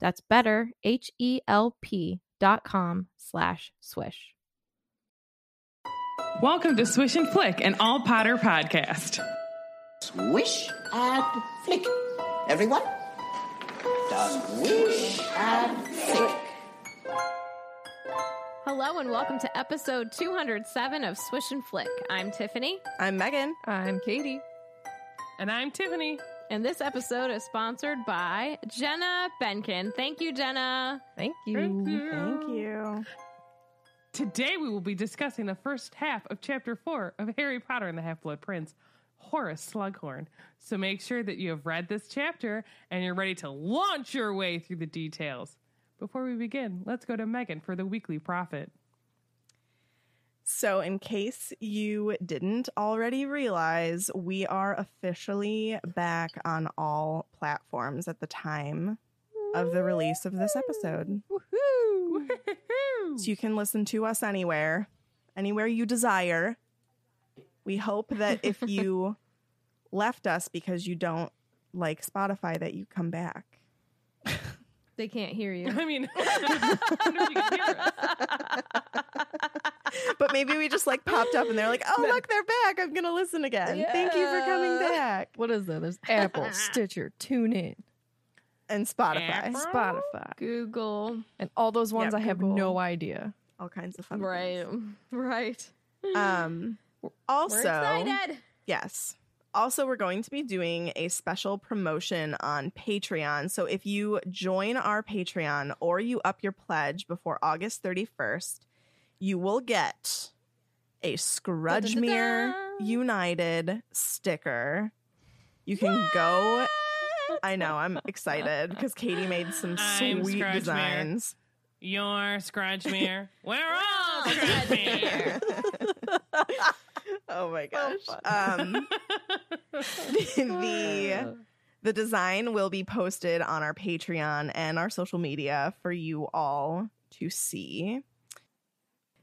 That's better, H-E-L-P dot com slash swish. Welcome to Swish and Flick, an all Potter podcast. Swish and flick. Everyone? Swish and flick. Hello and welcome to episode 207 of Swish and Flick. I'm Tiffany, I'm Megan. I'm Katie. And I'm Tiffany. And this episode is sponsored by Jenna Benkin. Thank you, Jenna. Thank you. Thank you. Thank you. Today we will be discussing the first half of chapter four of Harry Potter and the Half Blood Prince, Horace Slughorn. So make sure that you have read this chapter and you're ready to launch your way through the details. Before we begin, let's go to Megan for the weekly Prophet. So, in case you didn't already realize, we are officially back on all platforms at the time of the release of this episode. Woohoo! So, you can listen to us anywhere, anywhere you desire. We hope that if you left us because you don't like Spotify, that you come back. They can't hear you. I mean, I don't know if you can hear us. But maybe we just like popped up and they're like, oh, look, they're back. I'm going to listen again. Thank you for coming back. What is that? There's Apple, Stitcher, TuneIn, And Spotify. Apple? Spotify, Google. and all those ones Yeah, I have Google. no idea. all kinds of fun. Right. Right. Um also We're excited. yes. Also we're going to be doing a special promotion on Patreon. So if you join our Patreon or you up your pledge before August 31st, you will get a Scrudgemere. United sticker. You can go I know, I'm excited because Katie made some I'm sweet Scrudgemere. designs. You're Scrudgemere. We're all Scrudgemere. Oh my gosh. um the the design will be posted on our Patreon and our social media for you all to see.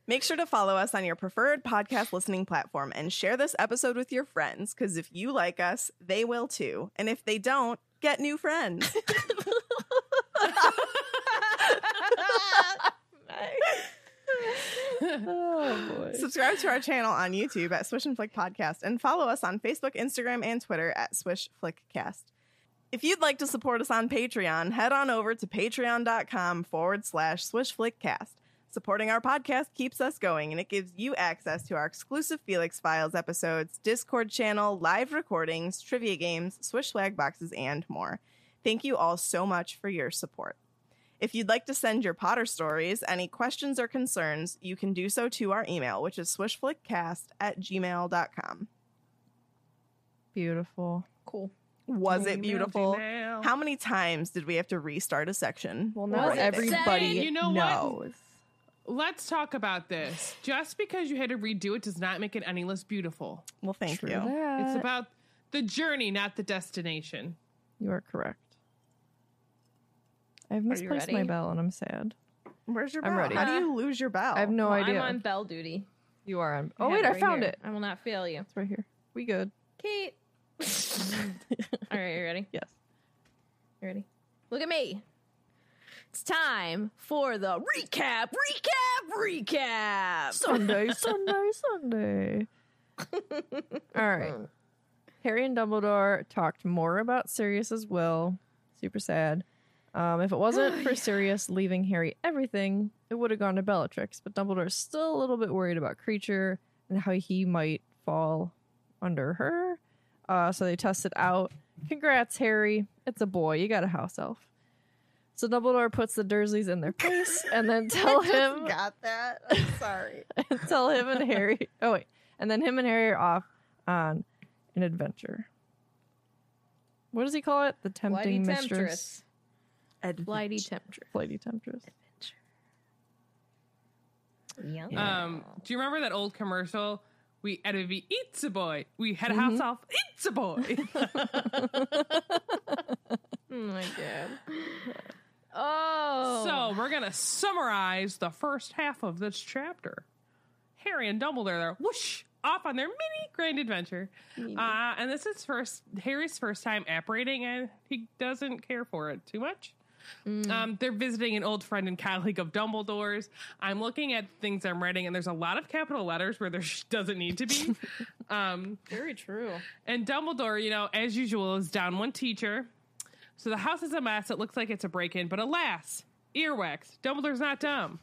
Make sure to follow us on your preferred podcast listening platform and share this episode with your friends because if you like us, they will too. And if they don't, get new friends. Oh. Subscribe to our channel on YouTube at Swish and Flick Podcast and follow us on Facebook, Instagram, and Twitter at Swish Flickcast. If you'd like to support us on Patreon, head on over to patreon.com forward slash Swish Flickcast. Supporting our podcast keeps us going and it gives you access to our exclusive Felix Files episodes, Discord channel, live recordings, trivia games, Swish swag boxes, and more. Thank you all so much for your support. If you'd like to send your Potter stories, any questions or concerns, you can do so to our email, which is swishflickcast at gmail.com. Beautiful. Cool. Was it beautiful? Gmail. How many times did we have to restart a section? Well, for now anything? everybody You know what? Let's talk about this. Just because you had to redo it does not make it any less beautiful. Well, thank True you. that. It's about the journey, not the destination. You are correct. I've misplaced my bell and I'm sad. Where's your bell? I'm bell? ready. How do you lose your bell? I have no Well, idea. I'm on bell duty. You are on. Oh have wait, it I right found here. it. I will not fail you. It's right here. We good. Kate. All right, you ready? Yes. You ready? Look at me. It's time for the recap, recap, recap. Sunday, Sunday, Sunday. All right. Harry and Dumbledore talked more about Sirius's will. Super sad. Um, if it wasn't for Sirius leaving Harry everything, it would have gone to Bellatrix. But Dumbledore's still a little bit worried about Kreacher and how he might fall under her. Uh, so they test it out. Congrats, Harry. It's a boy. You got a house elf. So Dumbledore puts the Dursleys in their place and then tell him got that. I'm sorry. and tell him and Harry. Oh wait, and then him and Harry are off on an adventure. What does he call it? The tempting mistress. Adventure. Flighty temptress. flighty temptress. Yeah. Um, do you remember that old commercial? We had a be eats a boy. We had a Mm-hmm. house elf eats a boy. Oh my god. Oh. So we're gonna summarize the first half of this chapter. Harry and Dumbledore are whoosh off on their mini grand adventure, uh, and this is first Harry's first time apparating, and he doesn't care for it too much. Um, they're visiting an old friend and colleague of Dumbledore's. I'm looking at things I'm writing, and there's a lot of capital letters where there sh- doesn't need to be. um, very true. and Dumbledore, you know, as usual, is down one teacher. So the house is a mess. It looks like it's a break in, but alas, earwax. Dumbledore's not dumb.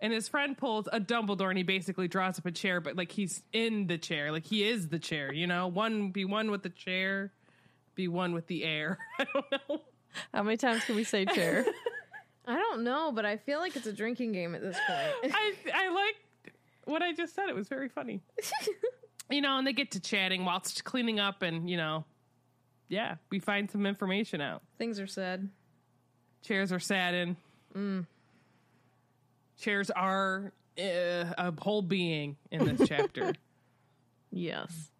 And his friend pulls a Dumbledore and he basically draws up a chair, but like he's in the chair. Like he is the chair, you know? One be one with the chair, be one with the air. I don't know. How many times can we say chair? I don't know, but I feel like it's a drinking game at this point. I I like what I just said. It was very funny. you know, and they get to chatting whilst cleaning up and, you know, yeah, we find some information out. Things are said. Chairs are satin. Chairs are uh, a whole being in this chapter. Yes.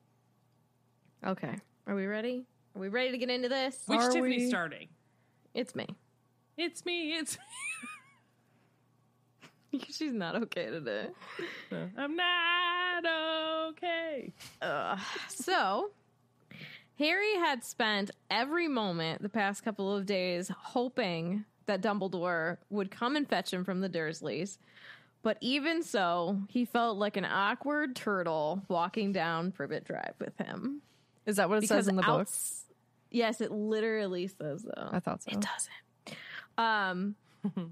Okay. Are we ready? Are we ready to get into this? Which Are Tiffany's we- starting? It's me. It's me. It's me. She's not okay today. I'm not okay. So, Harry had spent every moment the past couple of days hoping that Dumbledore would come and fetch him from the Dursleys. But even so, he felt like an awkward turtle walking down Privet Drive with him. Is that what it says in the book? outs- Yes, it literally says though. I thought so. It doesn't. Um,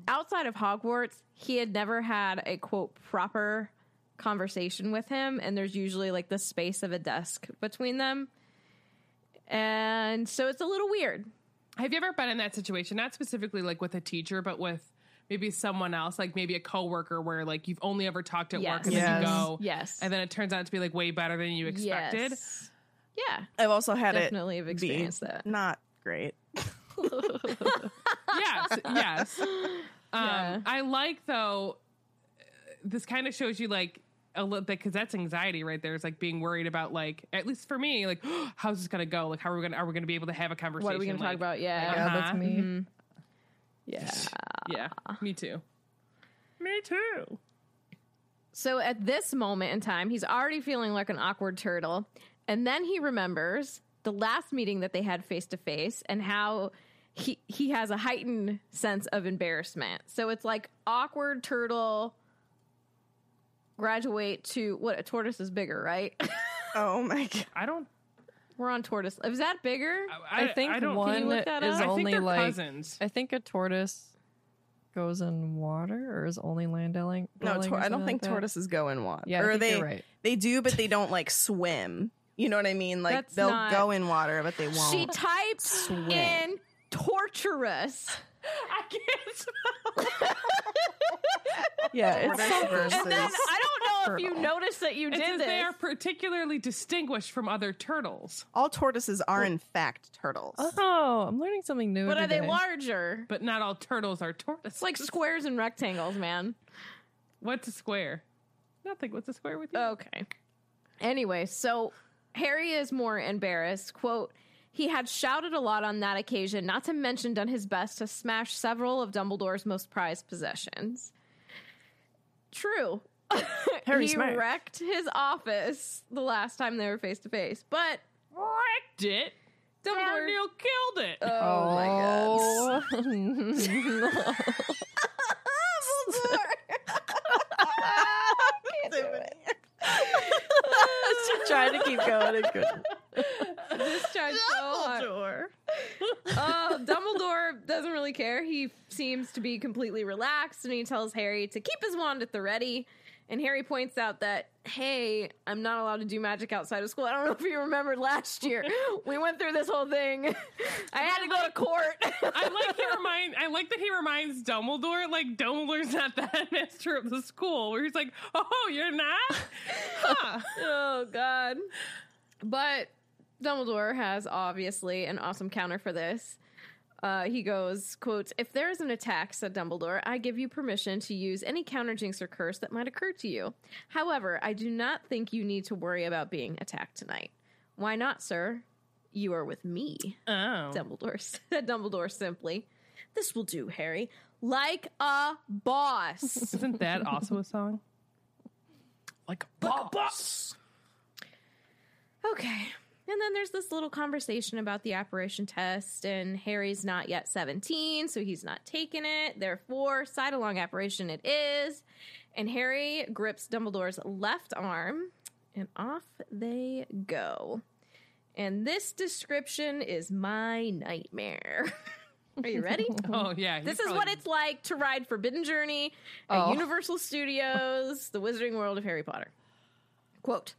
outside of Hogwarts, he had never had a quote proper conversation with him, and there's usually like the space of a desk between them, and so it's a little weird. Have you ever been in that situation? Not specifically like with a teacher, but with maybe someone else, like maybe a coworker, where like you've only ever talked at work Yes. and then you go, Yes, and then it turns out to be like way better than you expected. Yes. Yeah, I've also had definitely it have experienced that. not great. yes, yes. Um, Yeah. I like though. This kind of shows you like a little bit because that's anxiety right there. It's like being worried about like at least for me like how's this gonna go? Like how are we gonna are we gonna be able to have a conversation? What are we going to talk Like, about? Yeah, Yeah, that's Uh-huh. me. yeah. Yeah, me too. Me too. So at this moment in time, he's already feeling like an awkward turtle. And then he remembers the last meeting that they had face to face and how he he has a heightened sense of embarrassment. So it's like awkward turtle graduate to what a tortoise is bigger, right? Oh my god. I don't. We're on tortoise. Is that bigger? I, think I don't, one look that is up? I think only they're like cousins. I think a tortoise goes in water or is only land dwelling. No, tor- I don't something think that? tortoises go in water. Yeah, I or think they you're right. they do, but they don't like swim. You know what I mean? Like That's they'll not- go in water, but they won't. She types Swim. in torturous. I can't. Yeah, it's so something. And then I don't know if you Turtle. noticed that you It did says this. they are particularly distinguished from other turtles, All tortoises are in fact turtles. Oh, I'm learning something new. but are every they day. Oh, larger? but not all turtles are tortoises. It's like squares and rectangles, man. what's a square? Nothing. What's a square with you? Okay. Anyway, so Harry is more embarrassed. Quote, he had shouted a lot on that occasion, not to mention done his best to smash several of Dumbledore's most prized possessions. True. Harry he smash. wrecked his office the last time they were face to face, but Wrecked it. Dumbledore. Darnell killed it. Oh, my god. She tried to keep going and couldn't. This tried so hard. Oh, Dumbledore doesn't really care. He seems to be completely relaxed and he tells Harry to keep his wand at the ready. And Harry points out that, hey, I'm not allowed to do magic outside of school. I don't know if you remembered last year. We went through this whole thing. I had to go to court. I like he remind. I like that he reminds Dumbledore like Dumbledore's not the headmaster of the school. Where he's like, "Oh, you're not? Huh. oh god but dumbledore has obviously an awesome counter for this uh, he goes quotes if there is an attack said dumbledore i give you permission to use any counter jinx or curse that might occur to you. However i do not think you need to worry about being attacked tonight. Why not sir? You are with me Oh, dumbledore said dumbledore simply. This will do harry. Like a boss. Isn't that also a song? Like a boss. Okay. And then there's this little conversation about the apparition test, and Harry's not yet 17, so he's not taking it. Therefore, side along apparition it is. And Harry grips Dumbledore's left arm, and off they go. And this description is my nightmare. Are you ready? Oh yeah. he's This is what it's like to ride Forbidden Journey at Oh. Universal Studios, The Wizarding World of Harry Potter. Quote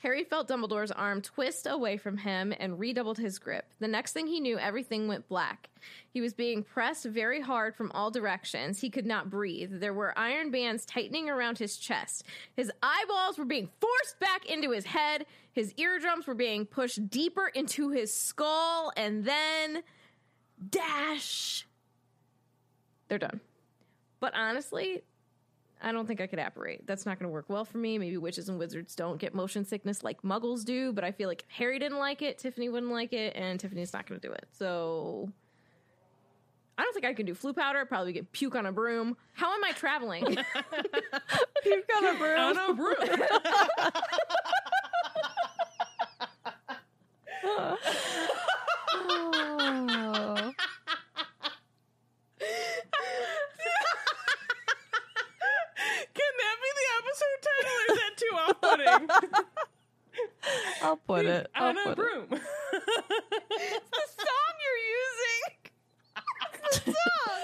Harry felt Dumbledore's arm twist away from him and redoubled his grip. The next thing he knew, everything went black. He was being pressed very hard from all directions. He could not breathe. There were iron bands tightening around his chest. His eyeballs were being forced back into his head. His eardrums were being pushed deeper into his skull. And then, dash, they're done. But honestly, I don't think I could apparate. That's not going to work well for me. Maybe witches and wizards don't get motion sickness like muggles do, but I feel like if Harry didn't like it, Tiffany wouldn't like it, and Tiffany's not going to do it. So I don't think I can do Floo powder. Probably get puke on a broom. How am I traveling? You've got a broom. Oh no, Bruce. Oh. Can that be the episode title? Or is that too off-putting? I'll put it. I'll On a put it. broom. the song you're using. It's the song.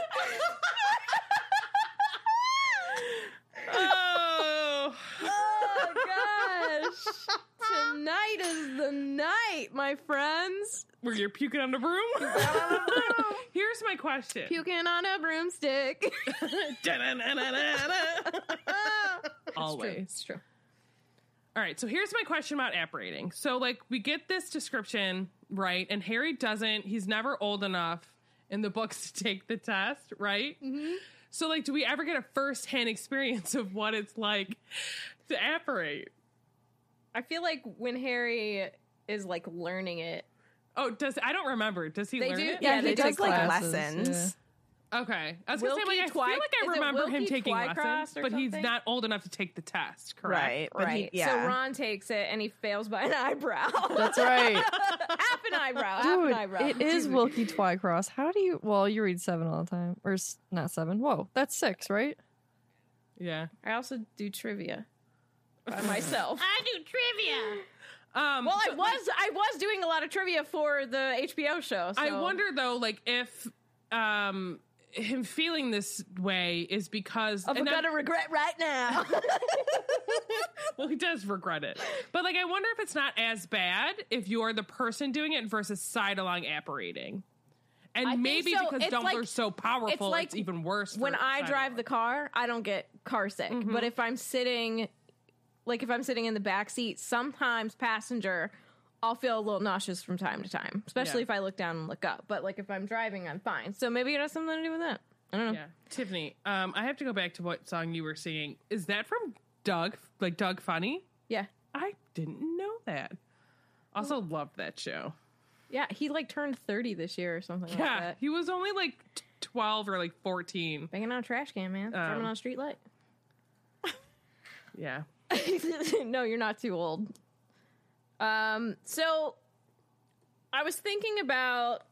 oh. oh gosh. Tonight is the night, my friends. Where you're puking on the broom? Here's my question. Puking on a broomstick. Always. It's true. All right, so here's my question about apparating. So, like, we get this description, right? And Harry doesn't, he's never old enough in the books to take the test, right? Mm-hmm. So, like, do we ever get a first hand experience of what it's like to apparate? I feel like when Harry is like learning it, Oh, does I don't remember. Does he They learn do- it? yeah, Yeah, they he does take like classes, lessons. Okay. I was gonna say, Wilkie like, I Twi- feel like I is remember him taking Twycross lessons, or but he's not old enough to take the test, correct? Right. But right? he, yeah. So Ron takes it and he fails by an eyebrow. That's right. half an eyebrow. half an eyebrow. it is Wilkie Twycross. How do you? Well, you read seven all the time, or s- not seven? Whoa, that's six, right? Yeah. I also do trivia by myself. I do trivia. Um, well, I so, was I was doing a lot of trivia for the HBO show. So. I wonder though, like if um him feeling this way is because I'm and I'm- gonna regret right now. well, he does regret it, but like I wonder if it's not as bad if you're the person doing it versus side along apparating. And I maybe so. because It's Dumbledore's like- so powerful, it's, like even worse. when I drive the car, I don't get car sick. Mm-hmm. But if I'm sitting, like if I'm sitting in the back seat, sometimes passenger, I'll feel a little nauseous from time to time, especially Yeah. if I look down and look up. But like if I'm driving, I'm fine. So maybe it has something to do with that. I don't know. Yeah, Tiffany. Um, I have to go back to what song you were singing. Is that from Doug? Like Doug Funnie? Yeah. I didn't know that. Also, loved that show. Yeah. He like turned 30 this year or something like Yeah, that. he was only like twelve or like fourteen. Banging on a trash can, man. Um, on a street light. Yeah. no, you're not too old. Um, so I was thinking about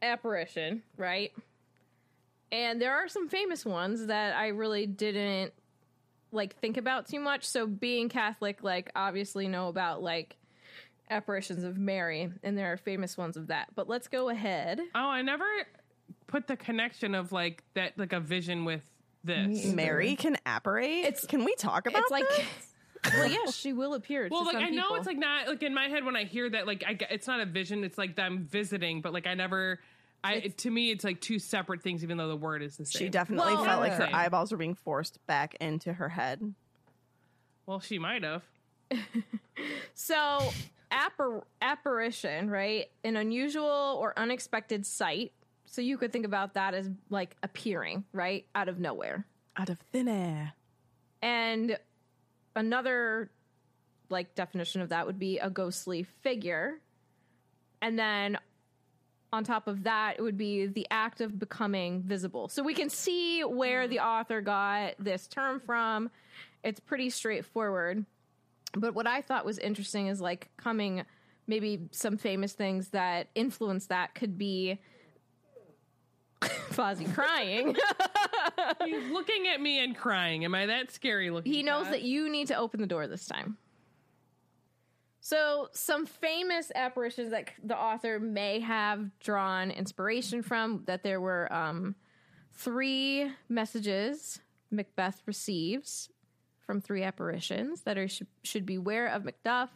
apparition, right? And there are some famous ones that I really didn't like think about too much. So being Catholic, like obviously know about like apparitions of Mary, and there are famous ones of that. But let's go ahead. Oh, I never put the connection of like that, like a vision with this. Mary can apparate. It's- can we talk about it's like, this? well, yes, she will appear. Well, to like some I know people. it's like not like in my head when I hear that, like I, it's not a vision. It's like I'm visiting, but like I never. I to me, it's like two separate things, even though the word is the same. She definitely Well- felt like her eyeballs were being forced back into her head. Well, she might have. So, appar- apparition, right? An unusual or unexpected sight. So you could think about that as like appearing, right, out of nowhere. Out of thin air. And another like definition of that would be a ghostly figure. And then on top of that, it would be the act of becoming visible. So we can see where the author got this term from. It's pretty straightforward. But what I thought was interesting is like coming maybe some famous things that influence that could be Fozzie crying. He's looking at me and crying. Am I that scary looking? He knows that you need to open the door this time. So, some famous apparitions that the author may have drawn inspiration from that there were um, three messages Macbeth receives from three apparitions that are should, should beware of Macduff,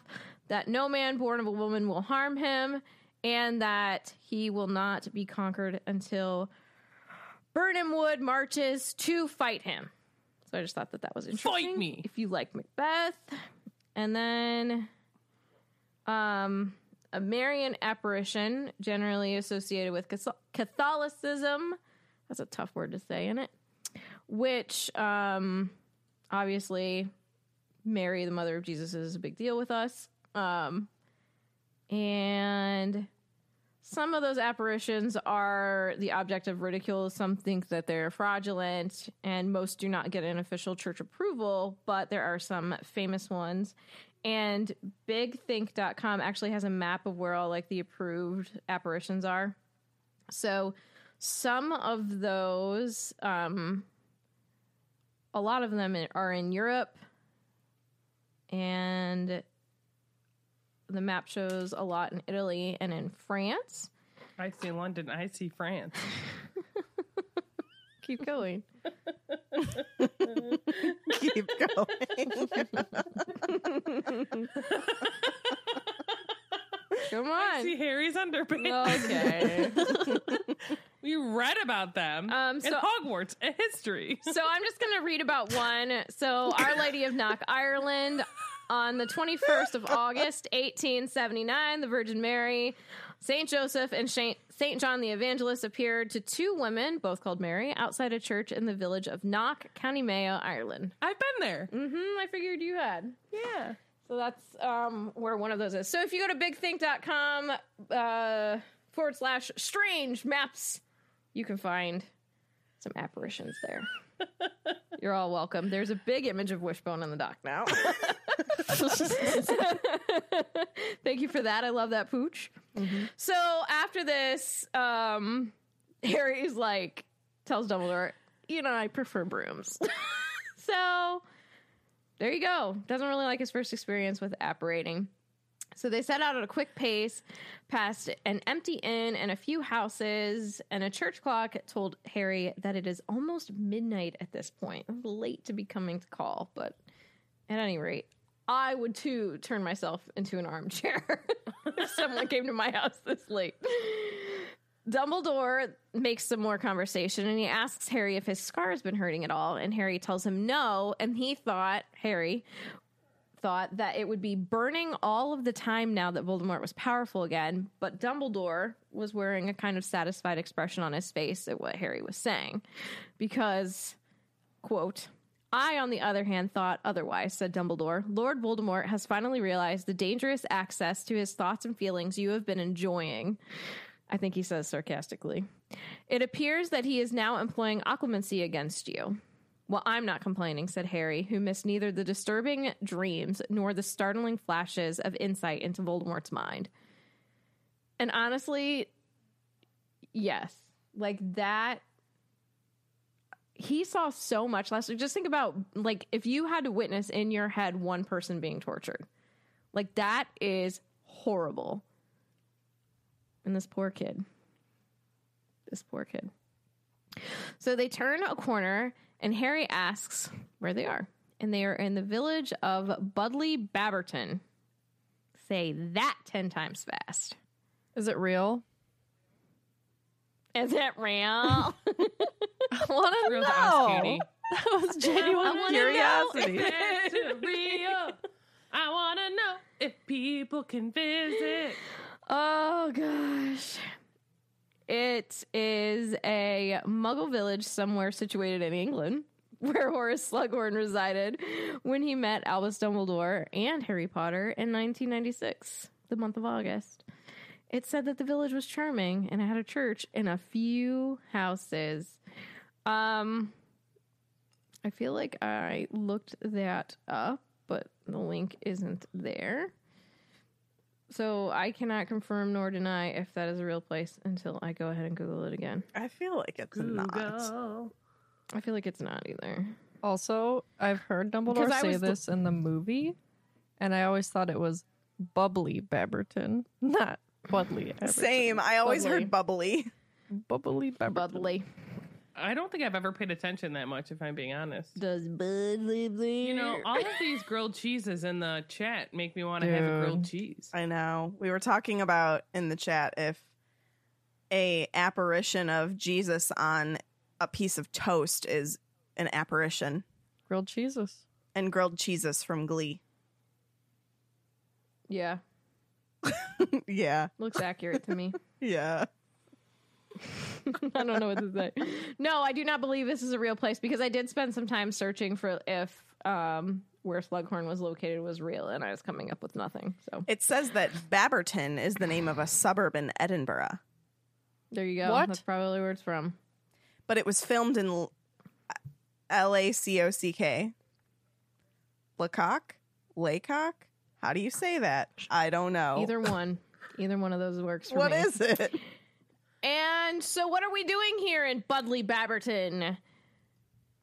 that no man born of a woman will harm him, and that he will not be conquered until Birnam Wood marches to fight him. So I just thought that that was interesting. Fight me. if you like Macbeth, and then um, a Marian apparition, generally associated with Catholicism. That's a tough word to say, in it? Which, um, obviously, Mary, the mother of Jesus, is a big deal with us. Um, and some of those apparitions are the object of ridicule. Some think that they're fraudulent, and most do not get an official church approval, but there are some famous ones. And bigthink.com actually has a map of where all like the approved apparitions are. So some of those, um, a lot of them are in Europe, and the map shows a lot in Italy and in France. I see London. I see France. Keep going. Keep going. Come on. I on. see Harry's underpants. Okay. We read about them Um, in so- Hogwarts, a history. so I'm just going to read about one. So, Our Lady of Knock, Ireland, on the 21st of August, 1879, the Virgin Mary, Saint Joseph, and Saint Saint John the Evangelist appeared to two women, both called Mary, outside a church in the village of Knock, County Mayo, Ireland. I've been there. Mm-hmm. I figured you had. Yeah. So that's um, where one of those is. So if you go to bigthink.com uh, forward slash strange maps, you can find some apparitions there. You're all welcome. There's a big image of Wishbone in the dock now. Thank you for that. I love that pooch. So after this, um, Harry's like tells Dumbledore, you know, I prefer brooms. so there you go. Doesn't really like his first experience with apparating. So they set out at a quick pace past an empty inn and a few houses, and a church clock told Harry that it is almost midnight at this point. Late to be coming to call, but at any rate, I would too turn myself into an armchair if someone came to my house this late. Dumbledore makes some more conversation and he asks Harry if his scar has been hurting at all. And Harry tells him no. And he thought, Harry thought that it would be burning all of the time now that Voldemort was powerful again. But Dumbledore was wearing a kind of satisfied expression on his face at what Harry was saying. Because, quote, I, on the other hand, thought otherwise, said Dumbledore. Lord Voldemort has finally realized the dangerous access to his thoughts and feelings you have been enjoying. I think he says sarcastically. It appears that he is now employing occlumency against you. Well, I'm not complaining, said Harry, who missed neither the disturbing dreams nor the startling flashes of insight into Voldemort's mind. And honestly, yes, like that. He saw so much last week. Just think about like if you had to witness in your head one person being tortured, like that is horrible. And this poor kid, this poor kid. So they turn a corner, and Harry asks where they are. And they are in the village of Budleigh Babberton. Say that 10 times fast. Is it real? Is it real? I want to Real to know. Katie. That was genuine know. curiosity. Is real? I want to know if people can visit. Oh gosh. It is a muggle village somewhere situated in England where Horace Slughorn resided when he met Albus Dumbledore and Harry Potter in 1996, the month of August. It said that the village was charming and it had a church and a few houses. Um I feel like I looked that up, but the link isn't there. So I cannot confirm nor deny if that is a real place until I go ahead and Google it again. I feel like it's not. I feel like it's not either. Also, I've heard Because Dumbledore I say was the- this in the movie, and I always thought it was bubbly Babberton, not Budleigh. Babberton. Same. I always Bubbly. heard bubbly. bubbly Bubbly. Budleigh. I don't think I've ever paid attention that much, if I'm being honest. Does Budleigh You know, all of these grilled cheeses in the chat make me want to have a grilled cheese. I know. We were talking about in the chat if a apparition of Jesus on a piece of toast is an apparition grilled cheeses. and grilled cheeses from Glee. Yeah, yeah. looks accurate to me. Yeah. I don't know what to say. No, I do not believe this is a real place because I did spend some time searching for if um, where Slughorn was located was real, and I was coming up with nothing. So It says that Babberton is the name of a suburb in Edinburgh, there you go. What? That's probably where it's from. but it was filmed in L A C O C K. Lacock? Laycock? How do you say that? I don't know. Either one. Either one of those works for What me. is it? And so, what are we doing here in Budleigh Babberton?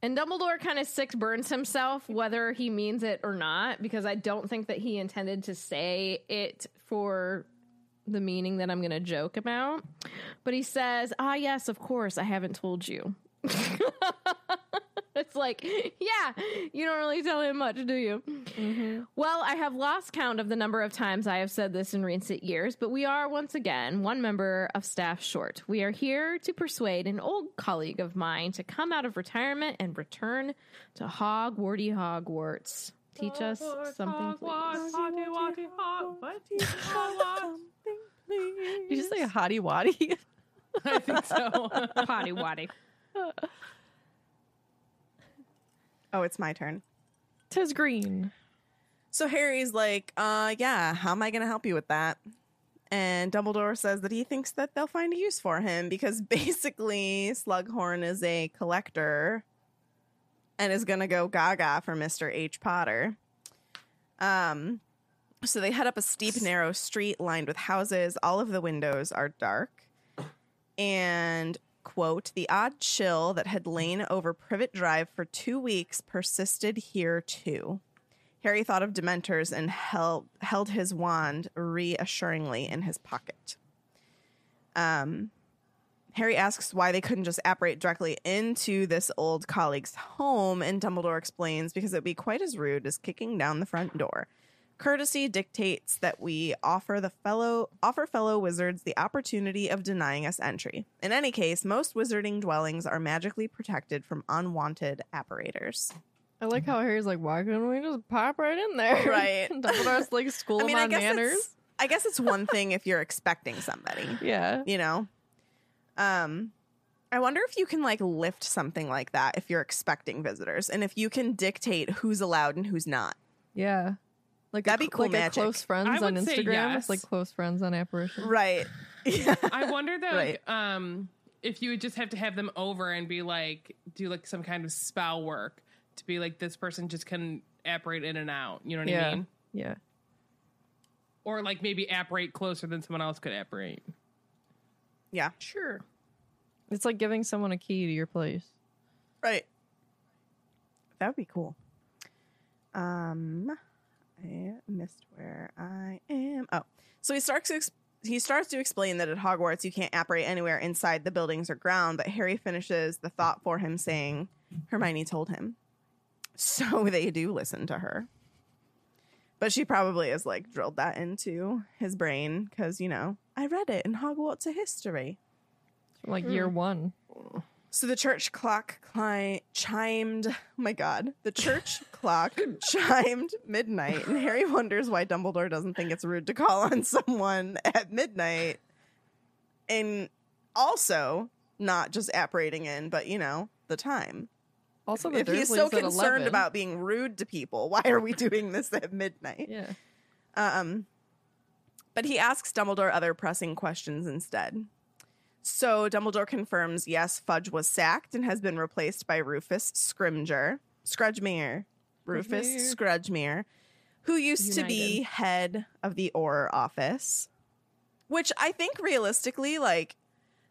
And Dumbledore kind of sick burns himself, whether he means it or not, because I don't think that he intended to say it for the meaning that I'm going to joke about. But he says, Ah, yes, of course, I haven't told you. it's like, yeah, you don't really tell him much, do you? Mm-hmm. Well, I have lost count of the number of times I have said this in recent years, but we are once again one member of staff short. We are here to persuade an old colleague of mine to come out of retirement and return to Hogwarty Hogwarts. Teach us something, please. Did you say hottie waddy? I think so. Potty waddy. Oh, it's my turn. Tis green. So Harry's like, uh, yeah, how am I going to help you with that? And Dumbledore says that he thinks that they'll find a use for him because basically Slughorn is a collector and is going to go gaga for Mr. H. Potter. Um, so they head up a steep, narrow street lined with houses. All of the windows are dark. And, quote, the odd chill that had lain over Privet Drive for two weeks persisted here too. Harry thought of Dementors and held held his wand reassuringly in his pocket. Um, Harry asks why they couldn't just apparate directly into this old colleague's home, and Dumbledore explains because it'd be quite as rude as kicking down the front door. Courtesy dictates that we offer the fellow offer fellow wizards the opportunity of denying us entry. In any case, most wizarding dwellings are magically protected from unwanted apparators. I like how Harry's like, why couldn't we just pop right in there? Right. And Dumbledore's like, school I mean, I guess manners. it's, I guess it's one thing if you're expecting somebody, Yeah. you know. Um, I wonder if you can like lift something like that if you're expecting visitors, and if you can dictate who's allowed and who's not. Yeah. Like That'd a, be cool like a magic. close friends I on would say Instagram. yes. Like close friends on apparition. Right. Yeah. I wonder though, Right. like, um, if you would just have to have them over and be like, do like some kind of spell work to be like, this person just can apparate in and out. You know what Yeah. I mean? Yeah. Or like maybe apparate closer than someone else could apparate. Yeah. Sure. It's like giving someone a key to your place. Right. That would be cool. Um, I missed where I am. Oh, so he starts to ex- he starts to explain that at Hogwarts you can't apparate anywhere inside the buildings or ground, but Harry finishes the thought for him, saying, Hermione told him. So they do listen to her. But she probably has like drilled that into his brain because, you know, I read it in Hogwarts A history. From like hmm. year one. So the church clock cli- chimed. Oh my god, the church clock chimed midnight, and Harry wonders why Dumbledore doesn't think it's rude to call on someone at midnight, and also not just apparating in, but you know the time. Also, the if he's so concerned 11. about being rude to people, why are we doing this at midnight? yeah, Um, but he asks Dumbledore other pressing questions instead. So Dumbledore confirms yes, Fudge was sacked and has been replaced by Rufus Scrimgeour, Scrudgemere, Rufus Scrudgemere, who used to be head of the Auror office. Which I think realistically, like,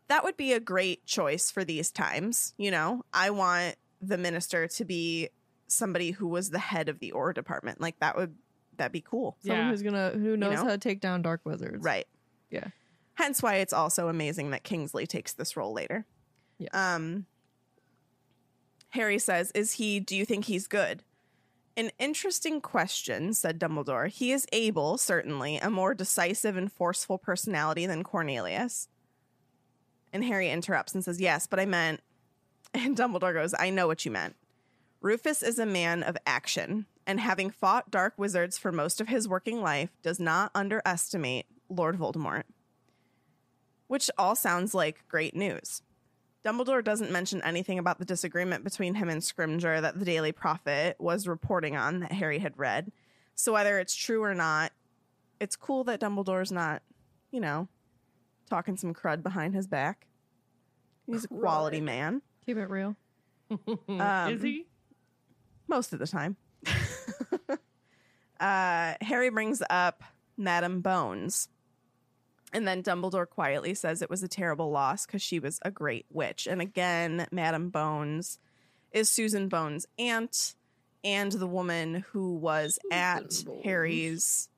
that would be a great choice for these times. You know, I want the minister to be somebody who was the head of the Auror department. Like, that would that'd be cool. someone Yeah. who's gonna who knows know? how to take down dark wizards. Right. Yeah. Hence why it's also amazing that Kingsley takes this role later. Yeah. Um Harry says, "Is he do you think he's good?" An interesting question, said Dumbledore. He is able, certainly, a more decisive and forceful personality than Cornelius. And Harry interrupts and says, Yes, but I meant. And Dumbledore goes, I know what you meant. Rufus is a man of action, and having fought dark wizards for most of his working life, does not underestimate Lord Voldemort. Which all sounds like great news. Dumbledore doesn't mention anything about the disagreement between him and Scrimgeour that the Daily Prophet was reporting on that Harry had read. So whether it's true or not, it's cool that Dumbledore's not, you know, talking some crud behind his back. He's a quality man Keep it real. Um, Is he? most of the time. uh, Harry brings up Madame Bones. And then Dumbledore quietly says it was a terrible loss because she was a great witch. And again, Madame Bones is Susan Bones' aunt and the woman who was at Bones. Harry's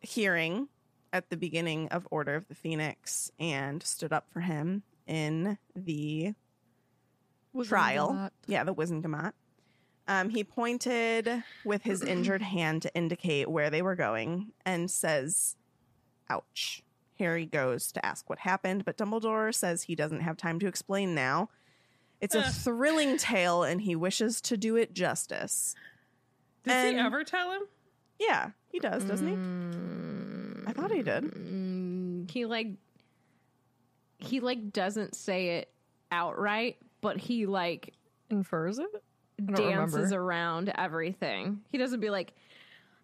hearing at the beginning of Order of the Phoenix and stood up for him in the trial. Yeah, the Wizengamot. Um, he pointed with his injured hand to indicate where they were going and says, Ouch. Harry goes to ask what happened, but Dumbledore says he doesn't have time to explain now. It's a Ugh. thrilling tale and he wishes to do it justice. Does he ever tell him? Yeah, he does, doesn't he? Mm, I thought he did. mm, he like he like doesn't say it outright, but he like Infers it. dances remember. around everything. He doesn't be like,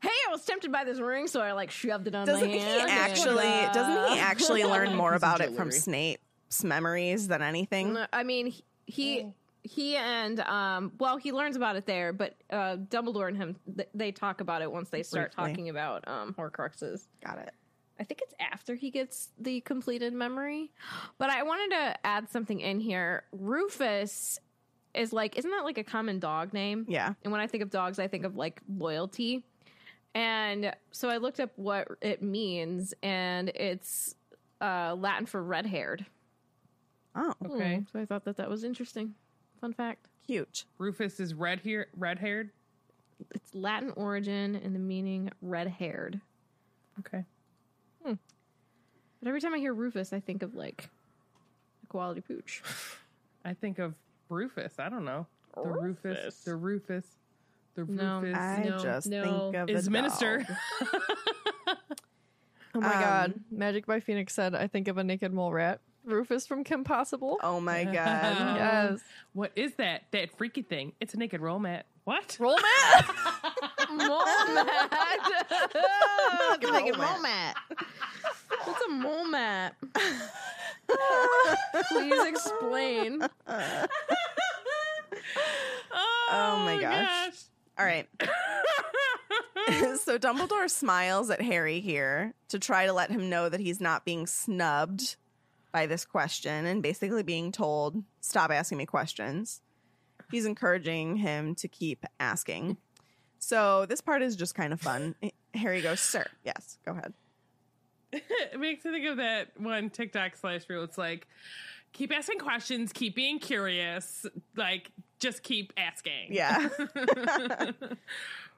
"Hey, I was tempted by this ring, so I like shoved it on Doesn't my he hand." and, actually uh, doesn't he actually learn more about it from. Snape's memories than anything? No, I mean, he he, he and um well, he learns about it there, but uh Dumbledore and him th- they talk about it once they start Briefly. talking about um Horcruxes. Got it. I think it's after he gets the completed memory. But I wanted to add something in here. Rufus is like, isn't that like a common dog name? Yeah. And when I think of dogs, I think of like loyalty. And so I looked up what it means, and it's uh, Latin for red haired. Oh, Okay. So I thought that that was interesting. Fun fact. cute. Rufus is red here, red haired. It's Latin origin and the meaning red haired. Okay. But every time I hear Rufus, I think of like a quality pooch. I think of Rufus. I don't know. The Rufus. Rufus. The Rufus. The No. Rufus I No, just no. think of is a minister. dog. Oh my god. Um, Magic by Phoenix said, I think of a naked mole rat. Rufus from Kim Possible. Oh my god. yes. what is that? That freaky thing? It's a naked roll mat. What? Roll mat. mole mat. Like a like a mole mole mat. What's a mole mat? Please explain. Oh, my gosh. All right. so Dumbledore smiles at Harry here to try to let him know that he's not being snubbed by this question and basically being told, stop asking me questions. He's encouraging him to keep asking. So this part is just kind of fun. Harry goes, Sir, yes, go ahead. it makes me think of that one TikTok slash reel. It's like, keep asking questions, keep being curious, like just keep asking. Yeah.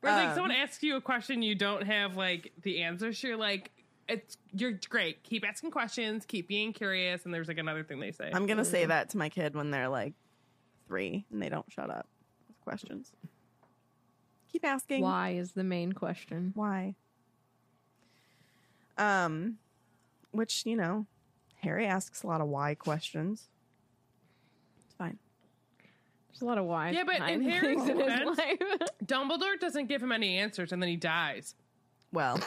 Where like Um, someone asks you a question you don't have like the answers, you're like, it's you're great. Keep asking questions, keep being curious, and there's like another thing they say. I'm gonna say that to my kid when they're like three and they don't shut up with questions. Keep asking Why is the main question? Why? Um, which you know, Harry asks a lot of why questions. It's fine. There's a lot of why. Yeah, but in Harry's in his defense- life. Dumbledore doesn't give him any answers, and then he dies. Well,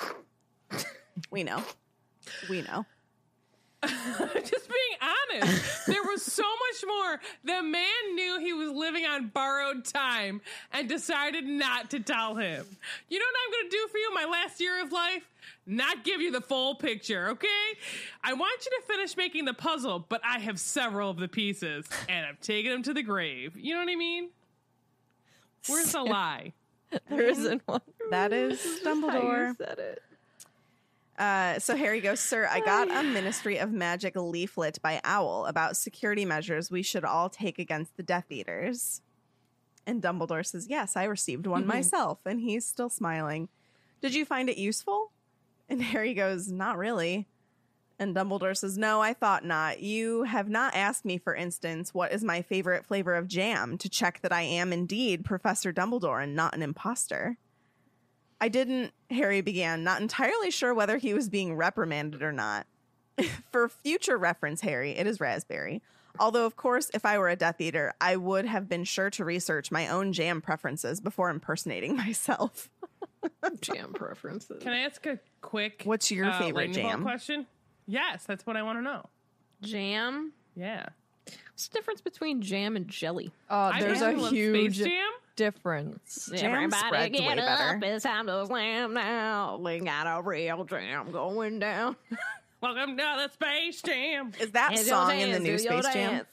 we know. We know. Just being honest, there was so much more. The man knew he was living on borrowed time and decided not to tell him. You know what I'm going to do for you my last year of life? Not give you the full picture, okay? I want you to finish making the puzzle, but I have several of the pieces and I've taken them to the grave. You know what I mean? Where's the lie? There isn't one. That is How you Dumbledore. said it. Uh, so Harry goes, Sir, I got a Ministry of Magic leaflet by Owl about security measures we should all take against the Death Eaters. And Dumbledore says, Yes, I received one myself. And he's still smiling. Did you find it useful? And Harry goes, Not really. And Dumbledore says, No, I thought not. You have not asked me, for instance, what is my favorite flavor of jam to check that I am indeed Professor Dumbledore and not an imposter. I didn't, Harry began, not entirely sure whether he was being reprimanded or not. For future reference, Harry, it is raspberry. Although, of course, if I were a Death Eater, I would have been sure to research my own jam preferences before impersonating myself. Jam preferences. Can I ask a quick What's your uh, favorite jam? question? Yes, that's what I want to know. Jam. Yeah. What's the difference between jam and jelly? Uh, there's a huge Space Jam. Difference. Jam spreads way better. It's time to slam now. We got a real jam going down. Welcome to the Space Jam. Is that And song your in the new Space Jam?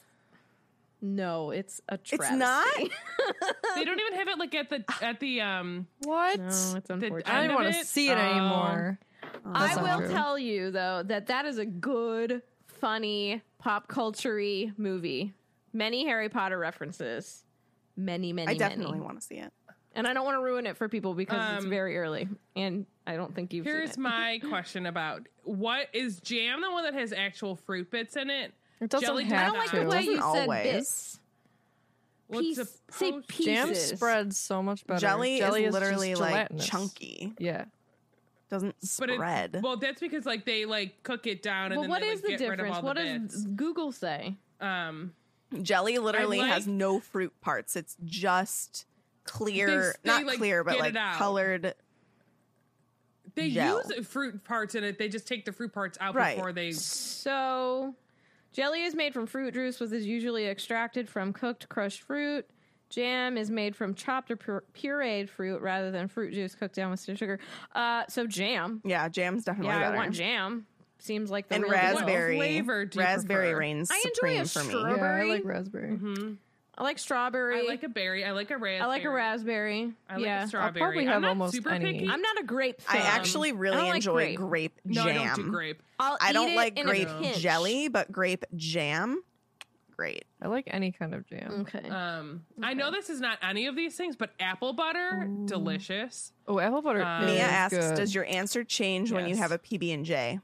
No, it's a It's not? they don't even have it like at the at the um. What? No, it's The- unfortunate. I end don't want to see it Oh. anymore. I That's not will true. tell you though that that is a good, funny, pop culture movie. Many Harry Potter references. Many, many, I definitely want to see it. And I don't want to ruin it for people because it's Um, very early, and I don't think you've. Here's seen it. my question about what is jam the one that has actual fruit bits in it? It doesn't Jelly have I don't like to. the way you Doesn't said always. bits. Piece, the say post- pieces. Jam spreads so much better. Jelly, is just literally like chunky. Yeah. Doesn't But it, spread. well, that's because like they like cook it down and Well, then what they, is like, the get difference? What the does bits. Google say? Um, Jelly literally I has no fruit parts. It's just clear, They- they, not like, clear, but like colored. they Gel. use fruit parts in it. They just take the fruit parts out Right. before they. So, jelly is made from fruit juice, which is usually extracted from cooked crushed fruit. Jam is made from chopped or pur- pureed fruit rather than fruit juice cooked down with sugar. Uh, so jam. Yeah, jam's definitely Yeah, better. I want jam. Seems like the and real deal. raspberry. flavor do raspberry prefer? reigns I enjoy a for me. straw- Yeah, I like raspberry. I like strawberry. I like a berry. I like a raspberry. I like a raspberry. I like yeah. a strawberry. probably have I'm not almost super any. picky. I'm not a grape I actually really I don't like enjoy grape. grape, no, jam. I don't do grape. I'll I don't like grape jelly, but grape jam, great. I like any kind of jam. Okay. Um, I know this is not any of these things, but apple butter, delicious. Oh, apple butter. Um, Mia asks, good. "Does your answer change when you have a PB and J?"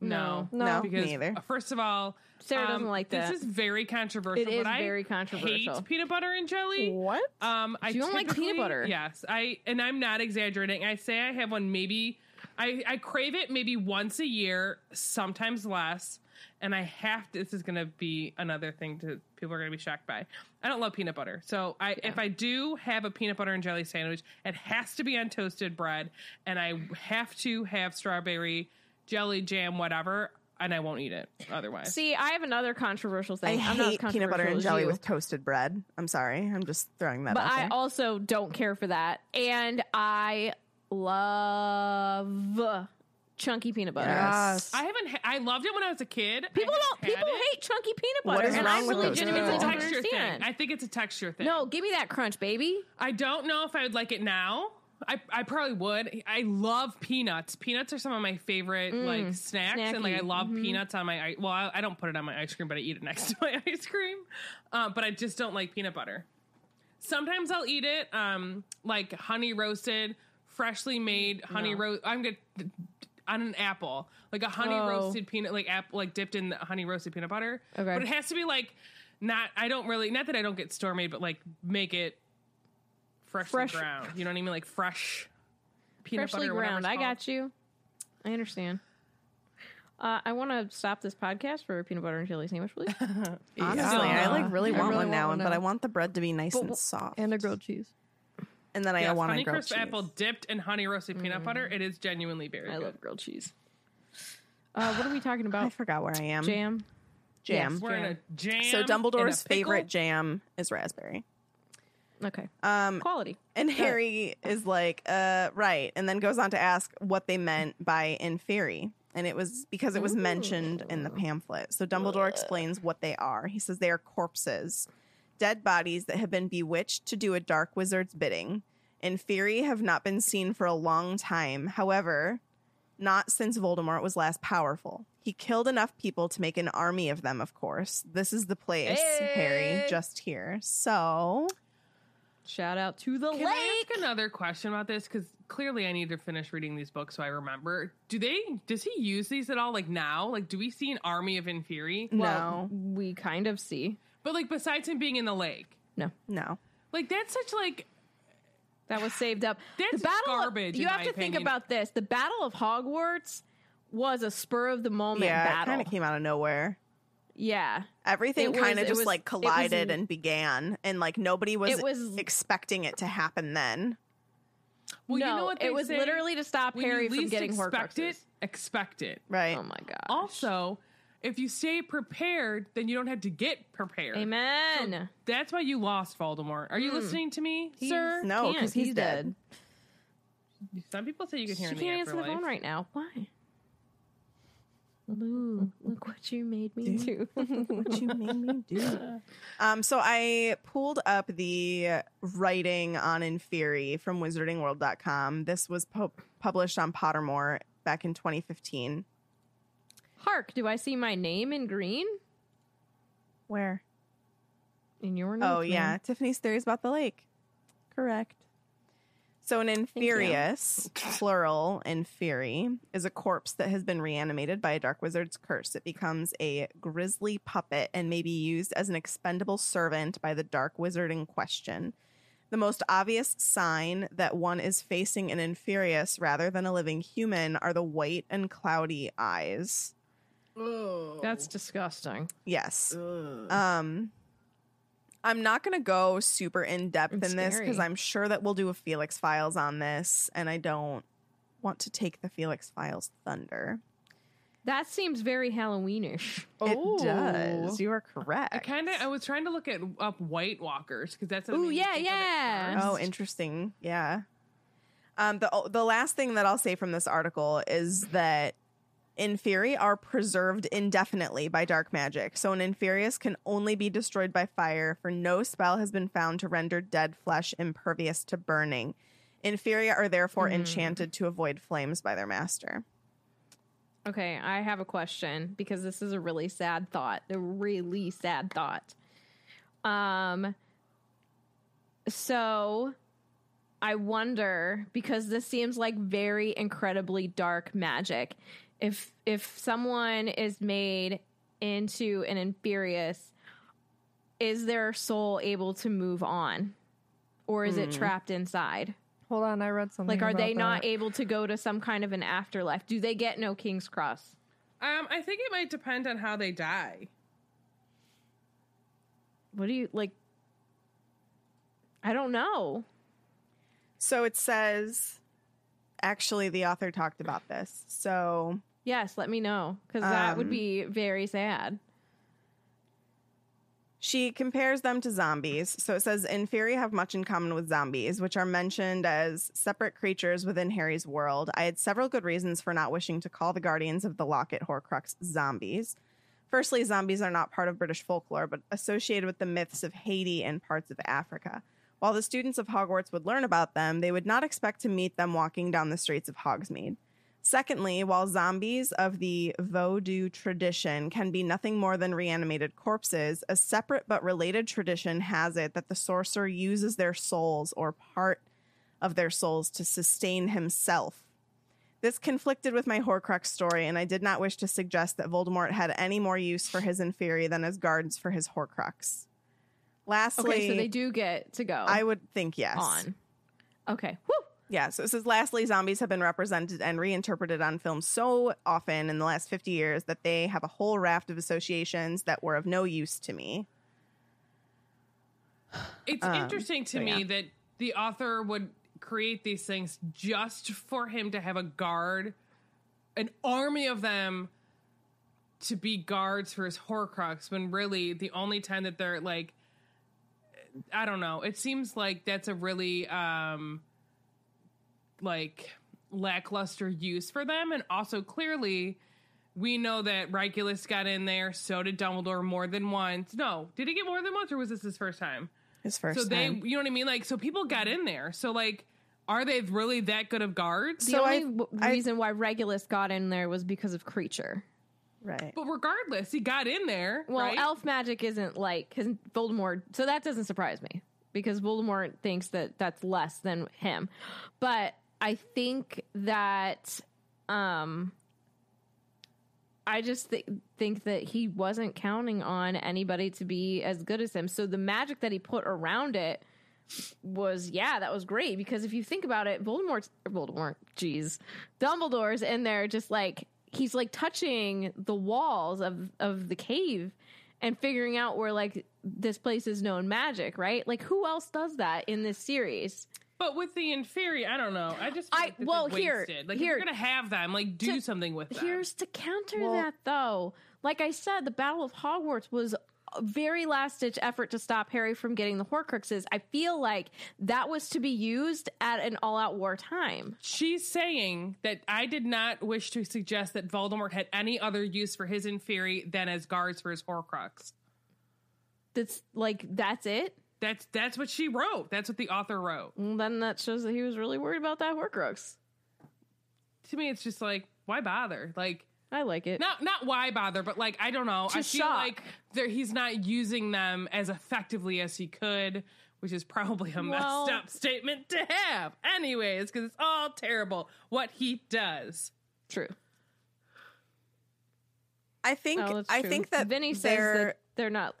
No, No. No, because me either. uh, first of all, Sarah um, doesn't like that. This is very controversial. It is but I very controversial. Hate peanut butter and jelly. What? Um, I You don't like peanut butter? Yes, I and I'm not exaggerating. I say I have one maybe. I I crave it maybe once a year, sometimes less. And I have to. This is going to be another thing to people are going to be shocked by. I don't love peanut butter, so I if I do have a peanut butter and jelly sandwich, it has to be on toasted bread, and I have to have strawberry jelly jam, whatever, and I won't eat it otherwise. See, I have another controversial thing. I'm not as hate peanut butter and jelly you, with toasted bread. I'm sorry, I'm just throwing that but out But I there. also don't care for that, and I love chunky peanut butter. Yes. I haven't. Ha- I loved it when I was a kid. People don't. People it. hate chunky peanut butter. is and wrong I with those legitimately It's a don't texture understand. thing. I think it's a texture thing. No, give me that crunch, baby. I don't know if I would like it now. I, I probably would. I love peanuts. Peanuts are some of my favorite Mm, like snacks, and like I snacky. love Mhm. peanuts on my. Well, I, I don't put it on my ice cream, but I eat it next to my ice cream. Uh, but I just don't like peanut butter. Sometimes I'll eat it, um, like honey roasted, freshly made honey No. roast. I'm good on an apple, like a honey Oh. roasted peanut, like apple, like dipped in honey roasted peanut butter. Okay. but it has to be like not. I don't really not that I don't get store made, but like make it freshly Fresh- ground. You know what I mean? Like fresh peanut Freshly butter. ground. I got you. I understand. Uh, I want to stop this podcast for a peanut butter and jelly sandwich, please. Honestly, I like really I want really one now, want one but I want the bread to be nice But and soft. and a grilled cheese. And then I Yes, want a honey grilled crisp cheese. apple dipped in honey roasted peanut butter. It is genuinely very I good. love grilled cheese. Uh, what are we talking about? I forgot where I am. Jam. Jam. Yes. We're in a jam. So and Dumbledore's a favorite jam is raspberry. Okay. Um, Quality. and Harry is like, uh, right, and then goes on to ask what they meant by Inferi. And it was because it was mentioned in the pamphlet. So Dumbledore explains what they are. He says they are corpses, dead bodies that have been bewitched to do a dark wizard's bidding. Inferi have not been seen for a long time. However, not since Voldemort was last powerful. He killed enough people to make an army of them, of course. This is the place, Harry, just here. So Shout out to the Can lake. I ask another question about this? Because clearly I need to finish reading these books so I remember. Do they? Does he use these at all? Like now? Like do we see an army of Inferi? Well, no, we kind of see. But like besides him being in the lake, No, no. like that's such like that was saved up. That's the battle of- garbage, you in have my to think about this. The Battle of Hogwarts was a spur of the moment yeah, it battle. kind of came out of nowhere. Yeah, Everything kind of just was- like it was- collided and began, and like nobody was, It was- expecting it to happen then. well, no, you know what they it was literally to stop Harry from least getting expect it, expect it. Right. Oh my god! Also, if you stay prepared, then you don't have to get prepared. Amen. That's why you lost Voldemort. Are you Hmm. listening to me, He's- sir? No, because he's, He's dead. Some people say you can hear. She hear can't answer the phone right now. Why? Lou, look what you made me do. what you made me do. Um, so I pulled up the writing on Inferi from wizardingworld.com. This was pu- published on Pottermore back in 2015. Hark! Do I see my name in green Where? in your notes? Oh, yeah. Tiffany's theories about the lake. Correct. So an you. inferius, plural inferi, is a corpse that has been reanimated by a dark wizard's curse. It becomes a grisly puppet and may be used as an expendable servant by the dark wizard in question. The most obvious sign that one is facing an inferius rather than a living human are the white and cloudy eyes. That's disgusting. Yes. Um I'm not going to go super in depth It's in this because. I'm sure that we'll do a Felix Files on this and I don't want to take the Felix Files thunder. That seems very Halloweenish. It does. You are correct. I correct. kind of I was trying to look at up White Walkers because that's what Ooh, yeah, think of it yeah. Oh, interesting. Yeah. Um, the the last thing that I'll say from this article is that Inferi are preserved indefinitely by dark magic. So an Inferius can only be destroyed by fire, for no spell has been found to render dead flesh impervious to burning. Inferi are therefore enchanted to avoid flames by their master. Okay, I have a question because this is a really sad thought. A really sad thought. Um so I wonder because this seems like very incredibly dark magic. If if someone is made into an Inferius, is their soul able to move on? Or is it trapped inside? Hold on, I read something. Like, are they about not able to go to some kind of an afterlife? Do they get no King's Cross? Um, I think it might depend on how they die. What do you like? I don't know. So it says, actually, the author talked about this. So Yes, let me know because that would Um, be very sad. She compares them to zombies. So it says Inferi have much in common with zombies, which are mentioned as separate creatures within Harry's world. I had several good reasons for not wishing to call the guardians of the Locket Horcrux zombies. Firstly, zombies are not part of British folklore, but associated with the myths of Haiti and parts of Africa. While the students of Hogwarts would learn about them, they would not expect to meet them walking down the streets of Hogsmeade. Secondly, while zombies of the Vodou tradition can be nothing more than reanimated corpses, a separate but related tradition has it that the sorcerer uses their souls or part of their souls to sustain himself. This conflicted with my Horcrux story, and I did not wish to suggest that Voldemort had any more use for his Inferi than as guards for his Horcrux. Lastly, Okay, so they do get to go I would think yes. on. Okay. Woo! Yeah, so it says lastly, zombies have been represented and reinterpreted on film so often in the last 50 years that they have a whole raft of associations that were of no use to me. It's Um, interesting to so me yeah. that the author would create these things just for him to have a guard, an army of them to be guards for his Horcrux, when really the only time that they're like, I don't know, it seems like that's a really, um, like lackluster use for them. And also clearly, we know that Regulus got in there, so did Dumbledore more than once. No, did he get more than once, or was this his first time? His first so they, you know what I mean? Like, so people got in there. So like, are they really that good of guards? The So only I- w- I- reason why Regulus got in there was because of Kreacher. Right. But regardless, he got in there. Well, right? elf magic isn't like because Voldemort, so that doesn't surprise me because Voldemort thinks that that's less than him. But I think that, um, I just th- think that he wasn't counting on anybody to be as good as him. So the magic that he put around it was, yeah, that was great because if you think about it, Voldemort's Voldemort, jeez, Dumbledore's in there just like he's like touching the walls of of the cave and figuring out where like this place is known magic, right? Like who else does that in this series? but with the Inferi, I don't know. I just feel I- like this well, is here- wasted. like here- if you're gonna have them, like do To- something with them. Here's to counter Well- that though. Like I said, the Battle of Hogwarts was a very last ditch effort to stop Harry from getting the Horcruxes. I feel like that was to be used at an all out war time. She's saying that I did not wish to suggest that Voldemort had any other use for his Inferi than as guards for his Horcrux. That's like that's it. That's that's what she wrote. That's what the author wrote. Well, then that shows that he was really worried about that Horcrux. To me, it's just like, why bother? Like, I like it. not not why bother, but like I don't know. I Just feel shock. like there he's not using them as effectively as he could, which is probably a Well- messed up statement to have. Anyways, because it's all terrible what he does. True. I think Oh, that's I think that Vinny says their that they're not.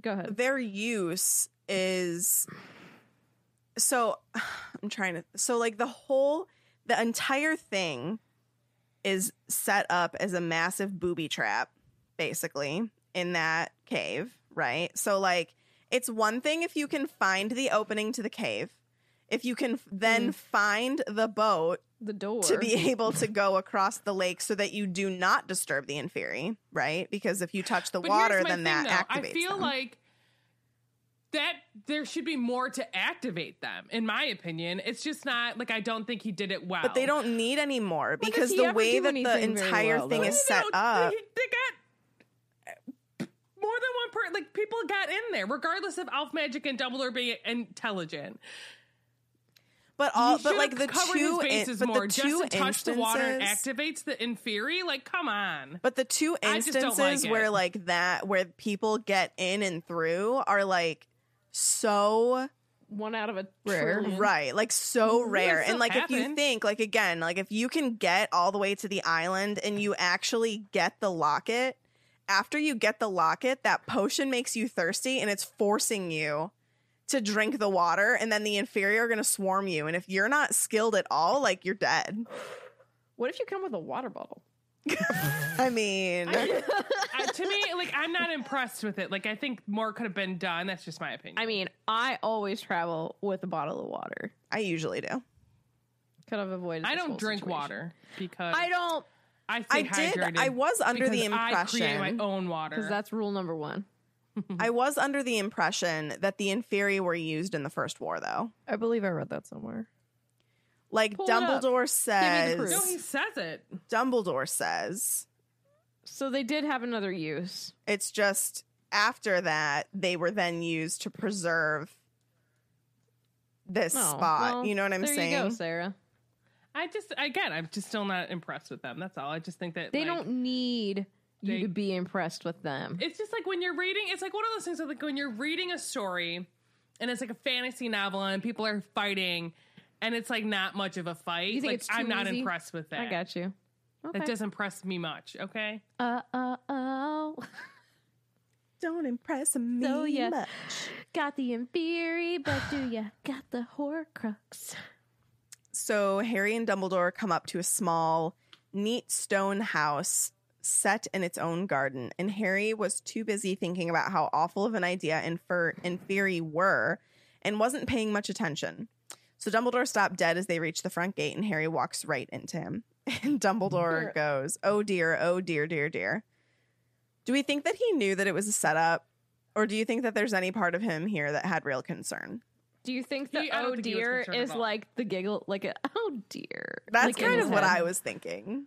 Go ahead. their use is so I'm trying to so like the whole the entire thing is set up as a massive booby trap basically in that cave, right? So like it's one thing if you can find the opening to the cave. If you can f- then mm. find the boat The door to be able to go across the lake so that you do not disturb the inferi, right? Because if you touch the But water, then that though. activates I feel them. like that there should be more to activate them. In my opinion, it's just not like I don't think he did it well. but they don't need any more because the way that the entire well, thing though? is set up. They, they got more than one person. Like people got in there, regardless of elf magic and Dumbledore being intelligent. But all, but like the covered two, his in- but more. the just two to touch the water instances, activates the inferi. Like, come on. but the two I just don't instances like where it. like that, where people get in and through, are like so one out of a Rare. trillion. right, like so rare. And like if you think, like again, like if you can get all the way to the island and you actually get the locket. After you get the locket, that potion makes you thirsty and it's forcing you to drink the water and then the inferi are going to swarm you and if you're not skilled at all like you're dead What if you come with a water bottle? i mean Uh, to me, like, I'm not impressed with it. Like, I think more could have been done. That's just my opinion. I mean, I always travel with a bottle of water. i usually do Could have avoided. I don't drink situation. water because I don't, I i did i was under the because I create impression my own water. because that's rule number one. i was under the impression that the inferi were used in the first war though I believe I read that somewhere. Like Pull dumbledore Give me the says no, he says it. dumbledore says So they did have another use. it's just after that they were then used to preserve this Oh, spot. well, you know what I'm there saying? you go, Sarah. I just again, I'm just still not impressed with them. That's all. I just think that They like, don't need you to be impressed with them. It's just like when you're reading. It's like one of those things. That like when you're reading a story, and it's like a fantasy novel, and people are fighting, and it's like not much of a fight. You think like, it's too I'm not easy? impressed with that. I got you. Okay. That doesn't impress me much. Okay. Uh uh oh. Don't impress me So, yeah. much. Got the inferi, but do ya got the horcrux? So Harry and Dumbledore come up to a small, neat stone house set in its own garden, and Harry was too busy thinking about how awful of an idea Infer and Fury were, and wasn't paying much attention. So Dumbledore stopped dead as they reached the front gate, and Harry walks right into him. And Dumbledore Dear. goes, "Oh dear, oh dear, dear, dear." Do we think that he knew that it was a setup, or do you think that there's any part of him here that had real concern? Do you think the He- oh think dear is like the giggle, like a oh dear? That's like kind of what? I was thinking.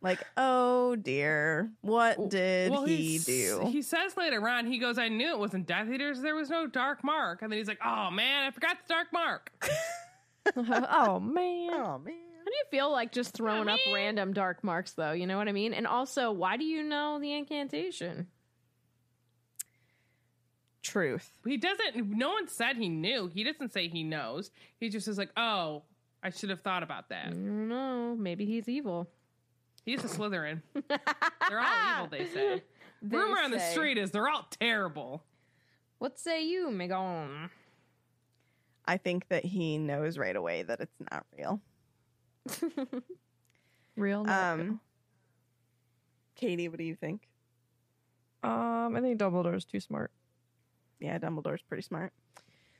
Like, oh dear, what did well, he he's- do? He says later on, he goes, "I knew it wasn't Death Eaters. There was no Dark Mark." And then he's like, "Oh man, I forgot the Dark Mark." oh man. oh man. How do you feel like just throwing up random dark marks, though? You know what I mean? And also, why do you know the incantation? Truth. He doesn't. No one said he knew. He doesn't say he knows. He just is like, "Oh, I should have thought about I that." don't know. Maybe he's evil. He's a Slytherin. They're all evil. They say. They Rumor on the say. street is they're all terrible. What say you, Megon? I think that he knows right away that it's not real. Real. not Um, Katie, what do you think? real. um, I think Dumbledore's too smart. Yeah, Dumbledore's pretty smart.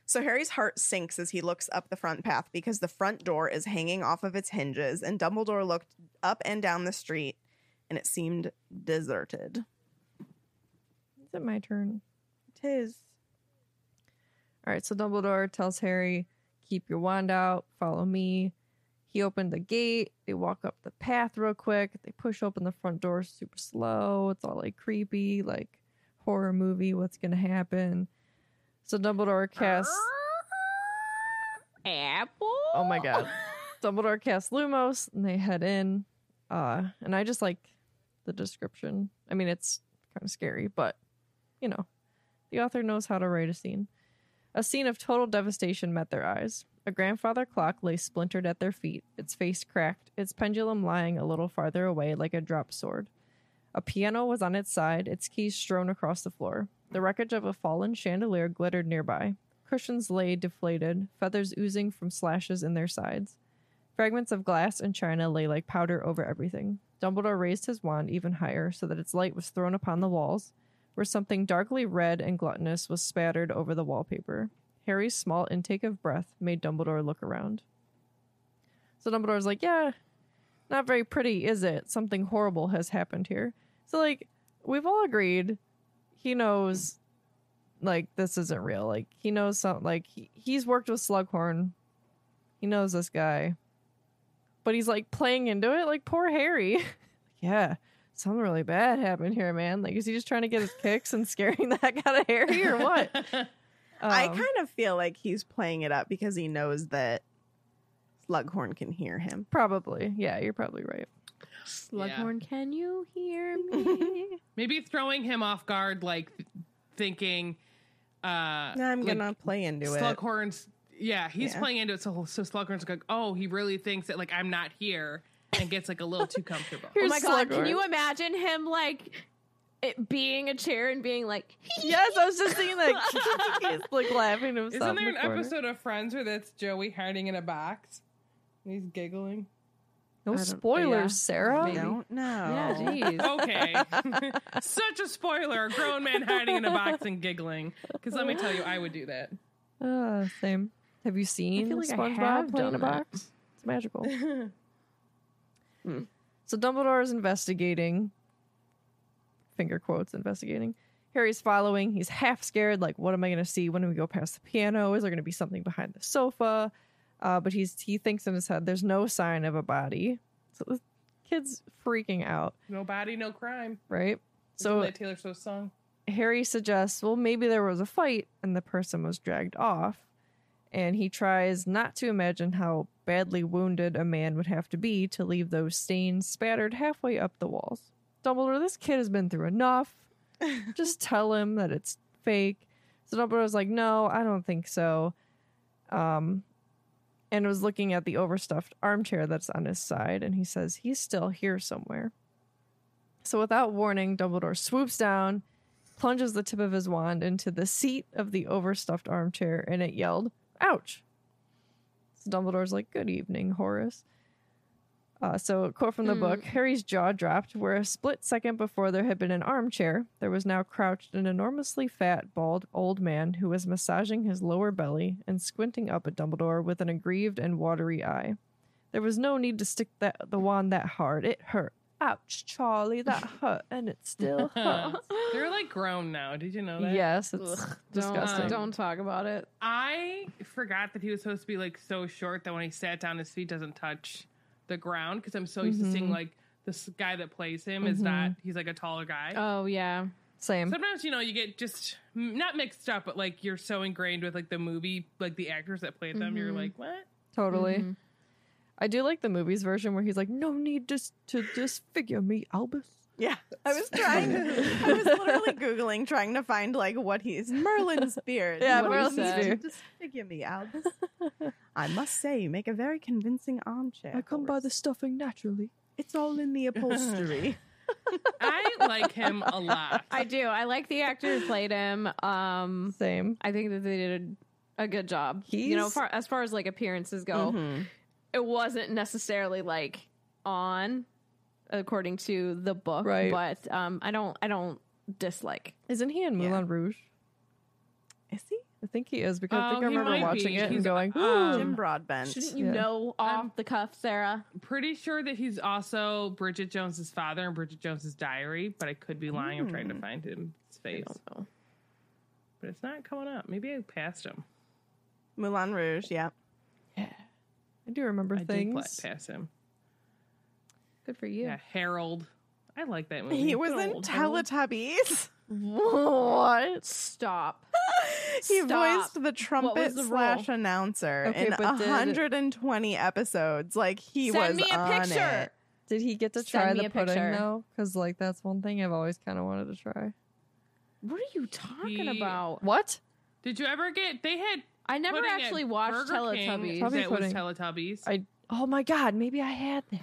So Harry's heart sinks as he looks up the front path because the front door is hanging off of its hinges, and Dumbledore looked up and down the street, and it seemed deserted. Is it my turn? Tis. All right, so Dumbledore tells Harry, "Keep your wand out. Follow me." He opened the gate. They walk up the path real quick. They push open the front door super slow. It's all like creepy, like horror movie. What's gonna happen? So Dumbledore casts. Apple? Oh my god! Dumbledore casts Lumos, and they head in. Uh, and I just like the description. I mean, it's kind of scary, but you know, the author knows how to write a scene. A scene of total devastation met their eyes. A grandfather clock lay splintered at their feet, its face cracked, its pendulum lying a little farther away like a dropped sword. A piano was on its side, its keys strewn across the floor. The wreckage of a fallen chandelier glittered nearby. Cushions lay deflated, feathers oozing from slashes in their sides. Fragments of glass and china lay like powder over everything. Dumbledore raised his wand even higher so that its light was thrown upon the walls, where something darkly red and gluttonous was spattered over the wallpaper. Harry's small intake of breath made Dumbledore look around. So Dumbledore's like, Yeah, not very pretty, is it? Something horrible has happened here. So, like, we've all agreed he knows, like, this isn't real. Like, he knows something, like, he, he's worked with Slughorn. He knows this guy. But he's, like, playing into it. Like, poor Harry. yeah, something really bad happened here, man. Like, is he just trying to get his kicks and scaring the heck out of Harry or what? I Um, kind of feel like he's playing it up because he knows that Slughorn can hear him. Probably. Yeah, you're probably right. Slughorn, can you hear me? Maybe throwing him off guard, like th- thinking, uh, I'm like, gonna play into it. Slughorn's. Yeah, he's Yeah. playing into it. So, so Slughorn's like, oh, he really thinks that like I'm not here, and gets like a little too comfortable. oh Here's my god, can you imagine him like it being a chair and being like, Yes, I was just thinking like, He's like laughing to himself. Isn't there in an corner. episode of Friends where that's Joey hiding in a box? And he's giggling. No spoilers, yeah, Sarah. I don't know. Yeah, jeez. Okay. Such a spoiler. A grown man hiding in a box and giggling. Because let me tell you, I would do that. Uh, same. Have you seen feel like I SpongeBob have play in a done that. box? It's magical. So Dumbledore is investigating. Finger quotes investigating. Harry's following. He's half scared. Like, what am I going to see when we go past the piano? Is there going to be something behind the sofa? Uh, but he's he thinks in his head there's no sign of a body. So the kid's freaking out, No body, no crime. right? So So that Taylor Swift song. Harry suggests, well, maybe there was a fight and the person was dragged off. and he tries not to imagine how badly wounded a man would have to be to leave those stains spattered halfway up the walls. Dumbledore, this kid has been through enough. Just tell him that it's fake. So Dumbledore's like, no, I don't think so. Um, and was looking at the overstuffed armchair that's on his side, and he says, he's still here somewhere. So without warning, Dumbledore swoops down, plunges the tip of his wand into the seat of the overstuffed armchair, and it yelled, Ouch! So Dumbledore's like, Good evening, Horace. Uh, so, quote from the Hmm. book Harry's jaw dropped, where a split second before there had been an armchair, there was now crouched an enormously fat, bald old man who was massaging his lower belly and squinting up at Dumbledore with an aggrieved and watery eye. There was no need to stick that, the wand that hard. It hurt. Ouch, Charlie, that hurt, and it still hurts. They're like grown now. Did you know that? yes, it's Ugh, disgusting. Don't, don't talk about it. I forgot that he was supposed to be like so short that when he sat down, his feet doesn't touch the ground because I'm so used to seeing Mhm. like this guy that plays him is not. He's like a taller guy. Oh yeah. Same. Sometimes you know you get just not mixed up, but like you're so ingrained with like the movie, like the actors that played them. You're Mhm. like, what? Totally. Mhm. I do like the movies version where he's like, "No need just to disfigure me, Albus." Yeah, I was trying. I was literally googling, trying to find like what he's Merlin's beard. Yeah, What Merlin's he needs to beard. Disfigure me, Albus. I must say, you make a very convincing armchair. I come by the stuffing naturally. It's all in the upholstery. I like him a lot. I do. I like the actor who played him. Um, Same. I think that they did a, a good job. you know, far, as far as like appearances go, Mhm. it wasn't necessarily like on according to the book, Right. But um, I don't. I don't dislike. Isn't he in Moulin Yeah. Rouge? Is he? I think he is because I think I he remember might watching be. it and He's, going, um, Jim Broadbent. Shouldn't you Yeah. know off Um, the cuff, Sarah? Pretty sure that he's also Bridget Jones's father in Bridget Jones's Diary, but I could be lying. I'm trying to Hmm. find him his I face, don't know. but it's not coming up. Maybe I passed him. Moulin Rouge. Yeah. Yeah. I do remember I did things. pla- pass him. Good for you. Yeah, Harold. I like that movie. He was Good in old Teletubbies. what? Stop. he Stop. voiced the trumpet the slash announcer Okay, in but did- 120 episodes. Like he Send was me a on picture. it. Did he get to Send try me the a pudding picture. though? Because like that's one thing I've always kind of wanted to try. What are you talking He- about? What? Did you ever get? They had. I never pudding at actually watched Burger King Teletubbies. Tubby That was pudding. Teletubbies. I oh my god, maybe I had that.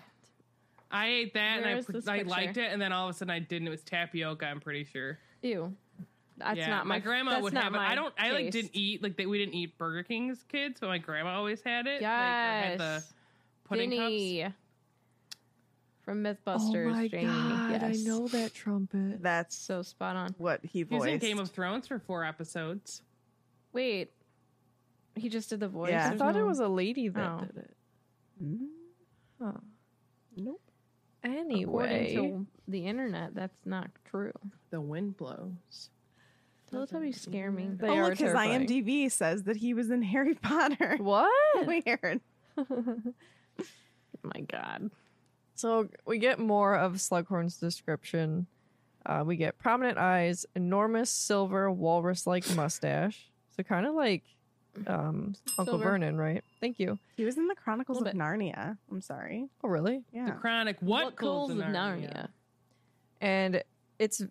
I ate that Where and I, is pr- this I liked it, and then all of a sudden I didn't. It was tapioca. I'm pretty sure. Ew. That's yeah, not my, grandma would have it. I don't. I like taste. didn't eat like they, we didn't eat Burger King's kids, but my grandma always had it. like, had the pudding Vinny cups. from MythBusters. oh my Jamie. god, yes. I know that trumpet. That's So spot on. what he He was voiced. in Game of Thrones for four episodes. Wait, he just did the voice. Yeah. I There's thought it was a lady that Oh. did it. Mm, Huh. Nope. Anyway, According to the internet, that's not true. The wind blows. Teletubbies scare me. They oh, are look, his terrifying. IMDb says that he was in Harry Potter. what? Weird. My God. So we get more of Slughorn's description. Uh, we get prominent eyes, enormous silver walrus-like mustache. So kind of like um, Uncle Silver. Vernon, right? Thank you. He was in the Chronicles of bit. Narnia. I'm sorry. Oh, really? Yeah. The Chronic. What, What Ghouls of Narnia? Narnia? And it's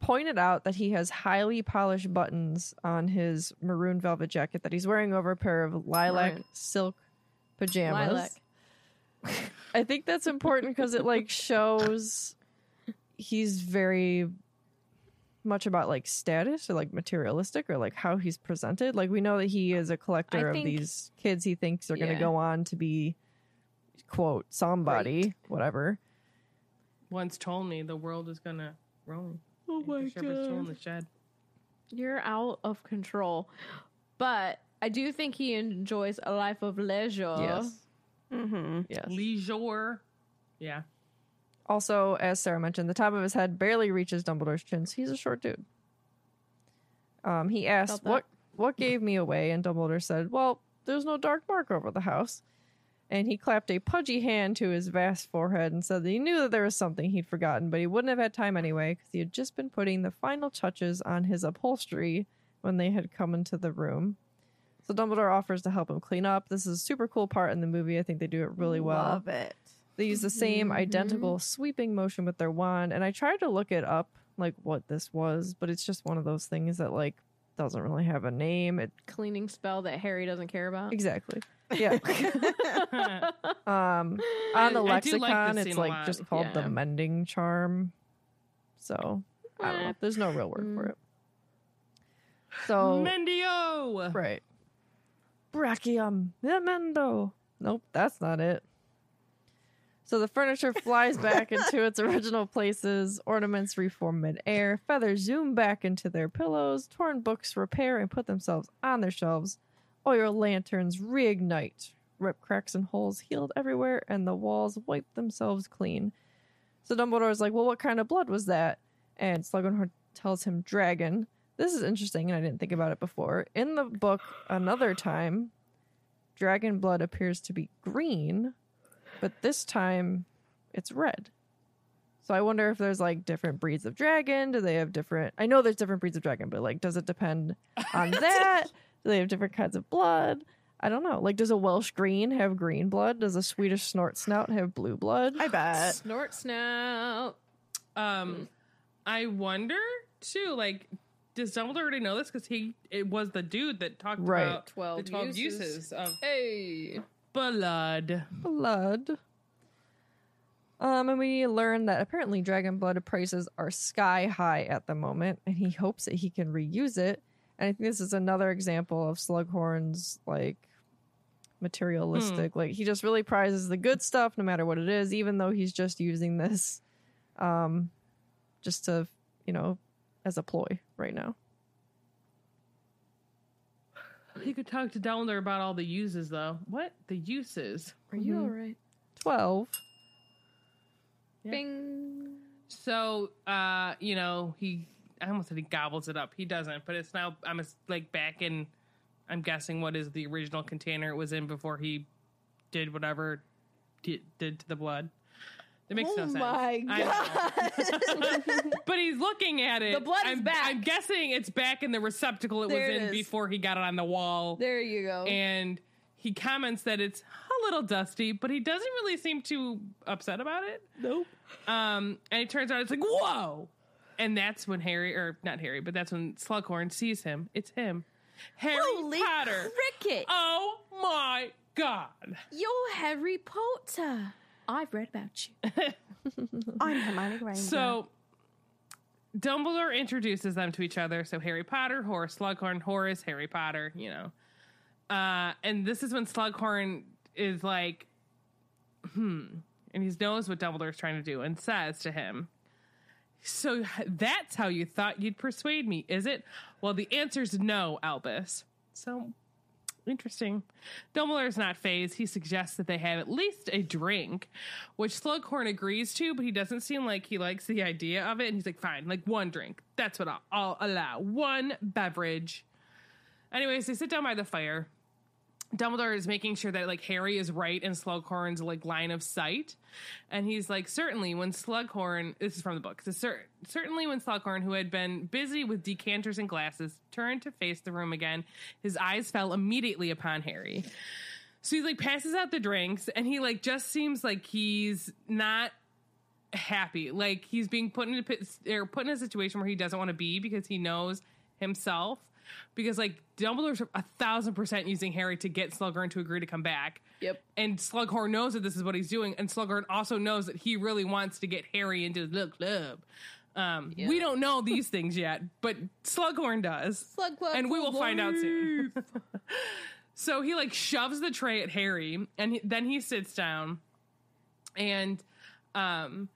pointed out that he has highly polished buttons on his maroon velvet jacket that he's wearing over a pair of lilac Maroon. silk pajamas. Lilac. I think that's important because it like shows he's very much about like status or like materialistic or like how he's presented. Like we know that he is a collector I of these kids he thinks are going to Yeah. go on to be quote somebody, whatever. Once told me the world is gonna roll. Oh Anchor Shepherd's still in the shed. You're out of control. But I do think he enjoys a life of leisure. Yes. Mm-hmm. Yes. Leisure. Yeah. Also, as Sarah mentioned, the top of his head barely reaches Dumbledore's chin. So he's a short dude. Um, he asked, "What what gave me away?" And Dumbledore said, "Well, there's no dark mark over the house." And he clapped a pudgy hand to his vast forehead and said that he knew that there was something he'd forgotten, but he wouldn't have had time anyway because he had just been putting the final touches on his upholstery when they had come into the room. So Dumbledore offers to help him clean up. This is a super cool part in the movie. I think they do it really well. Love it. They use the same Mhm. identical sweeping motion with their wand, and I tried to look it up, like what this was, but it's just one of those things that like doesn't really have a name. It Cleaning spell that Harry doesn't care about. exactly, yeah. um, on the I do like lexicon, it's like just called Yeah. the mending charm. So I don't know. Eh. There's no real word for Mm. it. So Mendio. right, Brackium Emendo. Nope, that's not it. So the furniture flies back into its original places, ornaments reform midair, feathers zoom back into their pillows, torn books repair and put themselves on their shelves, oil lanterns reignite, rip cracks and holes healed everywhere, and the walls wipe themselves clean. So Dumbledore Dumbledore's like, Well, what kind of blood was that? And Slughorn tells him dragon. This is interesting, and I didn't think about it before. In the book, another time, dragon blood appears to be green, but this time it's red. So I wonder if there's like different breeds of dragon. Do they have different? I know there's different breeds of dragon, but like, does it depend on that? Do they have different kinds of blood? I don't know. Like, does a Welsh green have green blood? Does a Swedish snort snout have blue blood? I bet. Snort snout. Um, I wonder too. Like, does Dumbledore already know this? Because he it was the dude that talked Right. about 12 the twelve uses, uses. of Hey. Blood. blood. Um, and we learn that apparently dragon blood prices are sky high at the moment, and he hopes that he can reuse it. And I think this is another example of Slughorn's like materialistic. Like he just really prizes the good stuff, no matter what it is, even though he's just using this, um, just to you know, as a ploy right now. He could talk to Dumbledore about all the uses, though. What the uses? Are you Mhm. all right? Twelve. Yeah. Bing. So, uh, you know, he. I almost said he gobbles it up. He doesn't, but it's now. I'm as- like back in. I'm guessing what is the original container it was in before he did whatever did, did to the blood. That makes no Oh sense. my god! but he's looking at it. The blood I'm, back. I'm guessing it's back in the receptacle it There was it in is. before he got it on the wall. There you go. And he comments that it's a little dusty, but he doesn't really seem too upset about it. nope. Um, and it turns out it's like, whoa! And that's when Harry, or not Harry, but that's when Slughorn sees him. It's him. Harry Holy Potter. cricket! Oh my god. You're Harry Potter. I've read about you. I'm Hermione Granger. So Dumbledore introduces them to each other. So Harry Potter, Horace Slughorn, Horace, Harry Potter, you know. Uh, and this is when Slughorn is like, hmm. And he knows what Dumbledore's trying to do and says to him, So that's how you thought you'd persuade me, is it? Well, the answer's no, Albus. So interesting. Dumbledore is not phased. He suggests that they have at least a drink, which Slughorn agrees to, but he doesn't seem like he likes the idea of it. And he's like, fine, like one drink. That's what I'll, I'll allow. One beverage. Anyways, they sit down by the fire. Dumbledore is making sure that like Harry is right in Slughorn's like line of sight, and he's like, certainly when Slughorn, this is from the book, so cer- certainly when Slughorn, who had been busy with decanters and glasses, turned to face the room again, his eyes fell immediately upon Harry. So he like passes out the drinks, and he like just seems like he's not happy, like he's being put in a pit, or put in a situation where he doesn't want to be because he knows himself because like Dumbledore's a thousand percent using Harry to get Slughorn to agree to come back. Yep. And Slughorn knows that this is what he's doing, and Slughorn also knows that he really wants to get Harry into the club. Um, Yeah. We don't know these things yet, but Slughorn does, Slug Club. and we will find out soon. so he like shoves the tray at Harry, and he, then he sits down, and um,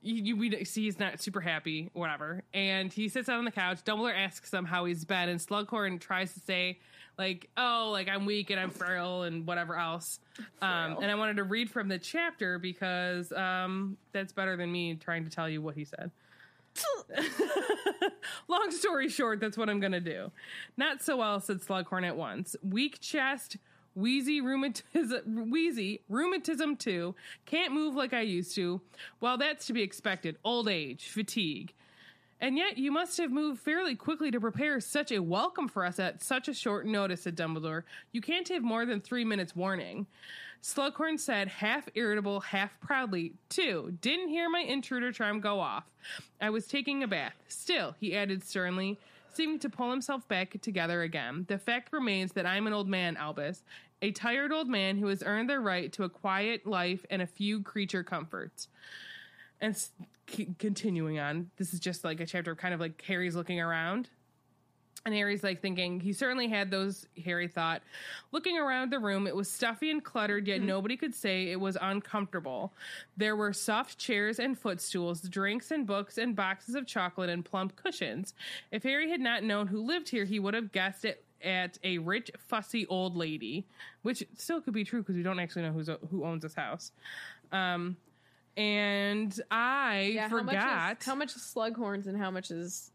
you, you we see he's not super happy, whatever. And he sits down on the couch. Dumbledore asks him how he's been, and Slughorn tries to say like, "Oh, like I'm weak and I'm frail and whatever else." Um, and I wanted to read from the chapter because um, that's better than me trying to tell you what he said. Long story short, that's what I'm gonna do. Not so well, said Slughorn at once. Weak chest, wheezy rheumatism, wheezy rheumatism too. Can't move like I used to. Well, that's to be expected. Old age, fatigue. And yet you must have moved fairly quickly to prepare such a welcome for us at such a short notice, said Dumbledore. You can't have more than three minutes warning. Slughorn said, half irritable, half proudly, Two, didn't hear my intruder charm go off. I was taking a bath. Still, he added sternly, seeming to pull himself back together again. The fact remains that I'm an old man, Albus, a tired old man who has earned the right to a quiet life and a few creature comforts. And c- continuing on, this is just like a chapter of kind of like Harry's looking around. And Harry's like thinking, he certainly had those, Harry thought. Looking around the room, it was stuffy and cluttered, yet nobody could say it was uncomfortable. There were soft chairs and footstools, drinks and books, and boxes of chocolate and plump cushions. If Harry had not known who lived here, he would have guessed it at a rich, fussy old lady, which still could be true because we don't actually know who's, who owns this house. Um, and I Yeah, forgot. How much, is, how much is Slughorns and how much is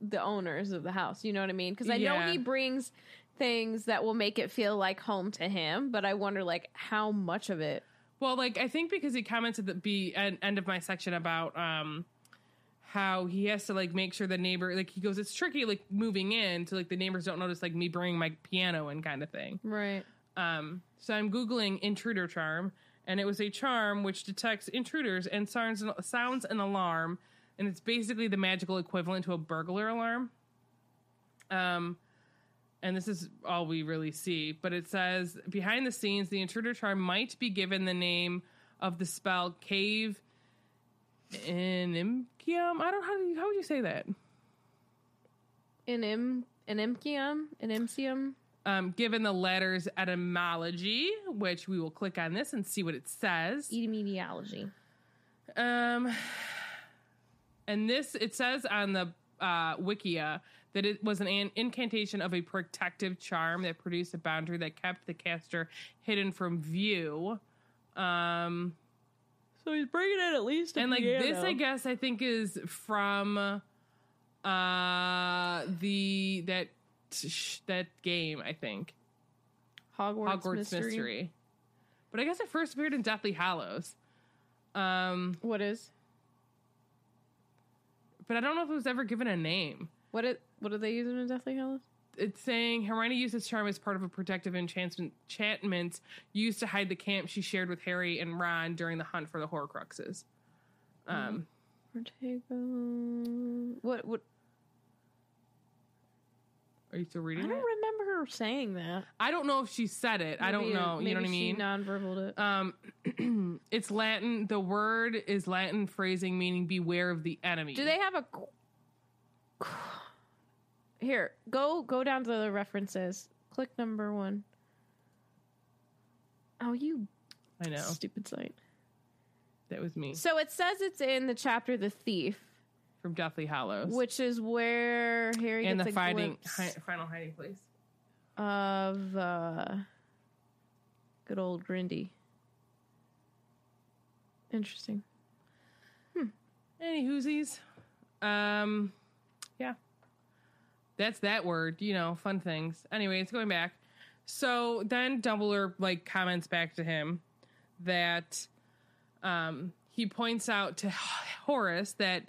the owners of the house? You know what I mean? Because I Yeah. know he brings things that will make it feel like home to him, but I wonder like how much of it. Well, like I think because he commented at the end, end of my section about um how he has to like make sure the neighbor like he goes it's tricky like moving in so like the neighbors don't notice like me bringing my piano in kind of thing. Right. Um so I'm googling intruder charm and it was a charm which detects intruders and sounds sounds an alarm and it's basically the magical equivalent to a burglar alarm. Um and this is all we really see. But it says behind the scenes, the intruder charm might be given the name of the spell Cave Inimicum. I don't how how would you say that? An im an imcium an imcium. Um, given the letters etymology, which we will click on this and see what it says. Etymology. Um, and this it says on the uh, Wikia that it was an, an incantation of a protective charm that produced a boundary that kept the caster hidden from view. Um, So he's bringing in at least and like this, I guess I think is from uh the that that game. I think Hogwarts, Hogwarts mystery. Mystery. But I guess it first appeared in Deathly Hallows. Um, What is? but I don't know if it was ever given a name. What it? What are they using in Deathly Hallows? it's saying Hermione used this charm as part of a protective enchantment, enchantment used to hide the camp she shared with Harry and Ron during the hunt for the Horcruxes. Um, Ortega. What? What? Are you still reading? I don't it? remember her saying that. I don't know if she said it. I don't Maybe- know. You know what I mean? She nonverbal it. um, it's Latin. The word is Latin phrasing meaning "beware of the enemy." Do they have a? Here, go go down to the references. Click number one. Oh, you I know stupid site. that was me So it says it's in the chapter "The Thief," from Deathly Hallows, which is where Harry and gets the fighting hi, final hiding place. of uh, good old Grindy. Interesting. Any whoosies? Um, yeah. That's that word, you know, fun things. Anyways, going back. So then Dumbledore like comments back to him that um he points out to Horace that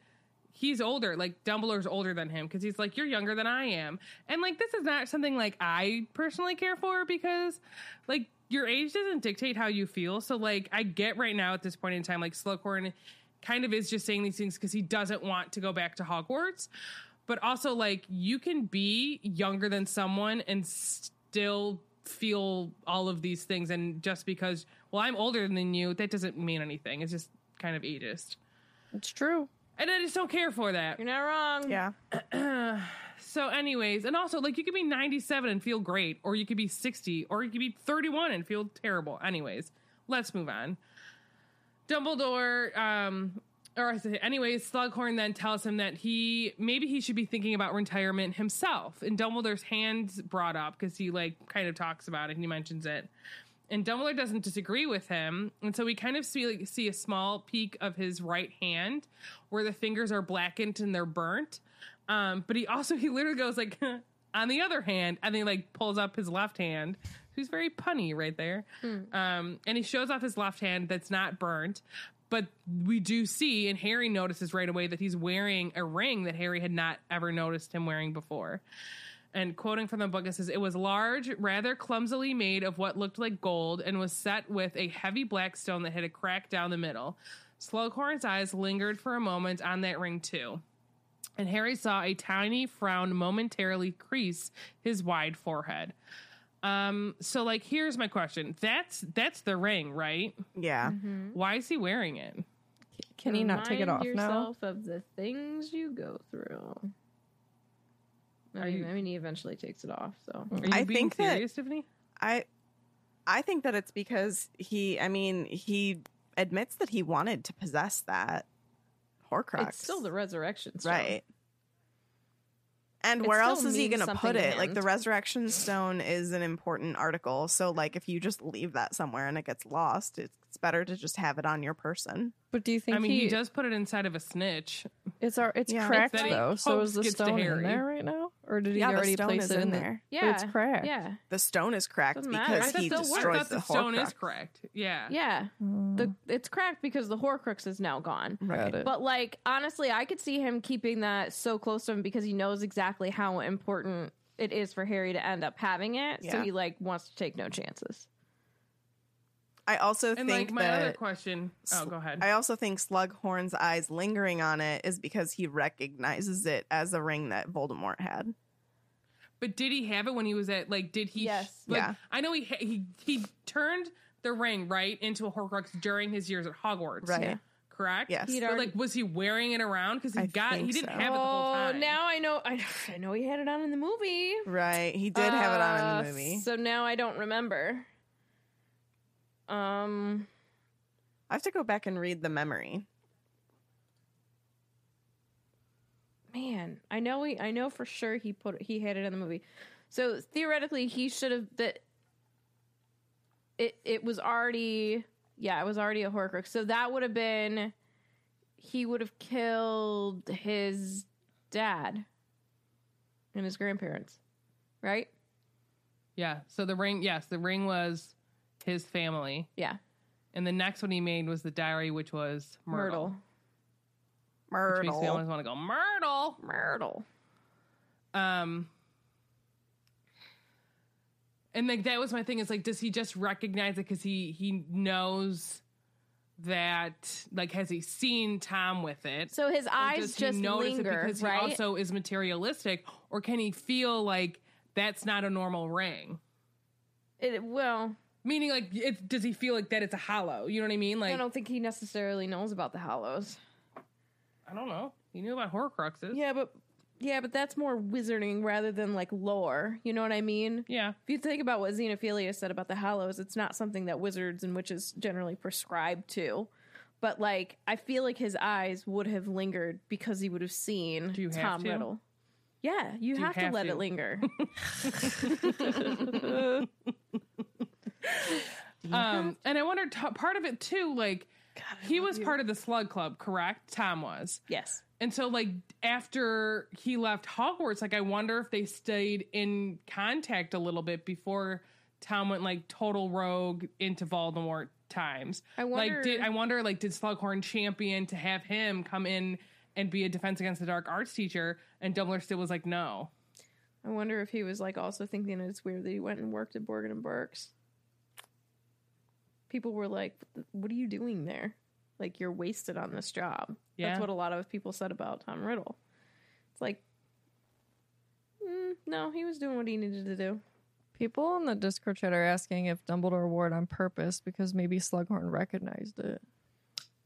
he's older, like Dumbledore's older than him because he's like you're younger than I am. And like this is not something like I personally care for because like your age doesn't dictate how you feel. So like I get right now at this point in time like Slughorn kind of is just saying these things because he doesn't want to go back to Hogwarts. But also like you can be younger than someone and still feel all of these things and just because well I'm older than you that doesn't mean anything. It's just kind of ageist. It's true. And I just don't care for that. You're not wrong. Yeah. So, anyways, and also, like, you could be 97 and feel great, or you could be 60, or you could be 31 and feel terrible. Anyways, let's move on. Dumbledore, um, or I say, anyways, Slughorn then tells him that he maybe he should be thinking about retirement himself. And Dumbledore's hands brought up because he like kind of talks about it and he mentions it. And Dumbledore doesn't disagree with him, and so we kind of see like, see a small peek of his right hand where the fingers are blackened and they're burnt. Um, but he also he literally goes like on the other hand, and then he like pulls up his left hand. He's very punny right there. Um, and he shows off his left hand that's not burnt, but we do see, and Harry notices right away that he's wearing a ring that Harry had not ever noticed him wearing before. And quoting from the book, it says, It was large, rather clumsily made of what looked like gold, and was set with a heavy black stone that had a crack down the middle. Slughorn's eyes lingered for a moment on that ring, too. And Harry saw a tiny frown momentarily crease his wide forehead. Um, so like here's my question. That's that's the ring, right? Yeah. Why is he wearing it? Can he not take it Remind off now? of the things you go through. I Are mean, you- I mean, he eventually takes it off. So Are you I being think that- Tiffany? I I think that it's because he I mean, he admits that he wanted to possess that Horcrux. it's still the resurrection, stone. right. And It where else is he going to put it? Like the resurrection stone is an important article, so like if you just leave that somewhere and it gets lost, it's better to just have it on your person. But do you think I mean, he, he, does put it inside of a snitch. It's our it's Yeah. cracked That he though. So is the stone in there right now, or did he yeah, already stone place it in the- there. But Yeah, it's cracked. Yeah, The stone is cracked Doesn't because I thought he the- I I destroyed thought the, the stone is Horcrux. correct. Yeah. yeah. Mm, The it's cracked because the Horcrux is now gone. got it. But like honestly, I could see him keeping that so close to him because he knows exactly how important it is for Harry to end up having it. So he like wants to take no chances. I also And think like my that other question. Oh, go ahead. I also think Slughorn's eyes lingering on it is because he recognizes it as a ring that Voldemort had. But did he have it when he was at like? Did he? Yes. Like, Yeah. I know he he he turned the ring right into a Horcrux during his years at Hogwarts. Right. Yeah. Correct. Yes. He'd But already- like, was he wearing it around? Because he I got he didn't so. have it the whole time. Oh, now I know. I, I know he had it on in the movie. Right. He did have it on in Uh, the movie. So now I don't remember. Um. I have to go back and read the memory. man i know he i know for sure he put he had it in the movie so theoretically he should have that it it was already yeah it was already a horcrux so that would have been he would have killed his dad and his grandparents right Yeah. So the ring. Yes, the ring was his family, yeah and the next one he made was the diary, which was Myrtle. myrtle Which makes me always want to go Myrtle. myrtle Um, and like that was my thing. Is like, does he just recognize it because he he knows that? Like, has he seen Tom with it? so his eyes does he just linger because right he also is materialistic, or can he feel like that's not a normal ring? it, well Meaning, like, it, does he feel like that it's a hollow? You know what I mean? Like, i don't think he necessarily knows about the hollows I don't know. He knew about Horcruxes. Yeah, but yeah, but that's more wizarding rather than like lore. You know what I mean? Yeah. If you think about what Xenophilius said about the Hallows, it's not something that wizards and witches generally prescribe to. But like, I feel like his eyes would have lingered because he would have seen Do you have Tom to? Riddle. Yeah, you, Do you have, have to let to? it linger. Um, and I wondered t- part of it too. Like, he was part of the Slug Club, correct? Tom was. yes. And so, like, after he left Hogwarts, like, I wonder if they stayed in contact a little bit before Tom went, like, total rogue into Voldemort times. I wonder- Like, did I wonder, like, did Slughorn champion to have him come in and be a Defense Against the Dark arts teacher? And Dumbledore still was like, no. I wonder if he was like also thinking it's weird that he went and worked at Borgin and Burke's. People were like, "What are you doing there? Like you're wasted on this job." Yeah. That's what a lot of people said about Tom Riddle. It's like, mm, no, he was doing what he needed to do. People in the Discord chat are asking if Dumbledore wore it on purpose because maybe Slughorn recognized it.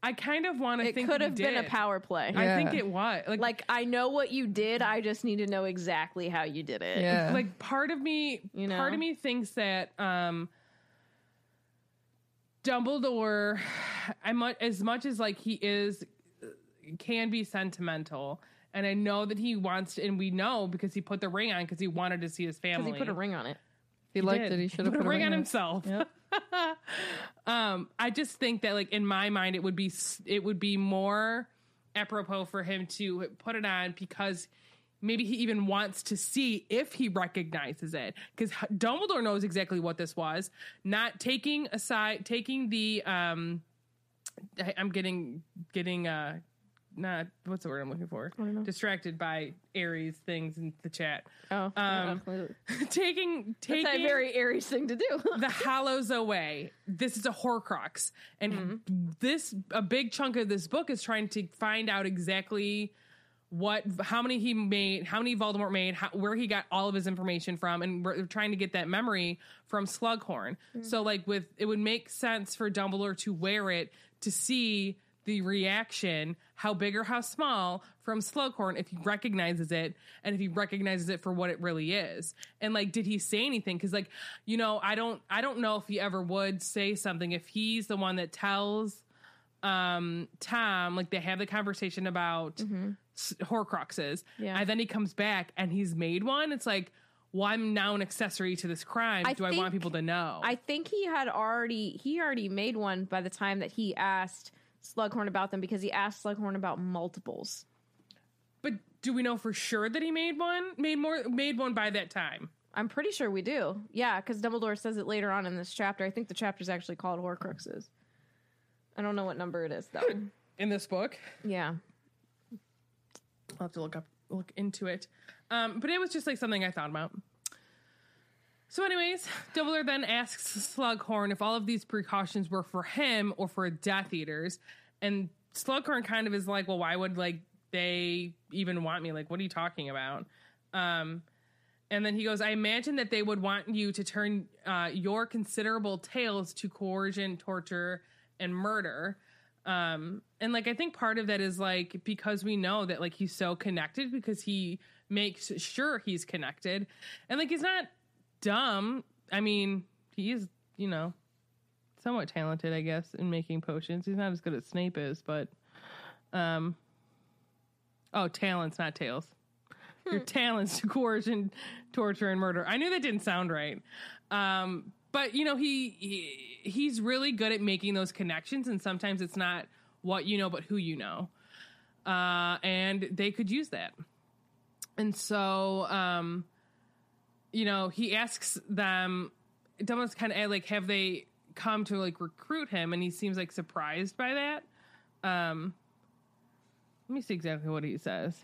I kind of want to think It think could he have been a power play. I think it was. Like, Like I know what you did. I just need to know exactly how you did it. Yeah. like part of me You know? part of me thinks that um Dumbledore as much as like he is can be sentimental and I know that he wants to and we know because he put the ring on because he wanted to see his because family he put a ring on it. If he, liked did. it, he should have put, a ring on it. himself. Yep. um, I just think that, like in my mind, it would be it would be more apropos for him to put it on because maybe he even wants to see if he recognizes it because Dumbledore knows exactly what this was. Not taking aside, taking the um I, I'm getting getting uh not what's the word I'm looking for? I don't know. Distracted by Aries things in the chat. Oh, Um, yeah. taking that's taking a very Aries thing to do. the hollows away. This is a Horcrux, and Mm-hmm. this a big chunk of this book is trying to find out exactly what how many he made, how many Voldemort made, how, where he got all of his information from, and we're trying to get that memory from Slughorn. Mm. So, like with it would make sense for Dumbledore to wear it to see the reaction, how big or how small, from Slughorn if he recognizes it and if he recognizes it for what it really is. And like, did he say anything? Because like, you know, I don't, I don't know if he ever would say something if he's the one that tells um Tom like they have the conversation about s- Horcruxes, Yeah. and then he comes back and he's made one. It's like, well, I'm now an accessory to this crime. I Do I want people to know? I think he had already he already made one by the time that he asked Slughorn about them because he asked Slughorn about multiples. but do we know for sure that he made one? Made more? Made one by that time? I'm pretty sure we do. Yeah, because Dumbledore says it later on in this chapter. I think the chapter's actually called Horcruxes. I don't know what number it is though. in this book. yeah. I'll have to look up look into it. Um, but it was just like something I thought about. So, anyways, Dumbledore then asks Slughorn if all of these precautions were for him or for Death Eaters, and Slughorn kind of is like, "Well, why would like they even want me? Like, what are you talking about?" Um, and then he goes, "I imagine that they would want you to turn uh, your considerable tales to coercion, torture, and murder." Um and like i think part of that is like because we know that like he's so connected because he makes sure he's connected. And like he's not dumb. I mean he is you know somewhat talented i guess in making potions. He's not as good as snape is but um oh talents not tails. Your talents to coercion torture and murder. I knew that didn't sound right. Um but you know he, he he's really good at making those connections and sometimes it's not what you know but who you know. Uh and they could use that. And so um you know he asks them Dumbledore's kind of like have they come to like recruit him? And he seems like surprised by that. Um let me see exactly what he says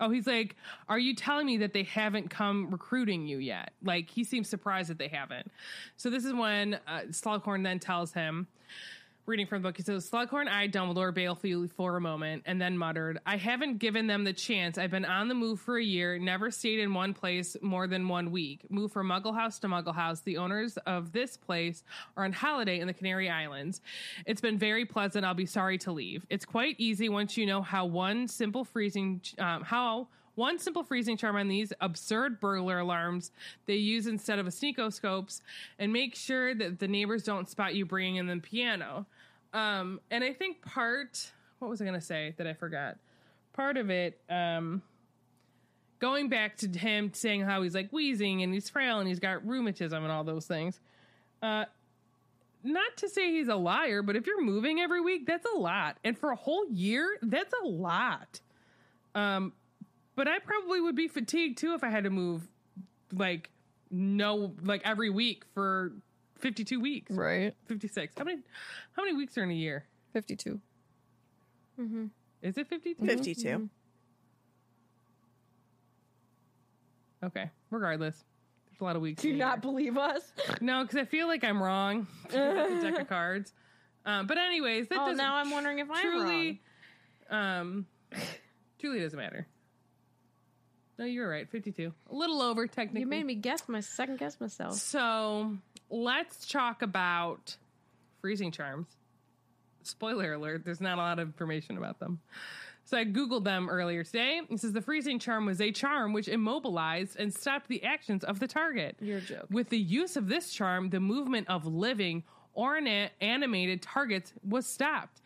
Oh, he's like, Are you telling me that they haven't come recruiting you yet? Like, he seems surprised that they haven't. So, this is when uh, Slughorn then tells him, reading from the book, he says, Slughorn eyed Dumbledore balefully for a moment and then muttered, I haven't given them the chance. I've been on the move for a year, never stayed in one place more than one week. Moved from Muggle House to Muggle House. The owners of this place are on holiday in the Canary Islands. It's been very pleasant. I'll be sorry to leave. It's quite easy once you know how one simple freezing, um, how one simple freezing charm on these absurd burglar alarms they use instead of a sneakoscopes and make sure that the neighbors don't spot you bringing in the piano. Um, and I think part, what was I going to say that I forgot? Part of it, um, going back to him saying how he's like wheezing and he's frail and he's got rheumatism and all those things. Uh, not to say he's a liar, but if you're moving every week, that's a lot. And for a whole year, that's a lot. Um, but I probably would be fatigued too if I had to move like no like every week for 52 weeks. Right. 56. How many how many weeks are in a year? 52. Mhm. Is it 52? 52. Okay. Regardless. There's a lot of weeks. Do in not year. believe us? No, because I feel like I'm wrong. the deck of cards. Um, but anyways, that Oh, doesn't now I'm wondering if I'm truly, um, truly doesn't matter. No, you're right. 52. A little over, technically. You made me guess my second guess myself. So let's talk about freezing charms. Spoiler alert, there's not a lot of information about them. So I Googled them earlier today. It says the freezing charm was a charm which immobilized and stopped the actions of the target. You're joke. With the use of this charm, the movement of living or animated targets was stopped.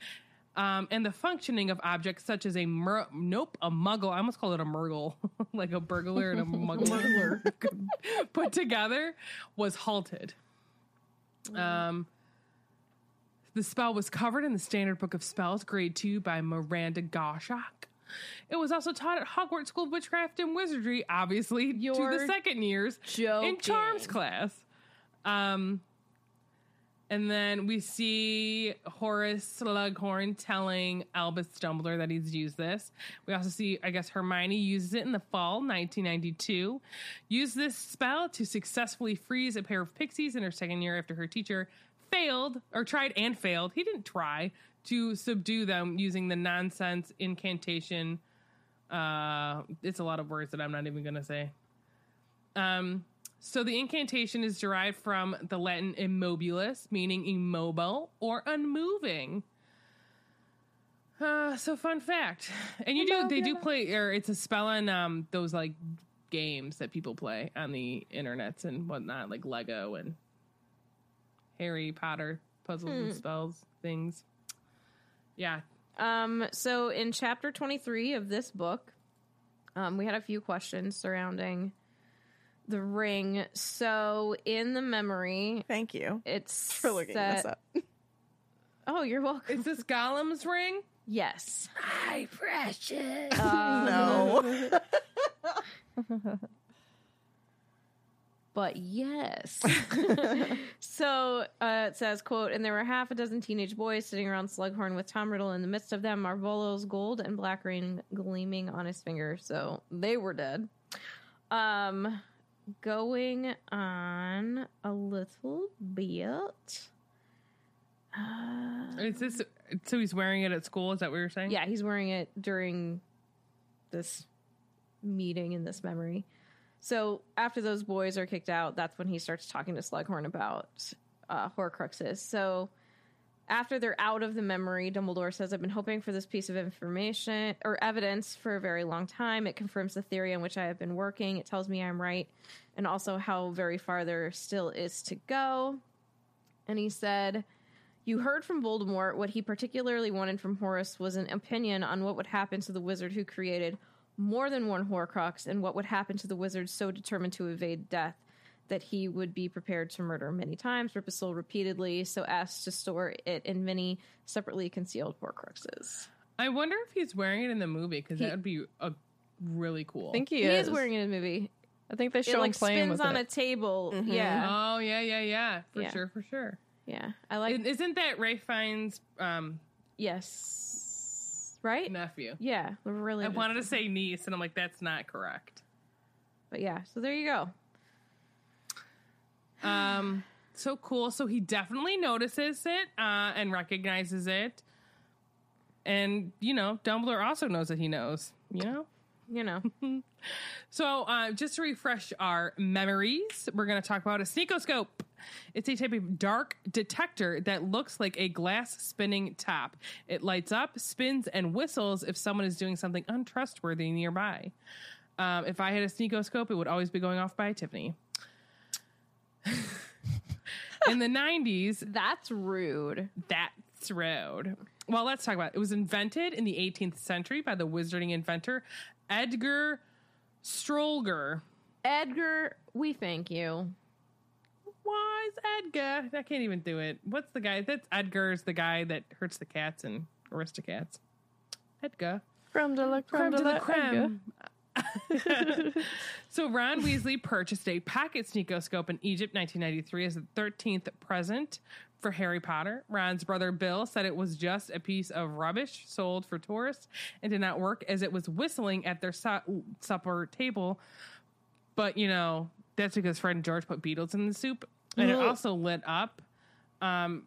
Um, and the functioning of objects such as a mer- nope, a muggle. I almost call it a murgle, like a burglar and a muggle put together was halted. Um, the spell was covered in the Standard Book of Spells, Grade 2 by Miranda Goshawk. It was also taught at Hogwarts School of Witchcraft and Wizardry, obviously, to You're the second years in. Charms class. Um, And then we see Horace Slughorn telling Albus Dumbledore that he's used this. We also see, I guess, Hermione uses it in the fall 1992. Used this spell to successfully freeze a pair of pixies in her second year after her teacher failed, or tried and failed. He didn't try to subdue them using the nonsense incantation. Uh, it's a lot of words that I'm not even going to say. Um, so the incantation is derived from the Latin immobilis, meaning immobile or unmoving. Uh, so fun fact, and you do they do play, or it's a spell on um those like games that people play on the internets and whatnot, like Lego and Harry Potter puzzles and spells things. Yeah, Um, so in chapter 23 of this book, um, we had a few questions surrounding the ring. So in the memory, Thank you it's for looking this up. Oh, you're welcome. is this Gollum's ring? Yes. Hi, precious. no. but yes. so uh, it says, quote, and there were half a dozen teenage boys sitting around Slughorn with Tom Riddle in the midst of them, Marvolo's gold and black ring gleaming on his finger. So they were dead. Um, going on a little bit. Uh, Is this so? He's wearing it at school. Is that what you're saying? yeah, he's wearing it during this meeting in this memory. So after those boys are kicked out, that's when he starts talking to Slughorn about uh, Horcruxes. So after they're out of the memory, Dumbledore says, "I've been hoping for this piece of information or evidence for a very long time. It confirms the theory on which I have been working. It tells me I'm right, and also how very far there still is to go." And he said. You heard from Voldemort what he particularly wanted from Horace was an opinion on what would happen to the wizard who created more than one Horcrux and what would happen to the wizard so determined to evade death that he would be prepared to murder many times, rip a soul repeatedly, so as to store it in many separately concealed Horcruxes. I wonder if he's wearing it in the movie because that would be a really cool. I think he, He, is. is. wearing it in the movie. I think they It show him like playing spins with on it. a table. Mhm. Yeah, Oh yeah, yeah, yeah, for Yeah. sure, for sure. yeah. I like. And Isn't that Ralph Fiennes' um, yes, right? nephew? Yeah, really. I wanted to say niece, and I'm like, that's not correct. but yeah. So there you go. Um, so cool. So he definitely notices it uh, and recognizes it, and you know, Dumbledore also knows that he knows. You know. You know. So, uh, just to refresh our memories, we're going to talk about a sneakoscope. It's a type of dark detector that looks like a glass spinning top. It lights up, spins, and whistles if someone is doing something untrustworthy nearby. Um, if I had a sneakoscope, it would always be going off by Tiffany. In the 90s, That's rude. that's rude. Well, let's talk about it. It was invented in the 18th century by the wizarding inventor Edgar Stroulger. Edgar, we thank you. Why is Edgar? I can't even do it. What's the guy? That's Edgar's the guy that hurts the cats and Aristocats. Edgar. Creme de la creme, Creme de la creme. so Ron Weasley purchased a pocket sneakoscope in Egypt 1993 as the 13th present for Harry Potter. Ron's brother Bill said it was just a piece of rubbish sold for tourists and did not work as it was whistling at their su- supper table. But, you know, that's because Fred and George put beetles in the soup. And it also lit up. Um,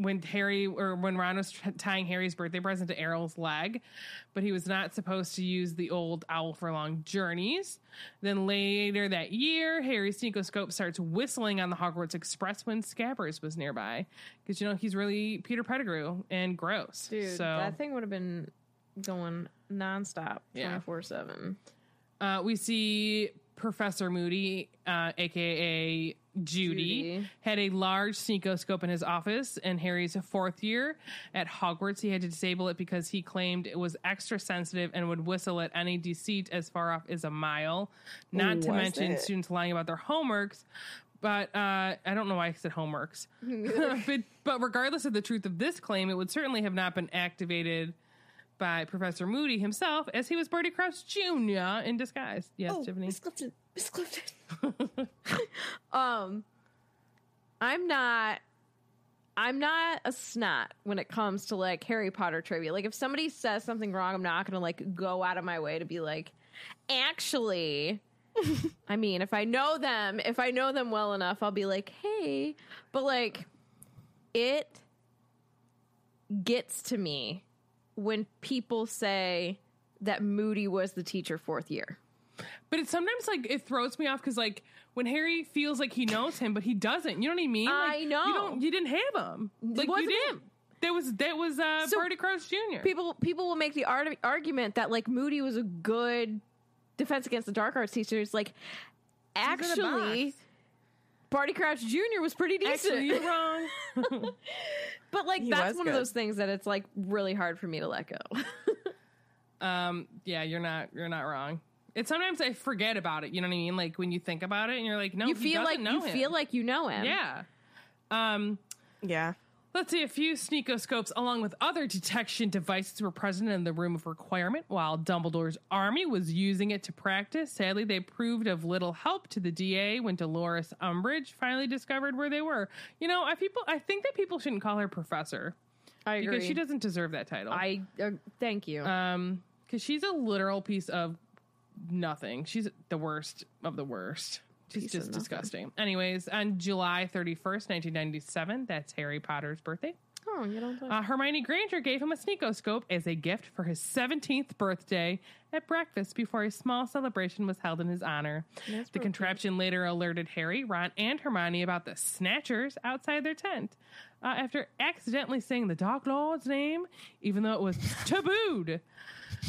when Harry or when Ron was tr- tying Harry's birthday present to Errol's leg, but he was not supposed to use the old owl for long journeys. Then later that year, Harry's sneakoscope starts whistling on the Hogwarts Express when Scabbers was nearby, because you know he's really Peter Pettigrew and gross. Dude, so that thing would have been going nonstop, 24 7. Uh, we see Professor Moody, uh, aka Judy, Judy. had a large sneakoscope in his office. In Harry's fourth year at Hogwarts, he had to disable it because he claimed it was extra sensitive and would whistle at any deceit as far off as a mile. Not to mention it? students lying about their homeworks. But uh, I don't know why I said homeworks. but, but regardless of the truth of this claim, it would certainly have not been activated by Professor Moody himself, as he was Barty Crouch Jr. in disguise. Yes, Tiffany. Miss Clifton. Miss Clifton. um, I'm not I'm not a snot when it comes to like Harry Potter trivia. Like if somebody says something wrong, I'm not gonna like go out of my way to be like, actually. I mean, if I know them, if I know them well enough, I'll be like, hey. But like, it gets to me when people say that Moody was the teacher fourth year. But it's sometimes like it throws me off because like when Harry feels like he knows him, but he doesn't. You know what I mean? I Like, know. You don't. You didn't have him. Like you wasn't didn't. him. That was that was uh, So, Barty Crouch Jr. people people will make the ar- argument that like Moody was a good defense against the dark arts teachers. Like, actually. Barty Crouch Jr. was pretty decent. Actually, you're wrong. but like, He that's was one of good. those things that it's like really hard for me to let go. um, yeah, you're not. You're not wrong. It's sometimes I forget about it. You know what I mean? Like when you think about it, and you're like, no, you he feel like doesn't know you him. feel like you know him. yeah. Um, Yeah. Let's see, a few sneakoscopes along with other detection devices were present in the room of requirement while Dumbledore's army was using it to practice. Sadly, they proved of little help to the DA when Dolores Umbridge finally discovered where they were. You know, I people I think that people shouldn't call her professor I agree. because she doesn't deserve that title. I uh, thank you. um cuz she's a literal piece of nothing. She's the worst of the worst. Of just disgusting. Anyways, on July 31st, 1997, that's Harry Potter's birthday. oh, you don't. Uh, Hermione Granger gave him a sneakoscope as a gift for his 17th birthday at breakfast before a small celebration was held in his honor. the contraption later alerted Harry, Ron, and Hermione about the Snatchers outside their tent. Uh, after accidentally saying the Dark Lord's name, even though it was tabooed.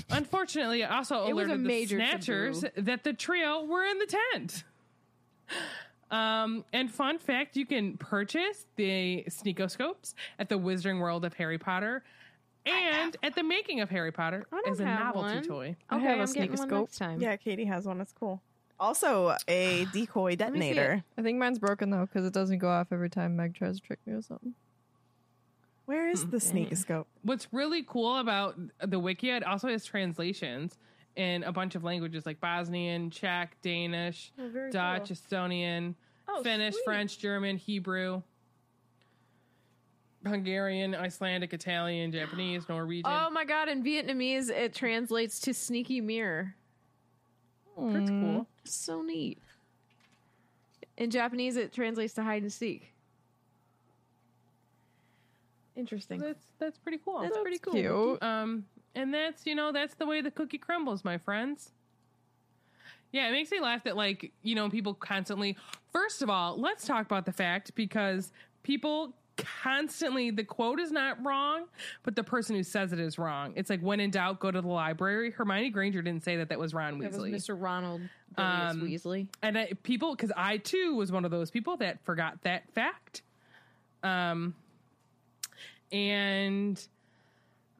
Unfortunately, it also It was a alerted the major Snatchers that the trio were in the tent. Um, and fun fact, you can purchase the sneakoscopes at the Wizarding World of Harry Potter and at the making of Harry Potter as a novelty one. toy. I have a I'm getting one sneakoscope. time. Yeah, Katie has one. It's cool. Also, a decoy me see detonator. I think mine's broken though because it doesn't go off every time Meg tries to trick me with something. Where is the sneakoscope? What's really cool about the wiki, it also has translations in a bunch of languages like Bosnian, Czech, Danish, Oh, Dutch, cool. Estonian, Oh, Finnish, sweet. French, German, Hebrew, Hungarian, Icelandic, Italian, Japanese, Norwegian. Oh my god! In Vietnamese, it translates to sneaky mirror. That's cool. So neat. In Japanese, it translates to hide and seek. Interesting. That's that's pretty cool. That's pretty cool. Cute. Um, and that's you know that's the way the cookie crumbles, my friends. Yeah, it makes me laugh that like you know people constantly. First of all, let's talk about the fact because people constantly the quote is not wrong, but the person who says it is wrong. It's like when in doubt, go to the library. Hermione Granger didn't say that that was Ron That was Weasley, Mr. Ronald Um, Weasley. and I, people because I too was one of those people that forgot that fact. Um, and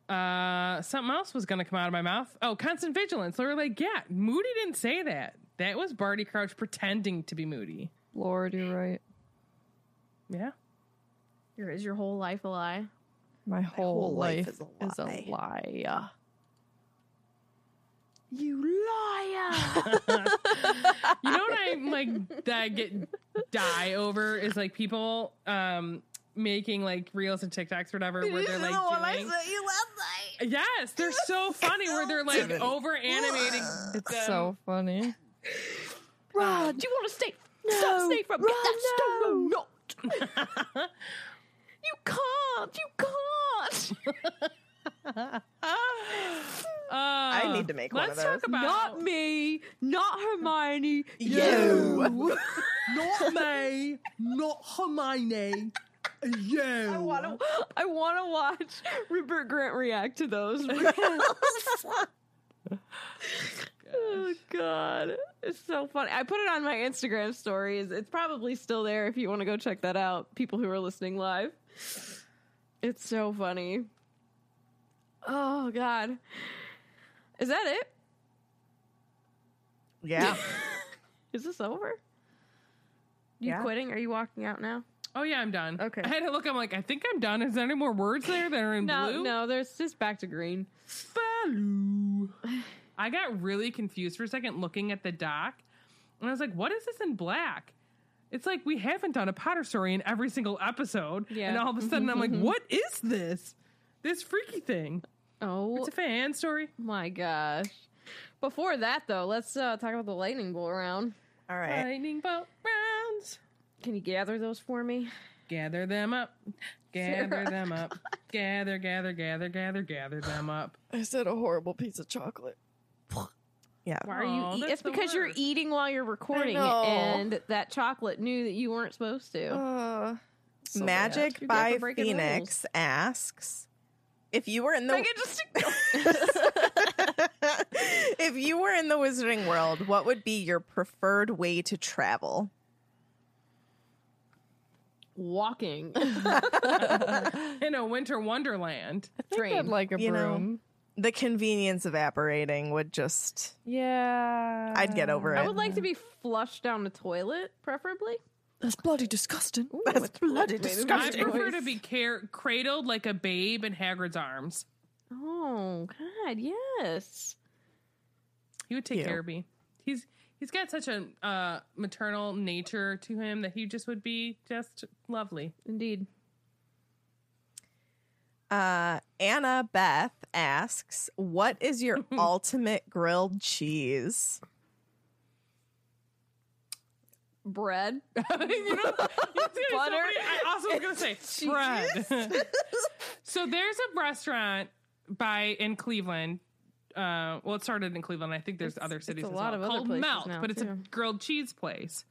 uh something else was going to come out of my mouth oh constant vigilance they were like yeah moody didn't say that that was barty crouch pretending to be moody Lord, you're right. yeah Your, is your whole life a lie? My whole, whole life life, is a is a lie. lie. You liar! you know what i like that I get die over is like people um making like reels and tiktoks or whatever where they're like doing you last night. yes they're so funny where they're like over animating It's so funny. Ron, um, do you want to stay? stop stay from get that stone not? you can't. You can't. Uh, I need to make one let's of talk those. about Not me. Not Hermione. You. not me, not Hermione. You. I want to. I want to watch Rupert Grint react to those. oh God, it's so funny. I put it on my Instagram stories. It's probably still there if you want to go check that out. People who are listening live. It's so funny. Oh God, is that it? Yeah. Is this over? You Yeah. quitting? Are you walking out now? Oh yeah, I'm done. Okay. I had to look. I'm like, I think I'm done. Is there any more words there that are in No, blue? no. No, there's just back to green. Baloo. I got really confused for a second looking at the doc, and I was like, "What is this in black?" It's like we haven't done a Potter story in every single episode, Yeah. and all of a sudden I'm like, what is this? This freaky thing. Oh It's a fan story. my gosh. Before that, though, let's uh, talk about the lightning bolt round. All right. Lightning bolt rounds. Can you gather those for me? Gather them up. Gather Sarah. them up. Gather, gather, gather, gather, gather them up. I said a horrible piece of chocolate. Yeah. Why are Aw, you? Eat- that's it's the because you're worst. eating while you're recording, know. and that chocolate knew that you weren't supposed to. Uh, so. Magic You get by for breaking Phoenix asks if you were in the if you were in the wizarding world, what would be your preferred way to travel? Walking. In a winter wonderland. I think I'd like a you know. broom. The convenience evaporating would just Yeah. I'd get over it. I would like to be flushed down the toilet, preferably. That's bloody disgusting. That's bloody disgusting. I disgusting. prefer to be car- cradled like a babe in Hagrid's arms. Oh God, yes. He would take Cute. care of me. He's he's got such a uh, maternal nature to him that he just would be just lovely. Indeed. Uh, Anna Beth asks, "What is your ultimate grilled cheese?" Bread. you know, you know, Butter. somebody- I also was gonna say bread. so there's a restaurant by in Cleveland. Uh, well, it started in Cleveland. I think there's It's- other it's cities a as lot well, of other called places Melt, now, but it's a grilled cheese place.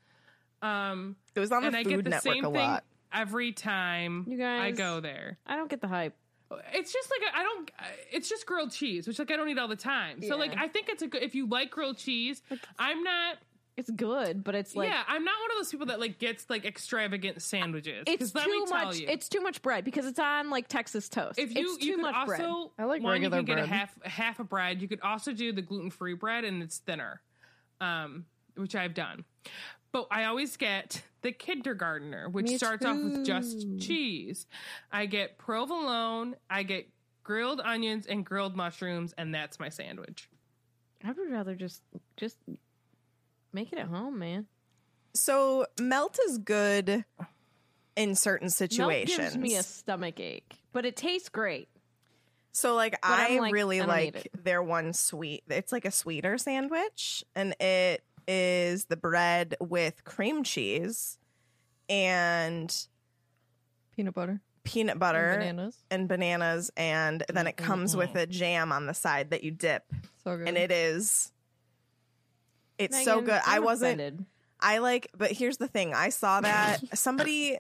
Um, It was on and the I Food get the Network same a thing lot. every time You I go there. I don't get the hype. It's just like I don't. It's just grilled cheese, which like I don't eat all the time. So like I think it's a good if you like grilled cheese. I'm not. It's good, but it's like yeah, I'm not one of those people that like gets like extravagant sandwiches. it's 'Cause let too me tell much. you, it's too much bread because it's on like Texas toast. if you it's you too could much also bread. I like one, regular you can get bread. a half half a bread. You could also do the gluten free bread, and it's thinner, um, which I've done. But I always get the kindergartner, which Me starts off with just cheese. I get provolone, I get grilled onions and grilled mushrooms, and that's my sandwich. I would rather just just make it at home, man. So melt is good in certain situations. situations. gives me a stomach ache, but it tastes great. So like I'm I like, really I like their one sweet. It's like a sweeter sandwich and it is the bread with cream cheese and Peanut butter. peanut and butter bananas. and bananas and then it comes with a jam on the side that you dip So good. and it is it's so good. I I'm wasn't offended. I like, but here's the thing. I saw that somebody,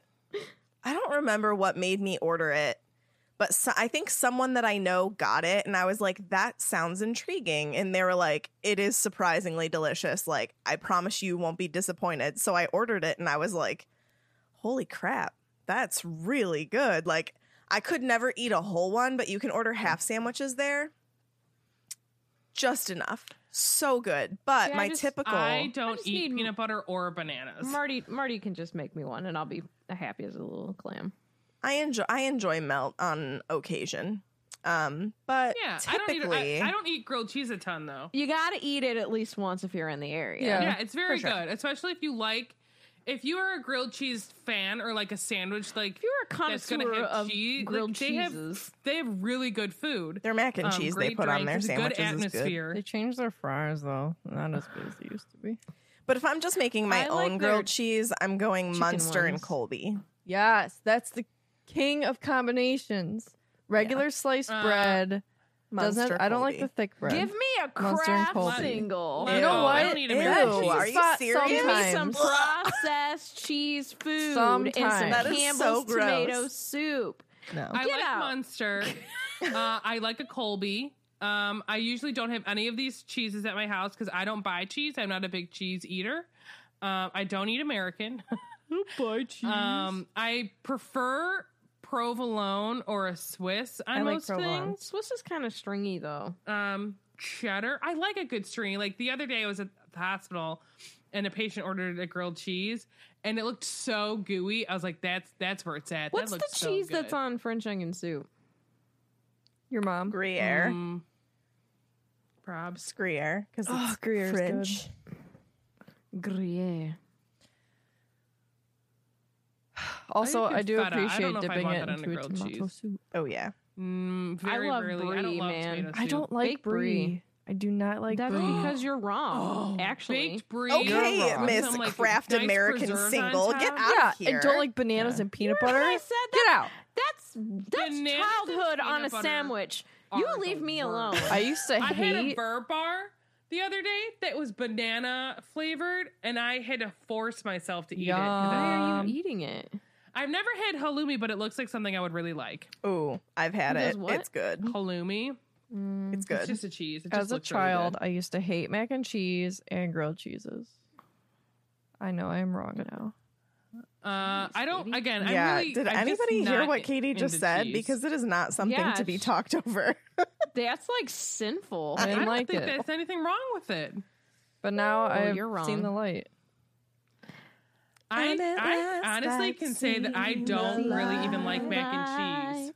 I don't remember what made me order it, but so, I think someone that I know got it, and I was like, that sounds intriguing. And they were like, it is surprisingly delicious. Like, I promise you won't be disappointed. So I ordered it, and I was like, holy crap, that's really good. Like, I could never eat a whole one, but you can order half sandwiches there. Just enough. So good. But See, I my just- typical. I don't just eat need- peanut butter or bananas. Marty Marty can just make me one, and I'll be happy as a little clam. I enjoy I enjoy melt on occasion. Um, but yeah, I don't eat. I, I don't eat grilled cheese a ton though. You got to eat it at least once if you're in the area. Yeah. Yeah, it's very sure. good, especially if you like. If you are a grilled cheese fan or like a sandwich, like If you're a that's gonna connoisseur have of cheese, grilled like, they cheeses, have they have really good food. their mac and Um, cheese they great put on their drinks, sandwiches good is good. atmosphere. They changed their fries though. Not as good as they used to be. But if I'm just making my I own their grilled cheese, I'm going chicken Munster and. Colby. Yes, that's the king of combinations. Regular sliced Uh, bread. Munster Doesn't I don't like the thick bread. give me a Munster Kraft single. Let You know go. what? I don't need Ew, American cheese. are you Spot serious? Give me some processed cheese food and some That is so Campbell's tomato soup. No. I Get like out. Munster. uh, I like a Colby. Um, I usually don't have any of these cheeses at my house because I don't buy cheese. I'm not a big cheese eater. Um, I don't eat American. buy cheese. um, I prefer provolone or a Swiss on I like most provolone. things. Swiss is kind of stringy though. Um, cheddar. I like a good string. Like the other day, I was at the hospital and a patient ordered a grilled cheese, and it looked so gooey. I was like, "That's that's where it's at." What's that the looks so cheese that's on French onion soup? Your mom. Gruyere. Mm, probs. Gruyere because Oh, it's Gruyère's French. Gruyere. Also, like I do feta. Appreciate I dipping it that on a into a tomato cheese. soup. Oh yeah. Mm, very love rarely. I don't brie, love man. tomato I don't like Baked brie. brie. I do not like That's brie. because you're wrong. actually, Baked brie. Okay. Miss Some, like, Kraft nice American single, get out yeah, of here. I don't like bananas Yeah. and peanut You butter. I said? Get That's- out. That's that's Bananas childhood on a sandwich. You leave me worst. alone. I used to I had a hate. burr bar the other day that was banana flavored, and I had to force myself to eat it. Yum. Why I- are you eating it? I've never had halloumi, but it looks like something I would really like. Ooh, I've had it. what? It's good. Halloumi. Mm. It's It's good. just a cheese. It just As a looks really child. I used to hate mac and cheese and grilled cheeses. I know I am wrong now. Uh, I don't. Again, yeah. I'm really, Did I'm anybody hear what Katie just said? cheese. Because it is not something Yeah, to be talked over. That's like sinful. I I don't like think it. there's anything wrong with it. But now I've you're wrong. seen the light. I, I honestly I've can say that I don't the really even like mac and cheese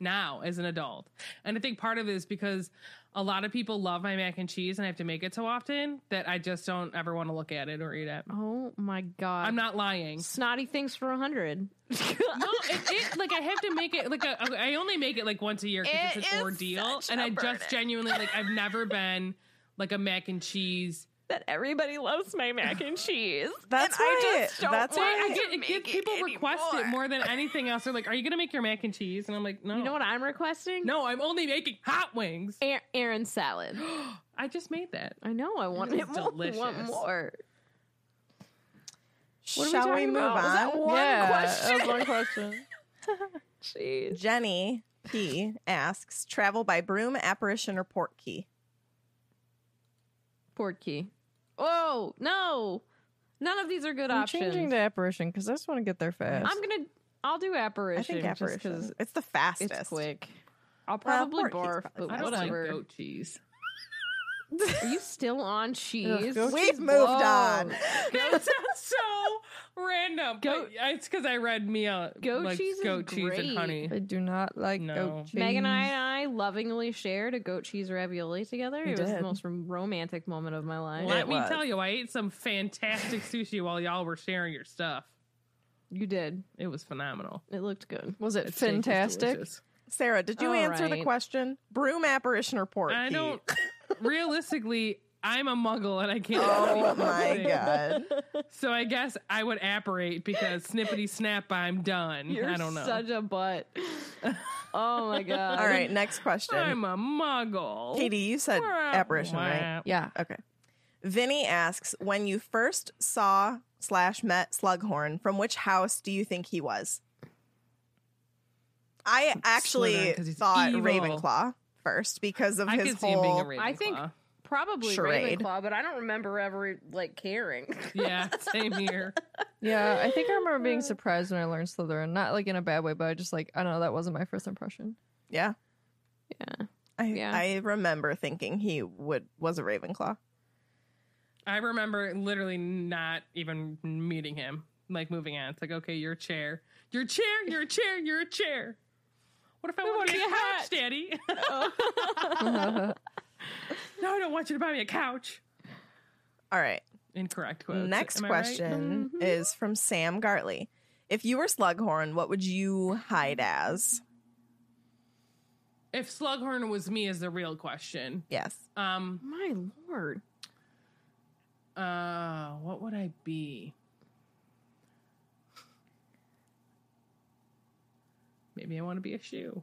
now as an adult. And I think part of it is because a lot of people love my mac and cheese and I have to make it so often that I just don't ever want to look at it or eat it. Oh my god! I'm not lying. snotty things for a hundred. No, it, it like I have to make it like a, I only make it like once a year because It it's an ordeal, and I burden. just genuinely like I've never been like a mac and cheese. That everybody loves my mac and cheese. That's And I why. just don't That's want I why. get, it make gets it people request it more than anything else. They're like, "Are you gonna make your mac and cheese?" And I'm like, "No, You know what I'm requesting? no, I'm only making hot wings." Aaron, Aaron salad. I just made that. I know. I want It it more. delicious. Want more. What are we Shall we move about? Was that on? one yeah, question? that was one question. Jeez. Jenny P asks: Travel by broom, apparition, or Portkey? Port key. Oh no! None of these are good I'm options. changing to apparition because I just want to get there fast. I'm gonna. I'll do apparition. I think apparition. apparition. 'cause It's the fastest. it's quick. I'll probably Portkey's barf, probably but I don't whatever. like goat cheese. Are you still on cheese? goat We've cheese moved blows. on. That sounds so random. Goat- Goat. It's because I read Mia Goat likes cheese is goat cheese great. and honey. I do not like No. goat cheese. Megan and I, and I lovingly shared a goat cheese ravioli together. We it was the most romantic moment of my life. Let It me was. tell you, I ate some fantastic sushi while y'all were sharing your stuff. You did. It was phenomenal. It looked good. Was it That fantastic? Sarah, did you All answer the question? Broom, apparition, report. I key? don't. Realistically, I'm a muggle and I can't. Oh my anything. god. So I guess I would apparate because snippity snap, I'm done. You're I don't know. such a butt. oh my god. All right, next question. I'm a muggle. Katie, you said Wah, apparition, right? Yeah. Okay. Vinny asks, when you first saw slash met Slughorn, from which house do you think he was? I actually Slytherin, 'cause he's thought evil. Ravenclaw first because of I his could being a whole. Ravenclaw. I think- Probably Charade. Ravenclaw, but I don't remember ever like caring. Yeah, same here. Yeah, I think I remember being surprised when I learned Slytherin. Not like in a bad way, but I just like I don't know. That wasn't my first impression. yeah, yeah. I, Yeah. I remember thinking he would was a Ravenclaw. I remember literally not even meeting him, like moving on. It's like, okay, your chair, your chair, your chair, your chair. What if I want to be a couch, Daddy? no, I don't want you to buy me a couch. All right. Incorrect quote. Next Am I right? question Mhm. is from Sam Gartley. If you were Slughorn, what would you hide as? If Slughorn was me, is the real question. Yes. Um, My lord. uh, what would I be? Maybe I want to be a shoe.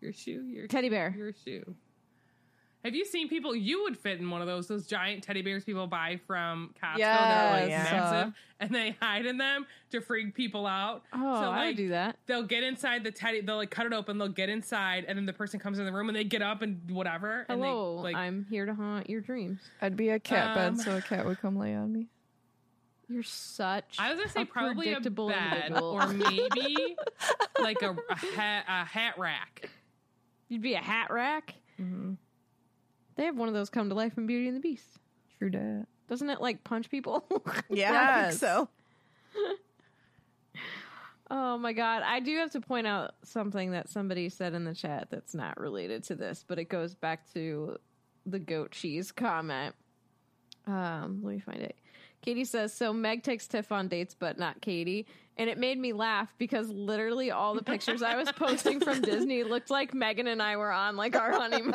Your shoe, your Teddy bear. Your shoe. Have you seen people? You would fit in one of those those giant teddy bears people buy from Costco. They're like Yes. massive, and they hide in them to freak people out. Oh, so I like would do that. they'll get inside the teddy. They'll like cut it open. They'll get inside, and then the person comes in the room and they get up and whatever. And Hello, they, like I'm here to haunt your dreams. I'd be a cat Um, bed, so a cat would come lay on me. You're such. I was gonna say a probably a predictable bed individual. or maybe like a, a hat a hat rack. You'd be a hat rack. hmm They have one of those come to life in Beauty and the Beast. True dat. Doesn't it like punch people? Yeah, I think so. oh my god. I do have to point out something that somebody said in the chat that's not related to this, but it goes back to the goat cheese comment. Um, let me find it. Katie says, so Meg takes Tiff on dates, but not Katie. And it made me laugh because literally all the pictures I was posting from Disney looked like Megan and I were on like our honeymoon.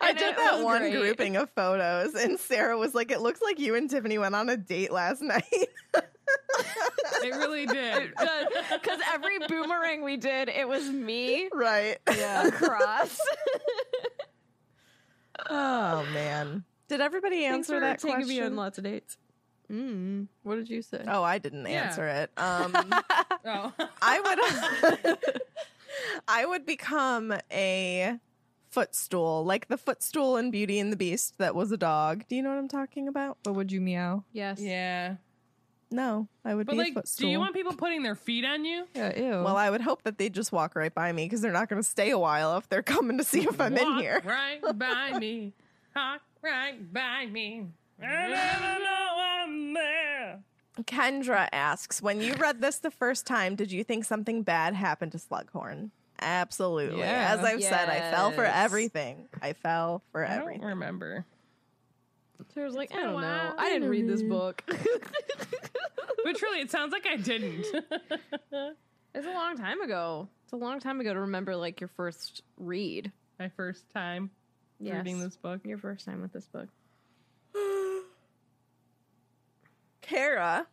I did that one great. grouping of photos, and Sarah was like, "It looks like you and Tiffany went on a date last night." It really did. Because every boomerang we did, it was me right. Yeah. Across. Oh man. Did everybody answer that taking question? me on lots of dates. Mm. What did you say? oh, I didn't Yeah. answer it. Um, Oh. I would. I would become a footstool, like the footstool in Beauty and the Beast that was a dog. Do you know what I'm talking about? But would you meow? Yes. yeah. No, I would But be a like, footstool. do you want people putting their feet on you? Yeah, ew. well, I would hope that they just walk right by me because they're not going to stay a while if they're coming to see if I'm in here. Right by me. Walk right by me. I never know I'm there. Kendra asks, when you read this the first time, did you think something bad happened to Slughorn? Absolutely. Yeah. As I've said, I fell for everything. I fell for everything. I don't everything. remember. Sarah's like, I don't know. I didn't read this book. But truly, it sounds like I didn't. it's a long time ago. It's a long time ago to remember like your first read. My first time Yes. reading this book. Your first time with this book. Kara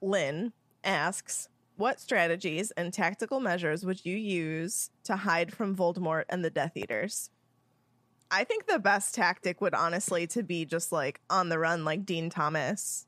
Lynn asks, what strategies and tactical measures would you use to hide from Voldemort and the Death Eaters? I think the best tactic would honestly to be just like on the run like Dean Thomas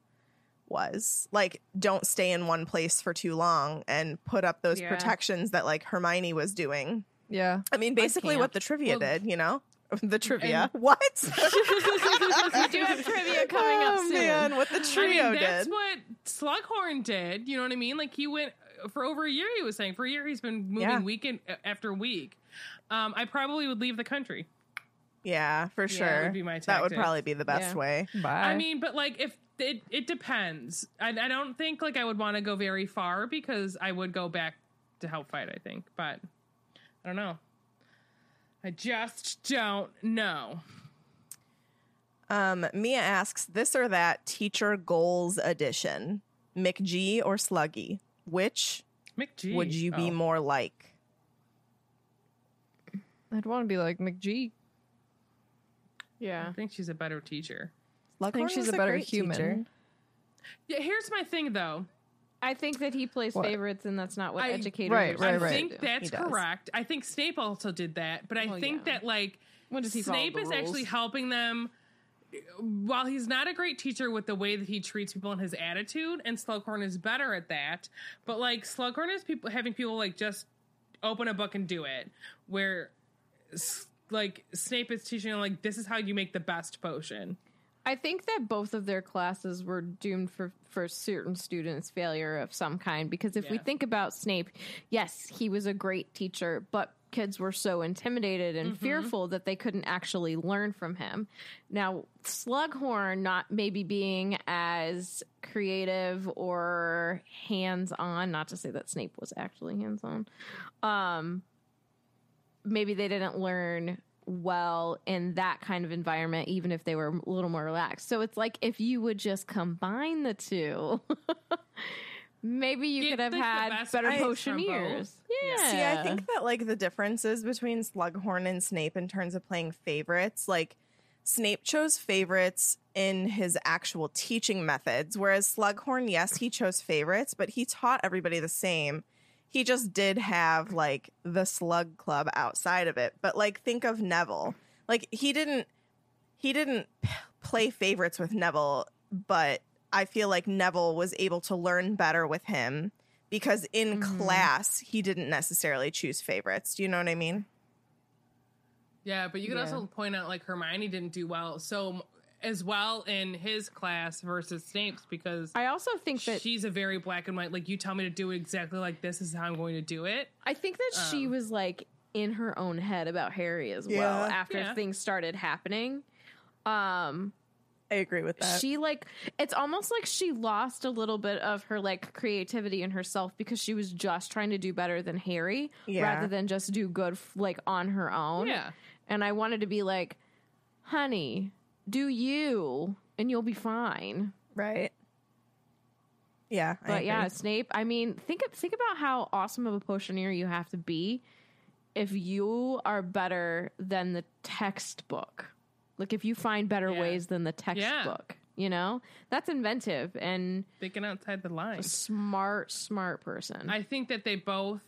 was. Like don't stay in one place for too long and put up those Yeah. protections that like Hermione was doing. yeah. I mean basically what the trivia Well, did, you know? The trivia. what? we do have trivia coming up oh, soon. man, what the I trio mean, that's did. what Slughorn did. You know what I mean? Like he went for over a year. He was saying for a year he's been moving Yeah. week in, after week. Um, I probably would leave the country. Yeah, for sure. that would be my That would probably be the best Yeah. way. Bye. I mean, but like if it it depends. I, I don't think like I would want to go very far because I would go back to help fight. I think, but I don't know. I just don't know. Um, Mia asks this or that teacher goals edition, McG or Sluggy. Which McG. would you be Oh. more like? I'd want to be like McG. Yeah. I think she's a better teacher. I think she's a better great human. teacher. Yeah, here's my thing though. I think that he plays What? favorites, and that's not what I- educators. Right, are right, I supposed right. think that's correct. I think Snape also did that, but I Well, think yeah. that like When does he Snape the is actually helping them. While he's not a great teacher with the way that he treats people and his attitude, and Slughorn is better at that, but like Slughorn is people having people like just open a book and do it, where like Snape is teaching them like this is how you make the best potion. I think that both of their classes were doomed for for certain students' failure of some kind. Because if we think about Snape, yes, he was a great teacher, but kids were so intimidated and fearful that they couldn't actually learn from him. Now, Slughorn not maybe being as creative or hands on, not to say that Snape was actually hands on. Um, maybe they didn't learn well in that kind of environment, even if they were a little more relaxed. So it's like if you would just combine the two, maybe you Get, could have had better parts from potioneers. Yeah. See, I think that like the differences between Slughorn and Snape in terms of playing favorites, like Snape chose favorites in his actual teaching methods, whereas Slughorn, yes, he chose favorites, but he taught everybody the same. He just did have like the slug club outside of it. But like think of Neville. Like he didn't he didn't play favorites with Neville, but I feel like Neville was able to learn better with him because in mm-hmm. class he didn't necessarily choose favorites. Do you know what I mean? Yeah, but you could Yeah. also point out like Hermione didn't do well so as well in his class versus Snape's because I also think that she's a very black and white. Like you tell me to do it exactly like this is how I'm going to do it. I think that she Um, was like in her own head about Harry as well after Yeah. things started happening. Um I agree with that. she like it's almost like she lost a little bit of her like creativity in herself because she was just trying to do better than Harry Yeah. rather than just do good f- like on her own. Yeah. And I wanted to be like, "Honey, do you and you'll be fine." right. Yeah, But yeah. Snape. I mean, think of, think about how awesome of a potioneer you have to be if you are better than the textbook. Like if you find better Yeah. ways than the textbook. You know, that's inventive and Thinking outside the a lines. smart, smart person. I think that they both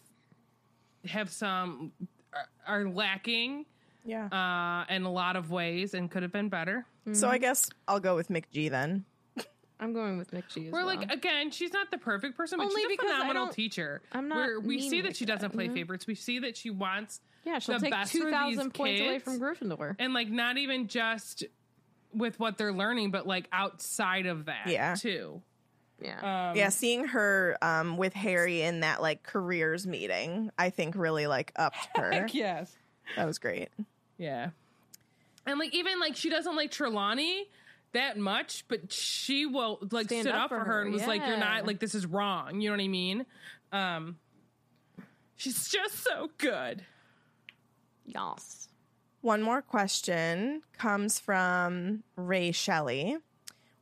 have some are, are lacking yeah. uh, in a lot of ways and could have been better. So I guess I'll go with McG then. I'm going with McGee as We're well. like again, she's not the perfect person, but Only she's a because I phenomenal don't- teacher. I'm not We're, we see that she doesn't play you know? favorites. We see that she wants yeah, she'll the take best for two these points away from Gryffindor. and like not even just with what they're learning, but like outside of that Yeah. too. Yeah, Um, yeah, seeing her um, with Harry in that like careers meeting, I think really like upped her. Heck yes. That was great. Yeah. And like even like she doesn't like Trelawney that much, but she will like Stand stood up up for for her her, and was like, You're not like this is wrong. You know what I mean? Um She's just so good. yes. One more question comes from Ray Shelley.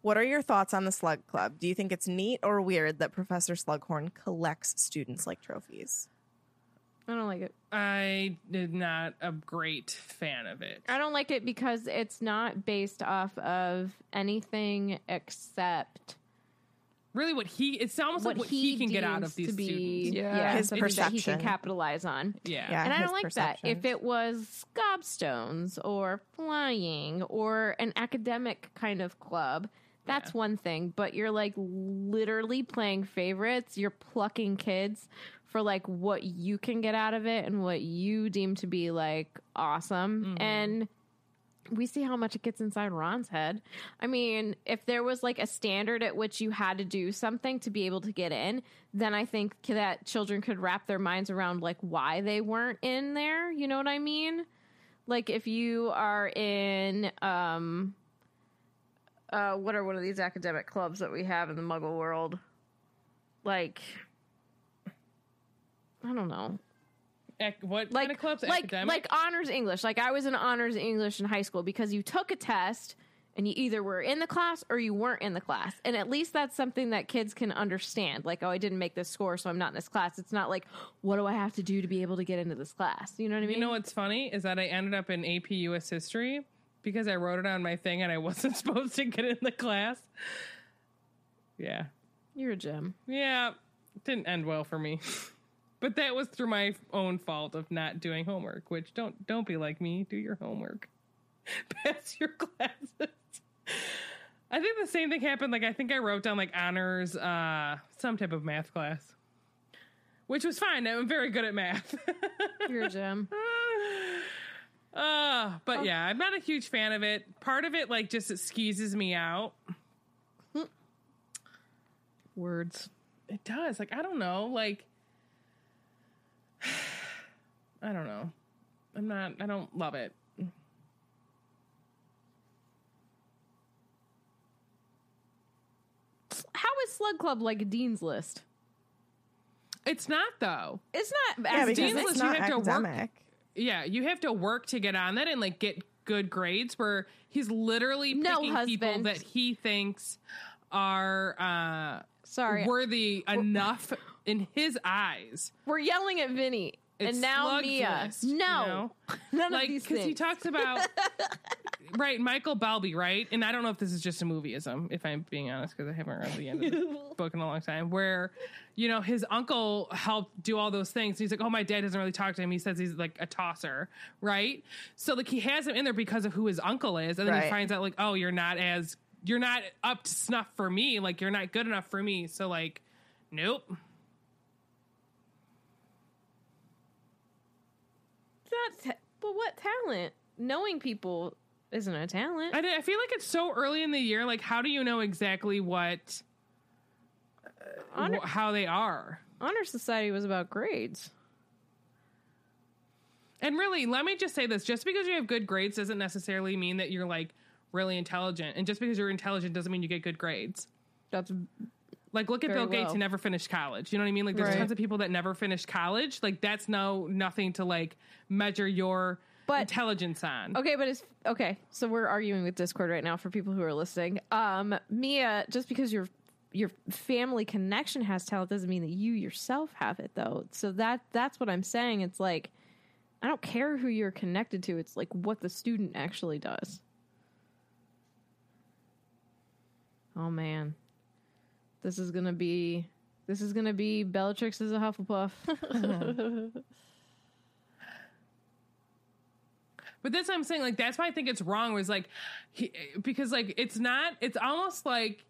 What are your thoughts on the Slug Club? Do you think it's neat or weird that Professor Slughorn collects students like trophies? I don't like it. I did not a great fan of it. I don't like it because it's not based off of anything except Really what he it's almost what like what he, can get out of these to be students. yeah, His something that he can capitalize on. Yeah. Yeah. and I don't like that. If it was gobstones or flying or an academic kind of club, that's Yeah. one thing. But you're like literally playing favorites. You're plucking kids for like what you can get out of it and what you deem to be like awesome. Mhm. And we see how much it gets inside Ron's head. I mean, if there was like a standard at which you had to do something to be able to get in, then I think that children could wrap their minds around like why they weren't in there. You know what I mean? Like if you are in um uh what are one of these academic clubs that we have in the muggle world? Like I don't know Ac- what like kind of clubs? like Academic? like honors English. Like I was in honors English in high school because you took a test and you either were in the class or you weren't in the class. And at least that's something that kids can understand. Like, oh, I didn't make this score, so I'm not in this class. It's not like, what do I have to do to be able to get into this class? You know what I mean? You know what's funny is that I ended up in AP US history because I wrote it on my thing and I wasn't supposed to get in the class. Yeah. You're a gem. Yeah. Didn't end well for me. but that was through my own fault of not doing homework, which don't don't be like me. Do your homework. Pass your classes. I think the same thing happened. Like I think I wrote down like honors, uh, some type of math class. Which was fine. I'm very good at math. You're a gem. Uh, but yeah, I'm not a huge fan of it. Part of it, like, just it skeezes me out. Words. It does. Like, I don't know. Like, I don't know. I'm not, I don't love it. How is Slug Club like a dean's list? It's not, though. It's not Yeah, as because Dean's dean's list, it's you not have to work- academic. Yeah, you have to work to get on that and, like, get good grades where he's literally No, picking people that he thinks are uh, Sorry, worthy enough in his eyes. we're yelling at Vinny. It's and now Mia. list, no, you know? none like of these because he talks about right michael belby right? And i don't know if this is just a movieism if i'm being honest because i haven't read the end of the book in a long time where you know his uncle helped do all those things. He's like oh my dad doesn't really talk to him. He says he's like a tosser right? So like he has him in there because of who his uncle is and then he finds out like oh you're not as you're not up to snuff for me. Like you're not good enough for me. So like nope Not ta- but what talent? Knowing people isn't a talent. I, I feel like it's so early in the year. Like, how do you know exactly what, Honor, wh- how they are? Honor Society was about grades. And really, let me just say this: just because you have good grades doesn't necessarily mean that you're like really intelligent, and just because you're intelligent doesn't mean you get good grades. That's Like, look at Very Bill Gates, well. who never finished college. You know what I mean? Like, there's Right. tons of people that never finished college. Like, that's no nothing to like measure your But- intelligence on. okay, but it's okay. So we're arguing with Discord right now for people who are listening. Um, Mia, just because you're your family connection has talent doesn't mean that you yourself have it though. So that that's what I'm saying. It's like I don't care who you're connected to. It's like what the student actually does. Oh man. This is going to be this is going to be Bellatrix as a Hufflepuff. But that's what I'm saying. Like that's why I think it's wrong. Was like he, because like it's not. It's almost like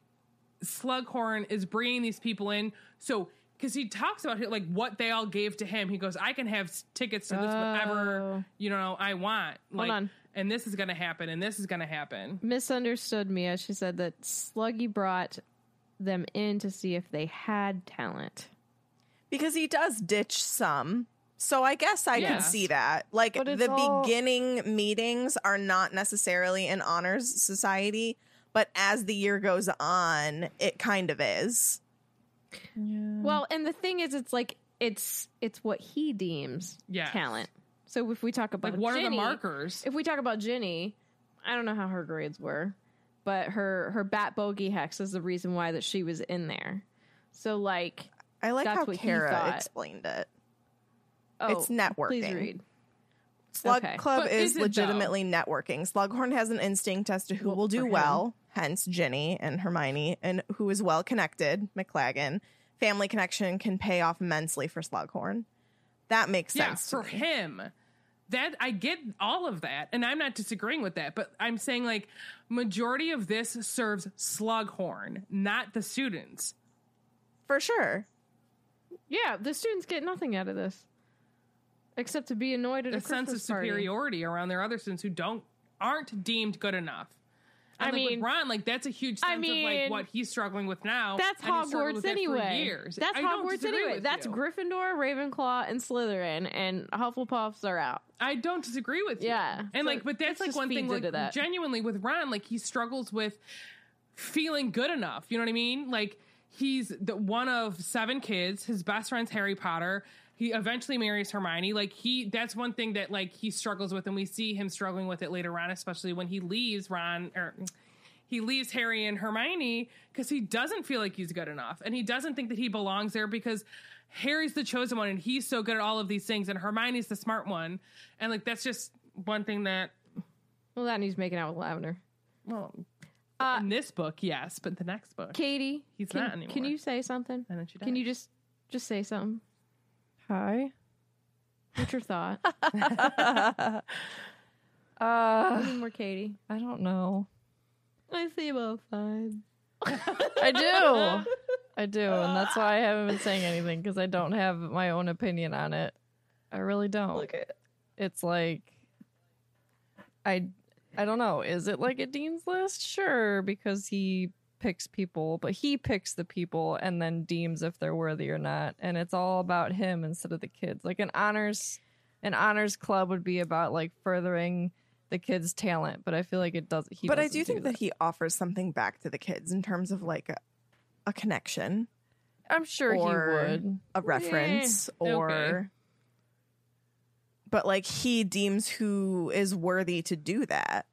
Slughorn is bringing these people in. So because he talks about like what they all gave to him. He goes, I can have tickets to this whatever Oh. you know I want. Like, on. And this is gonna happen. And this is gonna happen. Misunderstood Mia. She said that Sluggy brought them in to see if they had talent. because he does ditch some. So I guess I can Yes. see that. Like the all- beginning meetings are not necessarily an honors society, but as the year goes on, it kind of is. Yeah. Well, and the thing is, it's like it's it's what he deems Yes. talent. So if we talk about Like what are the markers? If we talk about Ginny, I don't know how her grades were, but her her bat bogey hex is the reason why that she was in there. So like, I like That's how Kara explained it. oh, It's networking. Please read. Slug Okay. Club But is, is it, though? legitimately networking. Slughorn has an instinct as to who Well, will do well, hence Ginny and Hermione, and who is well connected, McLaggen. Family connection can pay off immensely for Slughorn. That makes yeah, sense. for me. him. That I get all of that, and I'm not disagreeing with that. But I'm saying like majority of this serves Slughorn, not the students. For sure. Yeah, the students get nothing out of this, except to be annoyed at a, a sense of Christmas party. superiority around their other students who don't aren't deemed good enough. And I like mean- with Ron, like that's a huge sense I of like what he's struggling with now. That's and he struggled Hogwarts that anyway. That's I Hogwarts anyway. That's you. Gryffindor, Ravenclaw, and Slytherin, and Hufflepuffs are out. I don't disagree with you. Yeah. And So like, but that's like one thing. Like that. genuinely with Ron, like he struggles with feeling good enough. You know what I mean? Like he's the one of seven kids. His best friend's Harry Potter. He eventually marries Hermione. Like he, that's one thing that like he struggles with, and we see him struggling with it later on, especially when he leaves Ron or he leaves Harry and Hermione because he doesn't feel like he's good enough, and he doesn't think that he belongs there because Harry's the chosen one, and he's so good at all of these things, and Hermione's the smart one, and like that's just one thing that Well, that he's making out with Lavender. well. Uh, in this book, yes, but the next book, Katie, He's can, not anymore. Can you say something? and then she Can you just just say something? Hi. What's your thought? uh, What do you Katie? I don't know. I see about five. I do. I do, and that's why I haven't been saying anything because I don't have my own opinion on it. I really don't. Look at it's like I I don't know. Is it like a dean's list? Sure, because he picks people, but he picks the people and then deems if they're worthy or not, and it's all about him instead of the kids. Like an honors an honors club would be about like furthering the kids' talent, but I feel like it does. He but I doesn't do think that he offers something back to the kids in terms of like a, a connection, I'm sure he would. a reference, okay. or. But like he deems who is worthy to do that.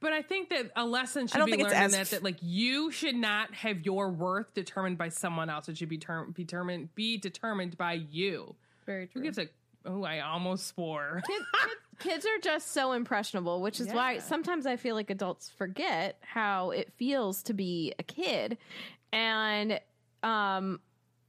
But I think that a lesson should be learned as that that like you should not have your worth determined by someone else. It should be term, determined be determined by you. Very true. Who gives a oh I almost swore. Kid, kid, kids are just so impressionable, which is why sometimes I feel like adults forget how it feels to be a kid. And um,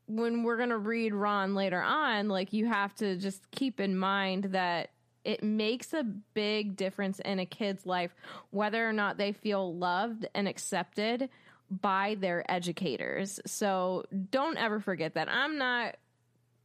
when we're going to read Ron later on, like you have to just keep in mind that it makes a big difference in a kid's life whether or not they feel loved and accepted by their educators. So don't ever forget that. I'm not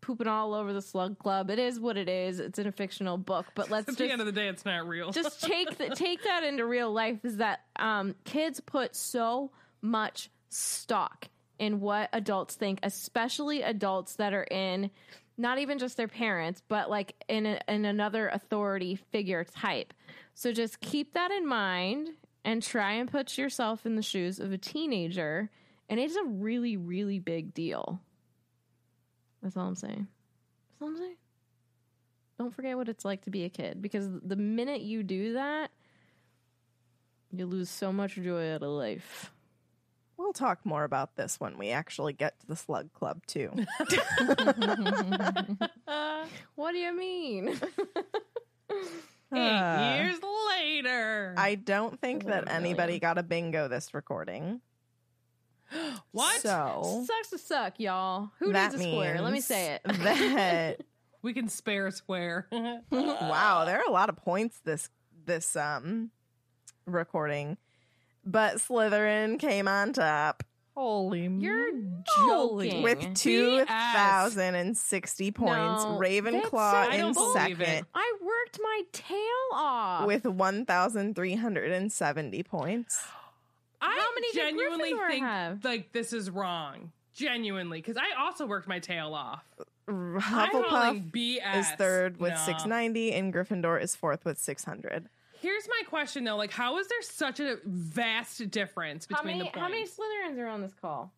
pooping all over the slug club. It is what it is. It's in a fictional book, but let's At just the end of the day, it's not real. just take the, take that into real life is that um, kids put so much stock in what adults think, especially adults that are in not even just their parents, but like in a, in another authority figure type. So just keep that in mind and try and put yourself in the shoes of a teenager, and it's a really really big deal. That's all I'm saying. That's all I'm saying. Don't forget what it's like to be a kid because the minute you do that, You lose so much joy out of life. We'll talk more about this when we actually get to the Slug Club, too. What do you mean? Eight Ah. years later. I don't think One that anybody million. got a bingo this recording. what? So Sucks to suck, y'all. Who needs a square? Let me say it. That we can spare a square. wow, there are a lot of points this this um recording. But Slytherin came on top Holy You're moly. joking. with two thousand and sixty points. No, Ravenclaw that's- I in don't believe it. second I worked my tail off. with one thousand three hundred and seventy points. I How many genuinely Gryffindor think have? like this is wrong. Genuinely, because I also worked my tail off. Hufflepuff calling BS. is third with No. 690 and Gryffindor is fourth with 600. Here's my question though: like, how is there such a vast difference how between many, the how many points? Slytherins are on this call?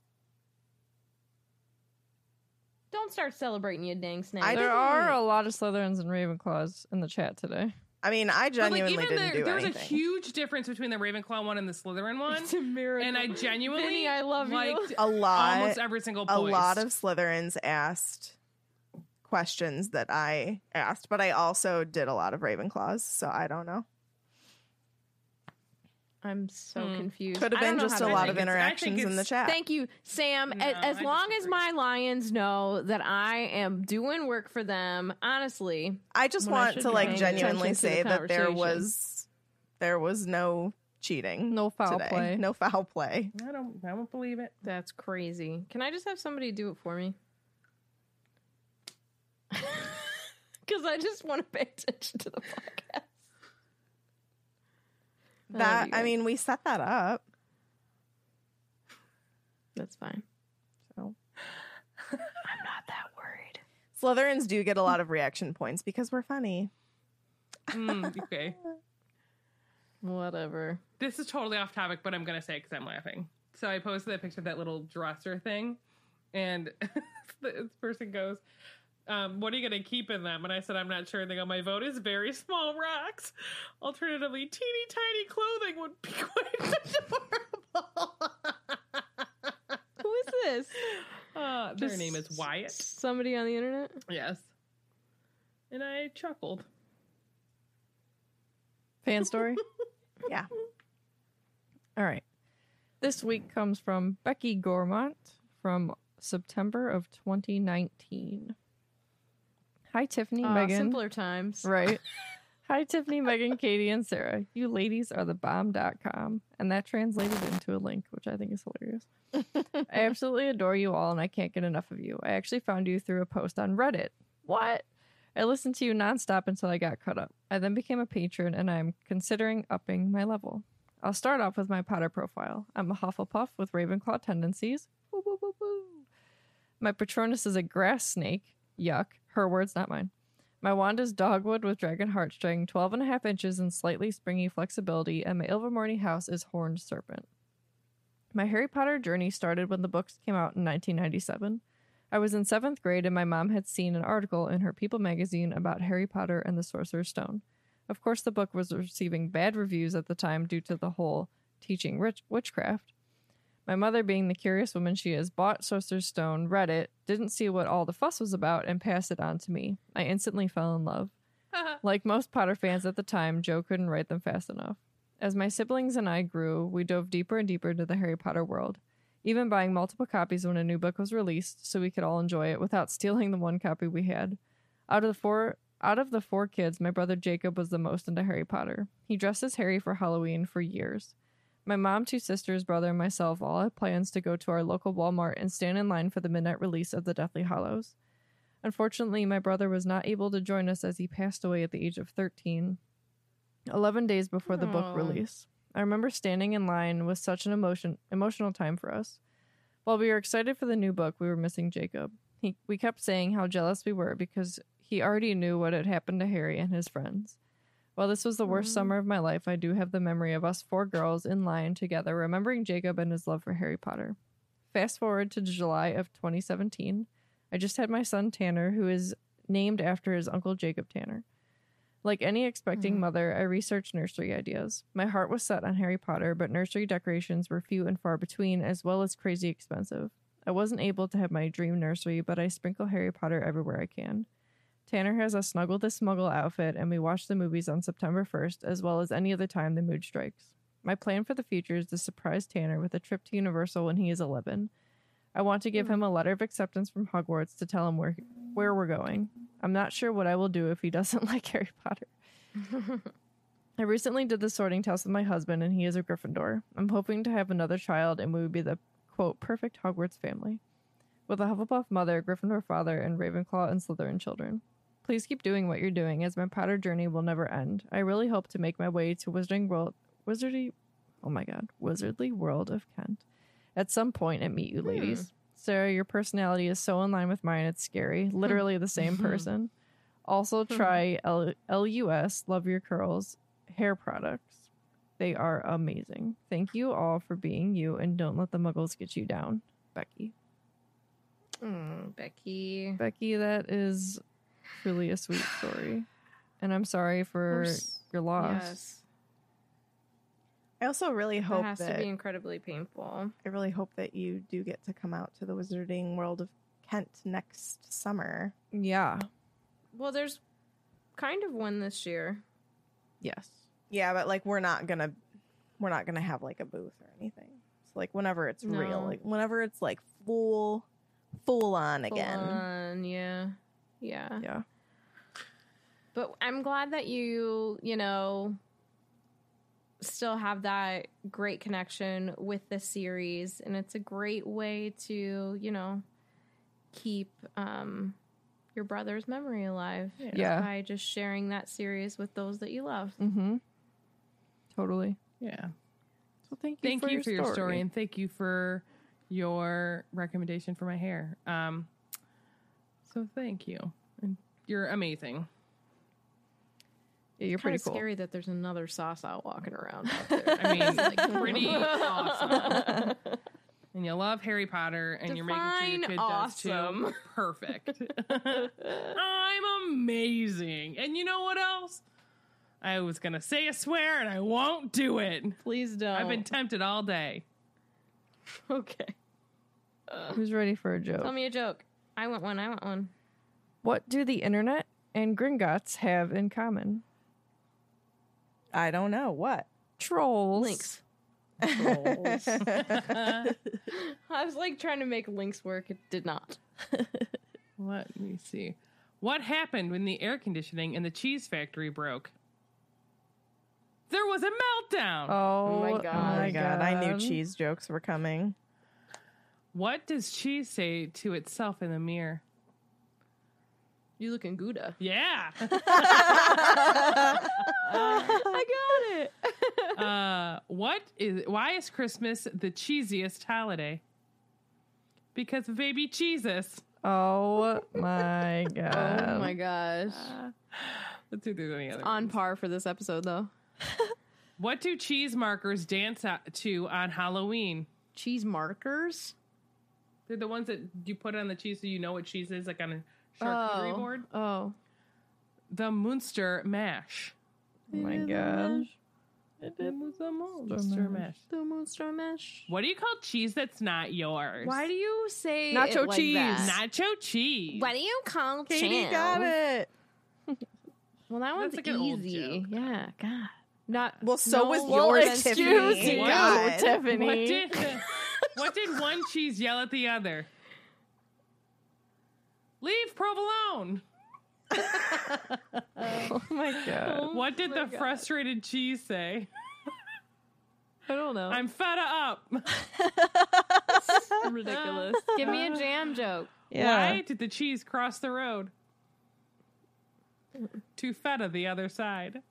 Don't start celebrating, you dang snake. I There didn't- are a lot of Slytherins and Ravenclaws in the chat today. I mean, I But, like, genuinely even didn't there, do there's anything. a huge difference between the Ravenclaw one and the Slytherin one, it's a miracle. and I genuinely Vinny, I love you. liked a lot almost every single a lot of Slytherins asked questions that I asked, but I also did a lot of Ravenclaws, so I don't know. I'm so Hmm. confused. Could have been just a lot of it's- I think interactions in the chat. Thank you, Sam. No, A- as long as my lions know that I am doing work for them, honestly, I just when I want to like genuinely attention to the say that there was there was no cheating. No foul today. play. No foul play. I don't, I don't believe it. that's crazy. Can I just have somebody do it for me? Because I just want to pay attention to the podcast. I love That you I mean, we set that up. That's fine. So I'm not that worried. Slytherins do get a lot of reaction points because we're funny. Mm, okay, Whatever. this is totally off topic, but I'm gonna say because I'm laughing. So I posted that picture of that little dresser thing, and this person goes, um, "What are you gonna keep in them?" And I said, "I'm not sure." And they go, "My vote is very small rocks. Alternatively, teeny tiny clothing would be quite adorable." Who is this? Uh, their Just name is Wyatt. Somebody on the internet? Yes. And I chuckled. Fan story? Yeah. All right. This week comes from Becky Gormont from September of 2019. Hi, Tiffany, Aw, Megan. simpler times. Right. Hi, Tiffany, Megan, Katie, and Sarah. You ladies are the bomb.com. And that translated into a link, which I think is hilarious. I absolutely adore you all, and I can't get enough of you. I actually found you through a post on Reddit. What? I listened to you nonstop until I got caught up. I then became a patron, and I'm considering upping my level. I'll start off with my Potter profile. I'm a Hufflepuff with Ravenclaw tendencies. Woo, woo, woo, woo. My Patronus is a grass snake. Yuck. Her words, not mine. My wand is dogwood with dragon heartstring, 12 and a half inches and slightly springy flexibility, and my Ilvermorny house is horned serpent. My Harry Potter journey started when the books came out in 1997. I was in seventh grade, and my mom had seen an article in her People magazine about Harry Potter and the Sorcerer's Stone. Of course, the book was receiving bad reviews at the time due to the whole teaching witch- witchcraft. My mother, being the curious woman she is, bought Sorcerer's Stone, read it, didn't see what all the fuss was about, and passed it on to me. I instantly fell in love. Like most Potter fans at the time, Joe couldn't write them fast enough. As my siblings and I grew, we dove deeper and deeper into the Harry Potter world, even buying multiple copies when a new book was released so we could all enjoy it without stealing the one copy we had. Out of the four out of the four kids, my brother Jacob was the most into Harry Potter. He dressed as Harry for Halloween for years. My mom, two sisters, brother, and myself all had plans to go to our local Walmart and stand in line for the midnight release of the Deathly Hallows. Unfortunately, my brother was not able to join us as he passed away at the age of 13, 11 days before the book release. I remember standing in line was such an emotion emotional time for us. While we were excited for the new book, we were missing Jacob. He, we kept saying how jealous we were because he already knew what had happened to Harry and his friends. While this was the worst Mm. summer of my life, I do have the memory of us four girls in line together, remembering Jacob and his love for Harry Potter. Fast forward to July of 2017. I just had my son Tanner, who is named after his uncle Jacob Tanner. Like any expecting Mm. mother, I researched nursery ideas. My heart was set on Harry Potter, but nursery decorations were few and far between, as well as crazy expensive. I wasn't able to have my dream nursery, but I sprinkle Harry Potter everywhere I can. Tanner has a Snuggle the Smuggle outfit, and we watch the movies on September 1st, as well as any other time the mood strikes. My plan for the future is to surprise Tanner with a trip to Universal when he is 11. I want to give hmm. him a letter of acceptance from Hogwarts to tell him where, where we're going. I'm not sure what I will do if he doesn't like Harry Potter. I recently did the sorting test with my husband, and he is a Gryffindor. I'm hoping to have another child, and we would be the quote perfect Hogwarts family, with a Hufflepuff mother, Gryffindor father, and Ravenclaw and Slytherin children. Please keep doing what you're doing, as my Potter journey will never end. I really hope to make my way to Wizarding World, Wizardy, oh my god, Wizardly World of Kent, at some point and meet you, hmm. ladies. Sarah, your personality is so in line with mine, it's scary. Hmm. Literally the same hmm. person. Also, try L- LUS, Love Your Curls, hair products. They are amazing. Thank you all for being you and don't let the muggles get you down. Becky. Mm, Becky. Becky, that is truly a sweet story. And I'm sorry for Course. your loss. Yes. I also really hope That has that to be incredibly painful. I really hope that you do get to come out to the Wizarding World of Kent next summer. Yeah. Well, there's kind of one this year. Yes. Yeah, but like we're not gonna we're not gonna have like a booth or anything. So like whenever it's real, like whenever it's like full full on Full again. on, yeah. Yeah. Yeah. But I'm glad that you, you know, still have that great connection with the series and it's a great way to, you know, keep um your brother's memory alive Yeah. by just sharing that series with those that you love. Mm-hmm. Totally. Yeah. So thank you Thank for you your for your story and thank you for your recommendation for my hair. Um, so thank you. And you're amazing. Yeah, you're pretty cool. scary that there's another sauce out walking around out there. I mean, like pretty awesome. And you love Harry Potter, and you're making sure your Define kid awesome. does too. Perfect. I'm amazing. And you know what else? I was gonna say a swear, and I won't do it. Please don't. I've been tempted all day. okay. Who's ready for a joke? Tell me a joke. I want one. I want one. What do the internet and Gringotts have in common? I don't know what. Trolls. Links. I was like trying to make links work. It did not. Let me see. What happened when the air conditioning in the cheese factory broke? There was a meltdown. Oh, oh my god. Oh God. my god, I knew cheese jokes were coming. What does cheese say to itself in the mirror? You looking Gouda. Yeah. I got it. uh, what is? Why is Christmas the cheesiest holiday? Because of baby Jesus. Oh my god. oh my gosh. Let's see if there's any other. On ones. par for this episode though. What do cheese markers dance to on Halloween? Cheese markers. They're the ones that you put on the cheese so you know what cheese is, like on a charcuterie oh. board. Oh. The Munster mash. Oh my god. It was Munster mash. The Munster mash. What do you call cheese that's not yours? Why do you say Nacho it like cheese. that? nacho cheese? What do you call Katie jam? got it. Well, that one's That's like an old easy. joke. Yeah, God. Not Well, so no was more yours, Tiffany. excuse you, God. Tiffany. What did one cheese yell at the other? Leave provolone. Oh my god. Oh what did the frustrated cheese say? I don't know. I'm fed up. ridiculous. Give me a jam joke. Yeah. Why did the cheese cross the road? To feta the other side.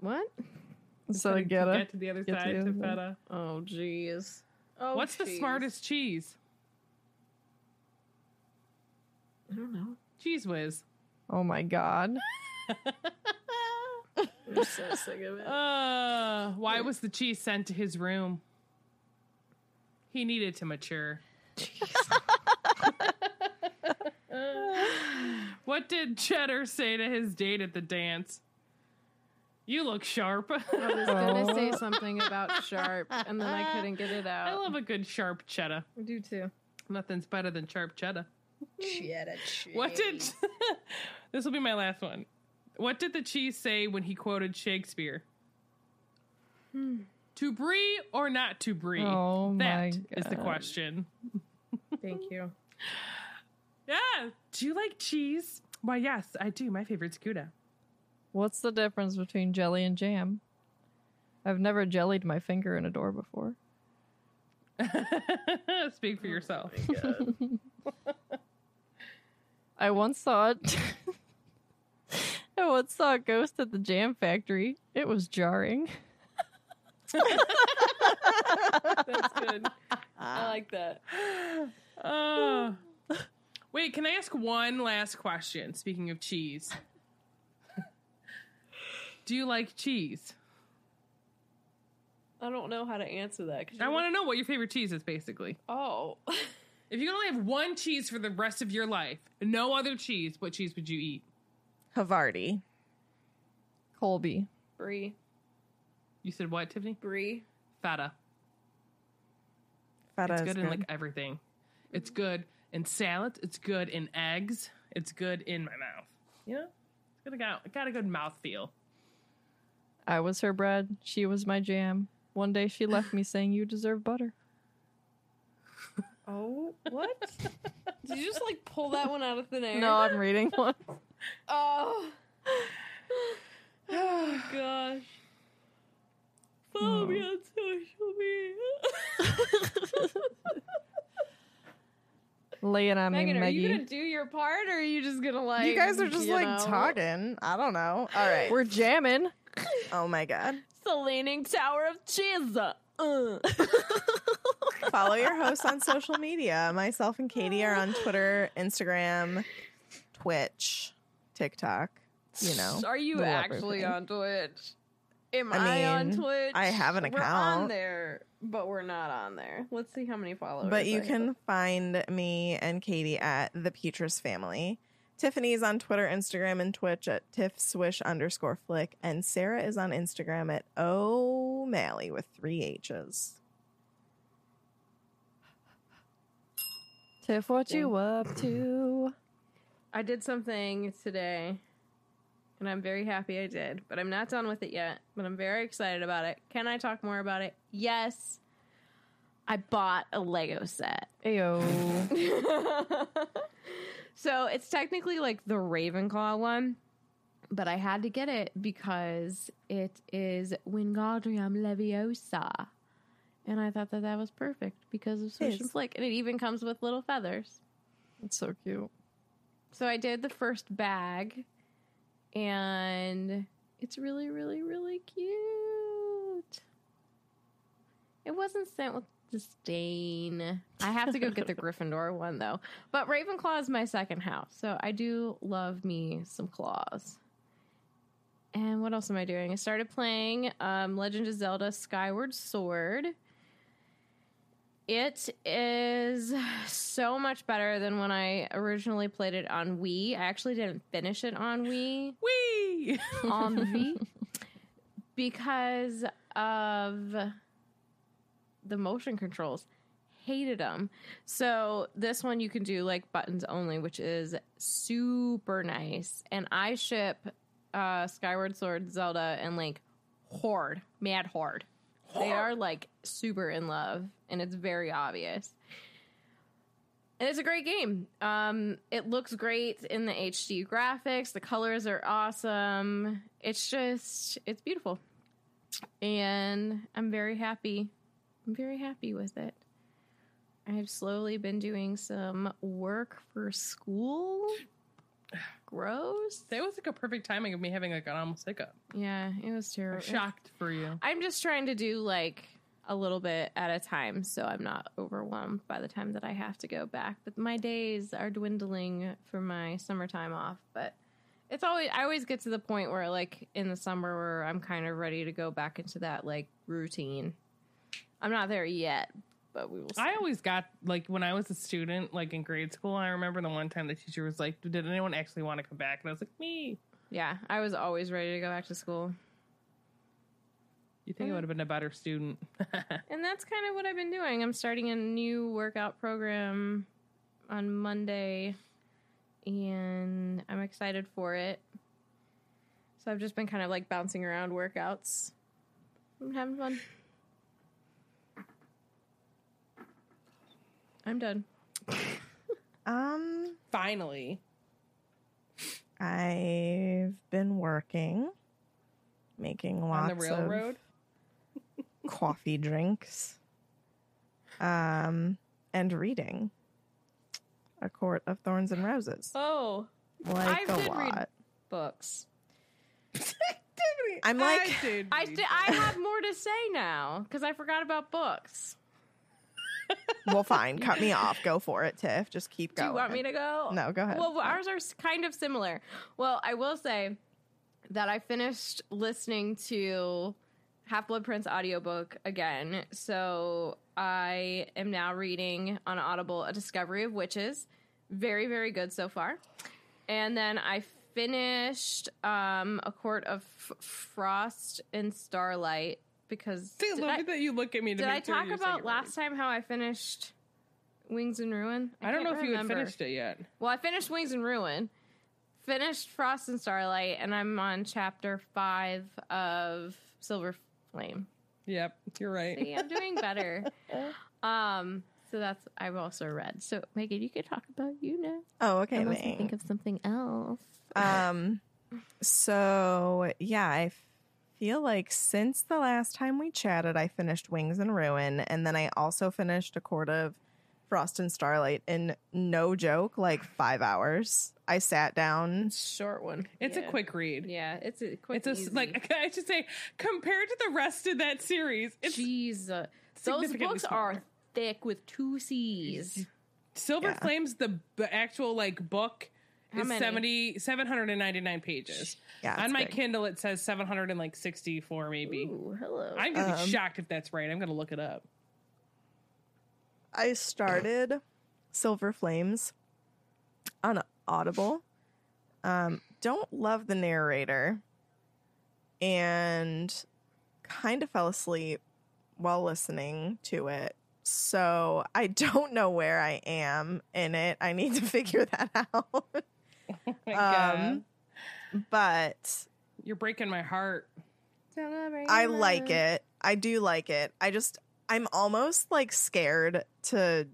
What? So to get it. get to the other Get to side the to other side. feta. Oh, jeez. Oh, What's the smartest cheese? I don't know. Cheese whiz. Oh my god. I'm so sick of it. Uh, why was the cheese sent to his room? He needed to mature. what did Cheddar say to his date at the dance? You look sharp. I was gonna Oh. say something about sharp, and then I couldn't get it out. I love a good sharp cheddar. I do too. Nothing's better than sharp cheddar. Cheddar cheese. What did this will be my last one? What did the cheese say when he quoted Shakespeare? Hmm. To brie or not to brie? Oh my That is the question. Thank you. Yeah. Do you like cheese? Why, yes, I do. My favorite's Gouda. What's the difference between jelly and jam? I've never jellied my finger in a door before. Speak for yourself. I once saw it. I once saw a ghost at the jam factory. It was jarring. That's good. I like that. Uh, wait, can I ask one last question? Speaking of cheese, do you like cheese? I don't know how to answer that. I want to know what your favorite cheese is, basically. Oh, If you can only have one cheese for the rest of your life, no other cheese, what cheese would you eat? Havarti. Colby. brie, You said what, Tiffany? brie. Feta. Feta It's is good in like everything. It's good in salads. It's good in eggs. It's good in my mouth. You know, it's got a, got, got a good mouth feel. I was her bread. She was my jam. One day she left me saying, You deserve butter. Oh, what? Did you just like pull that one out of thin air? No, I'm reading one. Oh. oh gosh. Follow me on social media. Lay it on Megan, me, are you gonna do your part, or are you just gonna like? you guys are just like know, talking. I don't know. All right. We're jamming. oh my god. It's the Leaning Tower of Cheese. Uh. Follow your hosts on social media. Myself and Katie are on Twitter, Instagram, Twitch, TikTok. You know. Are you actually everything. on Twitch? Am I I, on Twitch? I have an We're on there, but we're not on there. Let's see how many followers. But you I can have. find me and Katie at the Petrus family. Tiffany's on Twitter, Instagram, and Twitch at tiffswish underscore flick. And Sarah is on Instagram at O'Malley with three H's. Tiff, what you up to? I did something today, and I'm very happy I did. But I'm not done with it yet. But I'm very excited about it. Can I talk more about it? Yes. I bought a Lego set. Ayo. so it's technically like the Ravenclaw one, but I had to get it because it is Wingardium Leviosa. And I thought that that was perfect because of Swish and Flick. And it even comes with little feathers. It's so cute. So I did the first bag, and it's really, really, really cute. It wasn't sent with disdain. I have to go get the Gryffindor one though. But Ravenclaw is my second house, so I do love me some claws. And what else am I doing? I started playing um, Legend of Zelda Skyward Sword. It is so much better than when I originally played it on Wii. I actually didn't finish it on Wii Wee! on the Wii because of the motion controls. Hated them. So this one you can do like buttons only, which is super nice. And I ship uh, Skyward Sword, Zelda, and Link horde, mad horde. They are like super in love, and it's very obvious. And it's a great game. Um, it looks great in the HD graphics. The colors are awesome. It's just, it's beautiful. And I'm very happy. I'm very happy with it. I've slowly been doing some work for school. Gross. That was like a perfect timing of me having like an almost hiccup. Yeah, it was I'm terrible. shocked for you. I'm just trying to do like a little bit at a time so I'm not overwhelmed by the time that I have to go back. But my days are dwindling for my summertime off. But it's always, I always get to the point where, like, in the summer, where I'm kind of ready to go back into that, like, routine. I'm not there yet, but we will see. I always got like when I was a student, like in grade school. I remember the one time the teacher was like, "Did anyone actually want to come back?" And I was like, "Me." yeah, I was always ready to go back to school. You think I mm. would have been a better student? And that's kind of what I've been doing. I'm starting a new workout program on Monday, and I'm excited for it. So I've just been kind of like bouncing around workouts. I'm having fun. I'm done. Um, Finally. I've been working, making On lots the railroad? of coffee drinks, um, and reading A Court of Thorns and Roses. Oh, Like I a did lot. read books. I'm like, I did. I st- I have more to say now because I forgot about books. Well, fine, cut me off. Go for it, Tiff. Just keep going. Do you want me to go? No, go ahead. Well, ours are kind of similar. Well, I will say that I finished listening to Half Blood Prince audiobook again. So I am now reading on Audible A Discovery of Witches. Very, very good so far. And then I finished um, A Court of F- Frost and Starlight because. See, did look I, that you look at me to did I make sure talk you're about it right. last time how I finished Wings and Ruin? I, don't know can't if you had finished it yet. Well, I finished Wings and Ruin, finished Frost and Starlight, and I'm on chapter five of Silver Flame. Yep, you're right. See, I'm doing better. um, so that's I've also read. So Megan, you could talk about you now. oh, okay. Unless I think of something else. Um, so yeah, I feel like since the last time we chatted, I finished Wings and Ruin, and then I also finished A Court of Frost and Starlight in no joke, like five hours. I sat down. Short one. It's Yeah. a quick read. Yeah, it's a quick. It's a, easy. like I should say compared to the rest of that series, it's Jeez, uh, those books smaller. are thick with two C's. Silver Yeah. Flames. The, the actual like book How is many? 70, 799 pages. Yeah, On my big. Kindle, it says seven hundred and like sixty four, maybe. Ooh, hello. I'm gonna Um, be shocked if that's right. I'm gonna look it up. I started Silver Flames on Audible. Um, don't love the narrator, and kind of fell asleep while listening to it. So I don't know where I am in it. I need to figure that out. Oh my Um, God. but You're breaking my heart. I like it. I do like it. I just I'm almost like scared to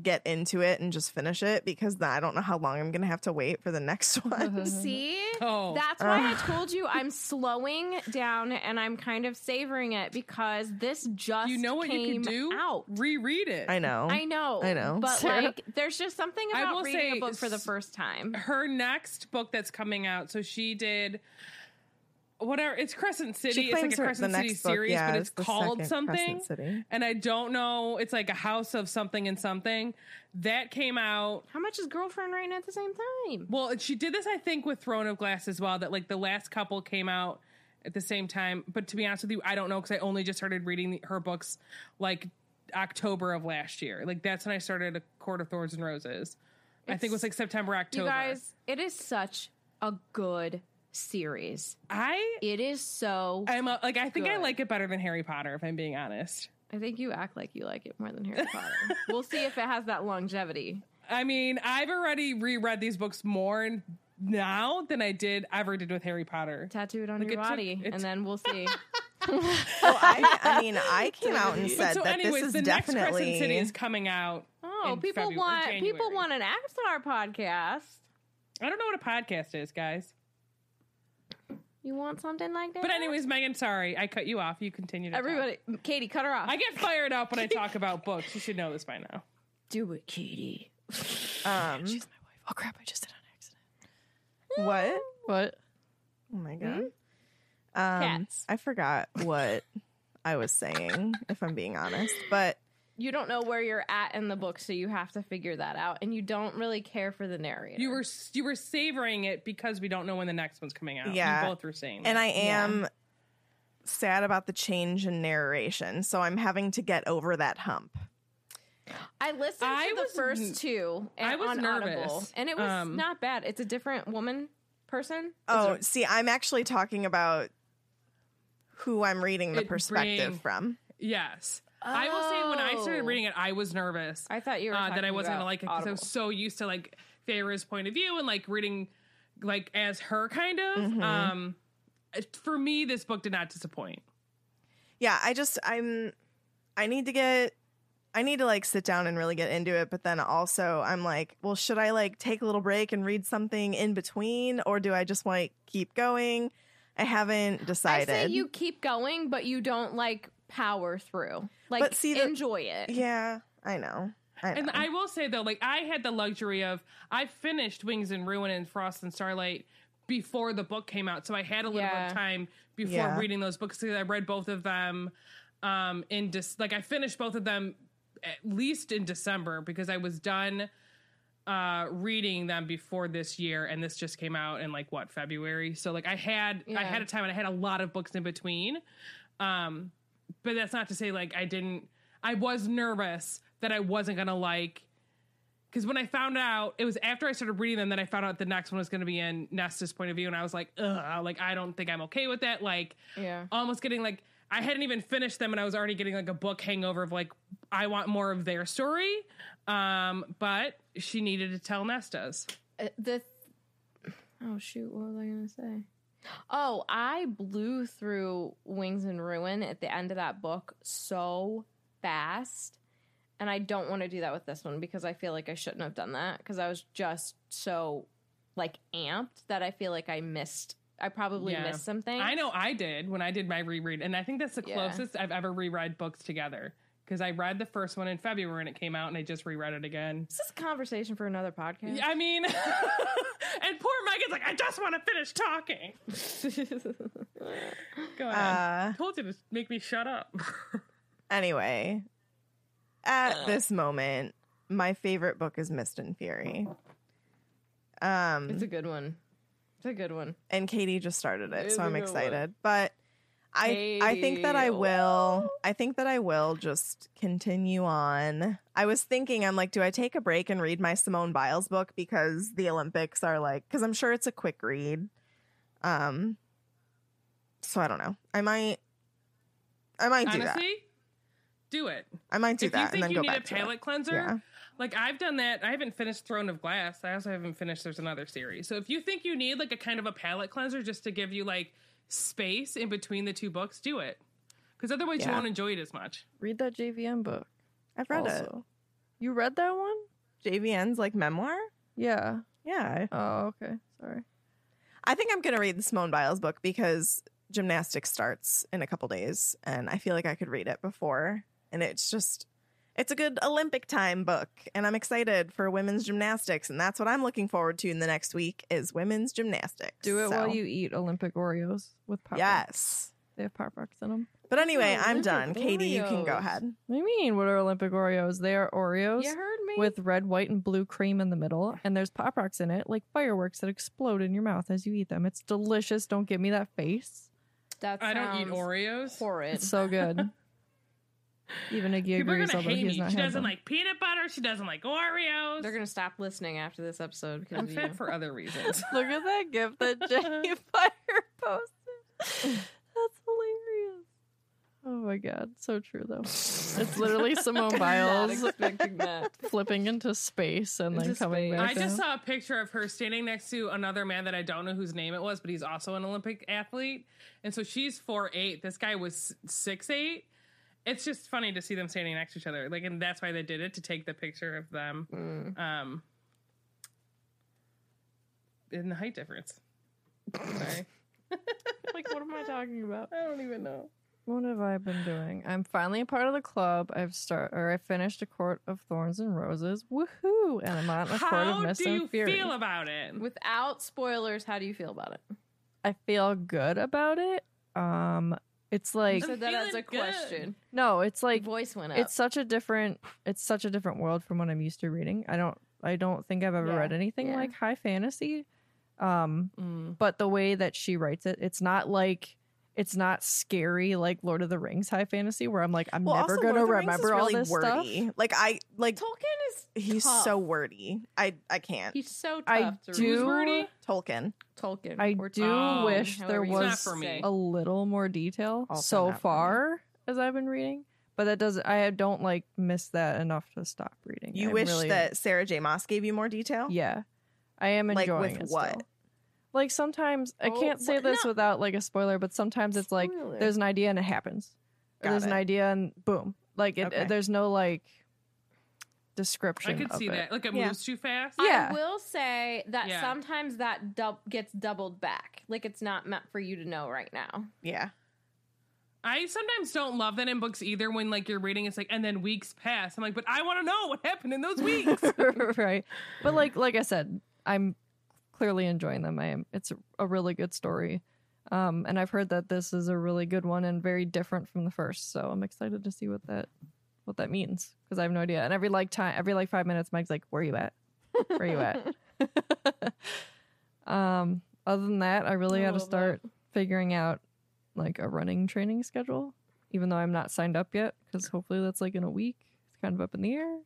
get into it and just finish it because then I don't know how long I'm gonna have to wait for the next one. See? Oh, That's why I told you I'm slowing down and I'm kind of savoring it because this just you know what you can do? out. Reread it. I know. I know. I know. But Sarah- like there's just something I about will reading say a book for the first time. her next book that's coming out. So she did whatever. It's Crescent City. It's like a Crescent City book, series, yeah, but is it's called something. And I don't know. It's like a House of something and something that came out. How much is girlfriend writing at the same time? Well, she did this, I think, with Throne of Glass as well. That like the last couple came out at the same time. But to be honest with you, I don't know because I only just started reading the, her books like October of last year. Like that's when I started A Court of Thorns and Roses. I think it was like September, October. You guys, it is such a good series. I It is so I'm a, like I think I like it better than Harry Potter if I'm being honest. I think you act like you like it more than Harry Potter. we'll see if it has that longevity. I mean, I've already reread these books more now than I did ever did with Harry Potter. Tattooed on Like, your it body, it's- and then we'll see. Well, I, I mean, I came out and But said so, that anyways, this is the next definitely Crescent City is coming out. Oh, people February- or want people want an Avatar podcast. I don't know what a podcast is, guys. You want something like that? But anyways, Megan, sorry I cut you off. You continue. To talk. everybody, Katie, cut her off. I get fired up when I talk about books. You should know this by now. do it, Katie. um Oh crap! I just did on accident. what? What? Oh my god. Um Cats. I forgot what I was saying, if I'm being honest. But You don't know where you're at in the book, so you have to figure that out, and you don't really care for the narrator. You were you were savoring it because we don't know when the next one's coming out. Yeah. you both were saying. and that. I am sad about the change in narration, so I'm having to get over that hump. I listened I to the was- first two. And, I was on nervous. Audible, and it was Um, not bad. It's a different woman person. Oh, see, I'm actually talking about who I'm reading the It perspective bring- from. Yes. I will say when I started Oh. reading it, I was nervous I thought you were uh, that I wasn't gonna like it because I was so used to like Feyre's point of view and like reading like as her kind of. Mhm. Um, for me, this book did not disappoint. Yeah, I just I'm I need to get I need to like sit down and really get into it, but then also I'm like, well, should I like take a little break and read something in between or do I just like keep going? I haven't I decided. say you keep going, but you don't like power through. Like But see, the- enjoy it. Yeah, I know. I know. And I will say though, like I had the luxury of I finished Wings and Ruin and Frost and Starlight before the book came out, so I had a little bit of time before Yeah. reading those books because I read both of them. Um, in dis- like I finished both of them at least in December because I was done uh reading them before this year and this just came out in like what February so like I had I had a time and I had a lot of books in between um but that's not to say like I didn't I was nervous that I wasn't gonna like because when I found out it was after I started reading them that I found out the next one was gonna be in Nesta's point of view and I was like ugh like I don't think I'm okay with that like Yeah. almost getting like I hadn't even finished them and I was already getting like a book hangover of like I want more of their story um but she needed to tell Nesta's Uh, the oh shoot what was i gonna say oh i blew through wings and ruin at the end of that book so fast and i don't want to do that with this one because i feel like i shouldn't have done that because i was just so like amped that i feel like i missed i probably Yeah. missed something I know I did when I did my reread, and I think that's the Yeah. closest I've ever reread books together. Because I read the first one in February when it came out, and I just reread it again. is this a conversation for another podcast I mean, and poor Megan's like, I just want to finish talking. Go ahead. uh told you to make me shut up. anyway, at this moment, my favorite book is Mist and Fury. Um it's a good one it's a good one and Katie just started it, It's so I'm good one. excited. But I I think that I will I think that I will just continue on. I was thinking I'm like do I take a break and read my Simone Biles book because the Olympics are like cuz I'm sure it's a quick read. Um so I don't know. I might I might do Honestly, that. do it. I might do if you that and think then you go need a back to it. palate cleanser, Yeah. like I've done that. I haven't finished Throne of Glass. I also haven't finished. There's another series. So if you think you need like a kind of a palate cleanser just to give you like space in between the two books, do it. Because otherwise, you won't enjoy it as much. Read that JVN book. I've read it. You read that one? JVN's like memoir? Yeah. Yeah. Oh, okay. Sorry. I think I'm going to read the Simone Biles book because gymnastics starts in a couple days and I feel like I could read it before. And it's just, it's a good Olympic time book. And I'm excited for women's gymnastics. And that's what I'm looking forward to in the next week is women's gymnastics. Do it while you eat Olympic Oreos with pop. Rocks. Yes. They have pop rocks in them. But anyway, I'm Olympic done. Katie, you can go ahead. What do you mean? What are Olympic Oreos? They are Oreos you heard me with red, white, and blue cream in the middle, and there's pop rocks in it, like fireworks that explode in your mouth as you eat them. It's delicious. Don't give me that face. that I don't eat Oreos. horrid It's so good. Even Iggy People are agrees, gonna although hate he me. not She had doesn't them. like peanut butter. She doesn't like Oreos. They're gonna stop listening after this episode because I'm of fat you. for other reasons. Look at that gift that Jenny Fire posted. That's hilarious. Oh my god, so true though. It's literally Simone Not Biles flipping into space and then coming space. back. I just saw a picture of her standing next to another man that I don't know whose name it was, but he's also an Olympic athlete. And so she's four eight. This guy was six eight. It's just funny to see them standing next to each other. Like, and that's why they did it to take the picture of them. Mm. Um, in the height difference. Sorry, Like, what am I talking about? I don't even know. What have I been doing? I'm finally a part of the club. I've start or I finished a court of thorns and roses. Woohoo! And I'm on a court of How mist do and you fury. feel about it? Without spoilers, how do you feel about it? I feel good about it. Um, it's like I said that as a feeling good. question. no, it's like Voice went up. it's such a different it's such a different world from what I'm used to reading. I don't I don't think I've ever Yeah, read anything yeah. like high fantasy. Um, Mm. but the way that she writes it, it's not like it's not scary like Lord of the Rings high fantasy where I'm like I'm Well, never gonna Lord of the Rings is remember all really this wordy. stuff. Like I like Tolkien is he's tough. so wordy. I I can't. he's so tough. I to do- wordy? Tolkien. Tolkien. I or do Oh, wish there you It's not was for me. a little more detail Also so not for me. far as I've been reading, but that does I don't like miss that enough to stop reading. You I'm wish really- that Sarah J. Maas gave you more detail? yeah, I am enjoying Like, enjoying with it what? still. Like sometimes I Oh, can't say what- this no. without like a spoiler, but sometimes it's like Spoiler. there's an idea and it happens. Or Got there's an it. idea and boom, like it, Okay. there's no like description. I could of see it. that. Like it Yeah. moves too fast. Yeah. I will say that Yeah. sometimes that dub- gets doubled back. Like it's not meant for you to know right now. Yeah. I sometimes don't love that in books either when like you're reading it's like and then weeks pass. I'm like, but I want to know what happened in those weeks. right. But like like I said, I'm clearly enjoying them. I am. It's a really good story. Um, and I've heard that this is a really good one and very different from the first. So I'm excited to see what that what that means because I have no idea. And every like time, every like five minutes, Mike's like, "Where you at? Where you at?" um. Other than that, I really got to start figuring out like a running training schedule. Even though I'm not signed up yet, because hopefully that's like in a week. It's kind of up in the air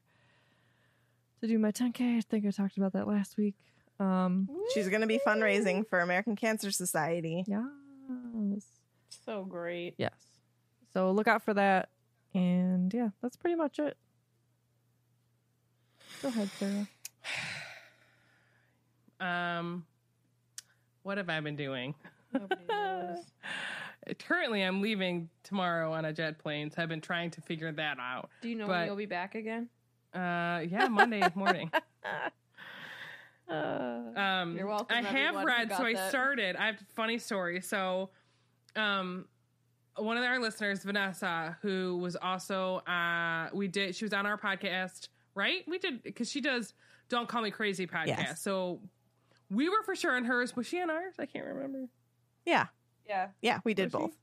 to do my 10k. I think I talked about that last week. Um, She's going to be fundraising for American Cancer Society. yes, So great. yes. So look out for that. And yeah, that's pretty much it. Go ahead, Sarah. um, what have I been doing? Nobody knows. Currently, I'm leaving tomorrow on a jet plane, so I've been trying to figure that out. Do you know But- when you'll be back again? Uh, yeah, Monday morning. Uh, Um, You're welcome, I have read, got so I that. started. I have a funny story. So, um, one of our listeners, Vanessa, who was also, uh, we did, she was on our podcast, right? We did, because she does Don't Call Me Crazy podcast. Yes. So we were for sure on hers. Was she on ours? I can't remember. Yeah. yeah. Yeah, we did Was she? both.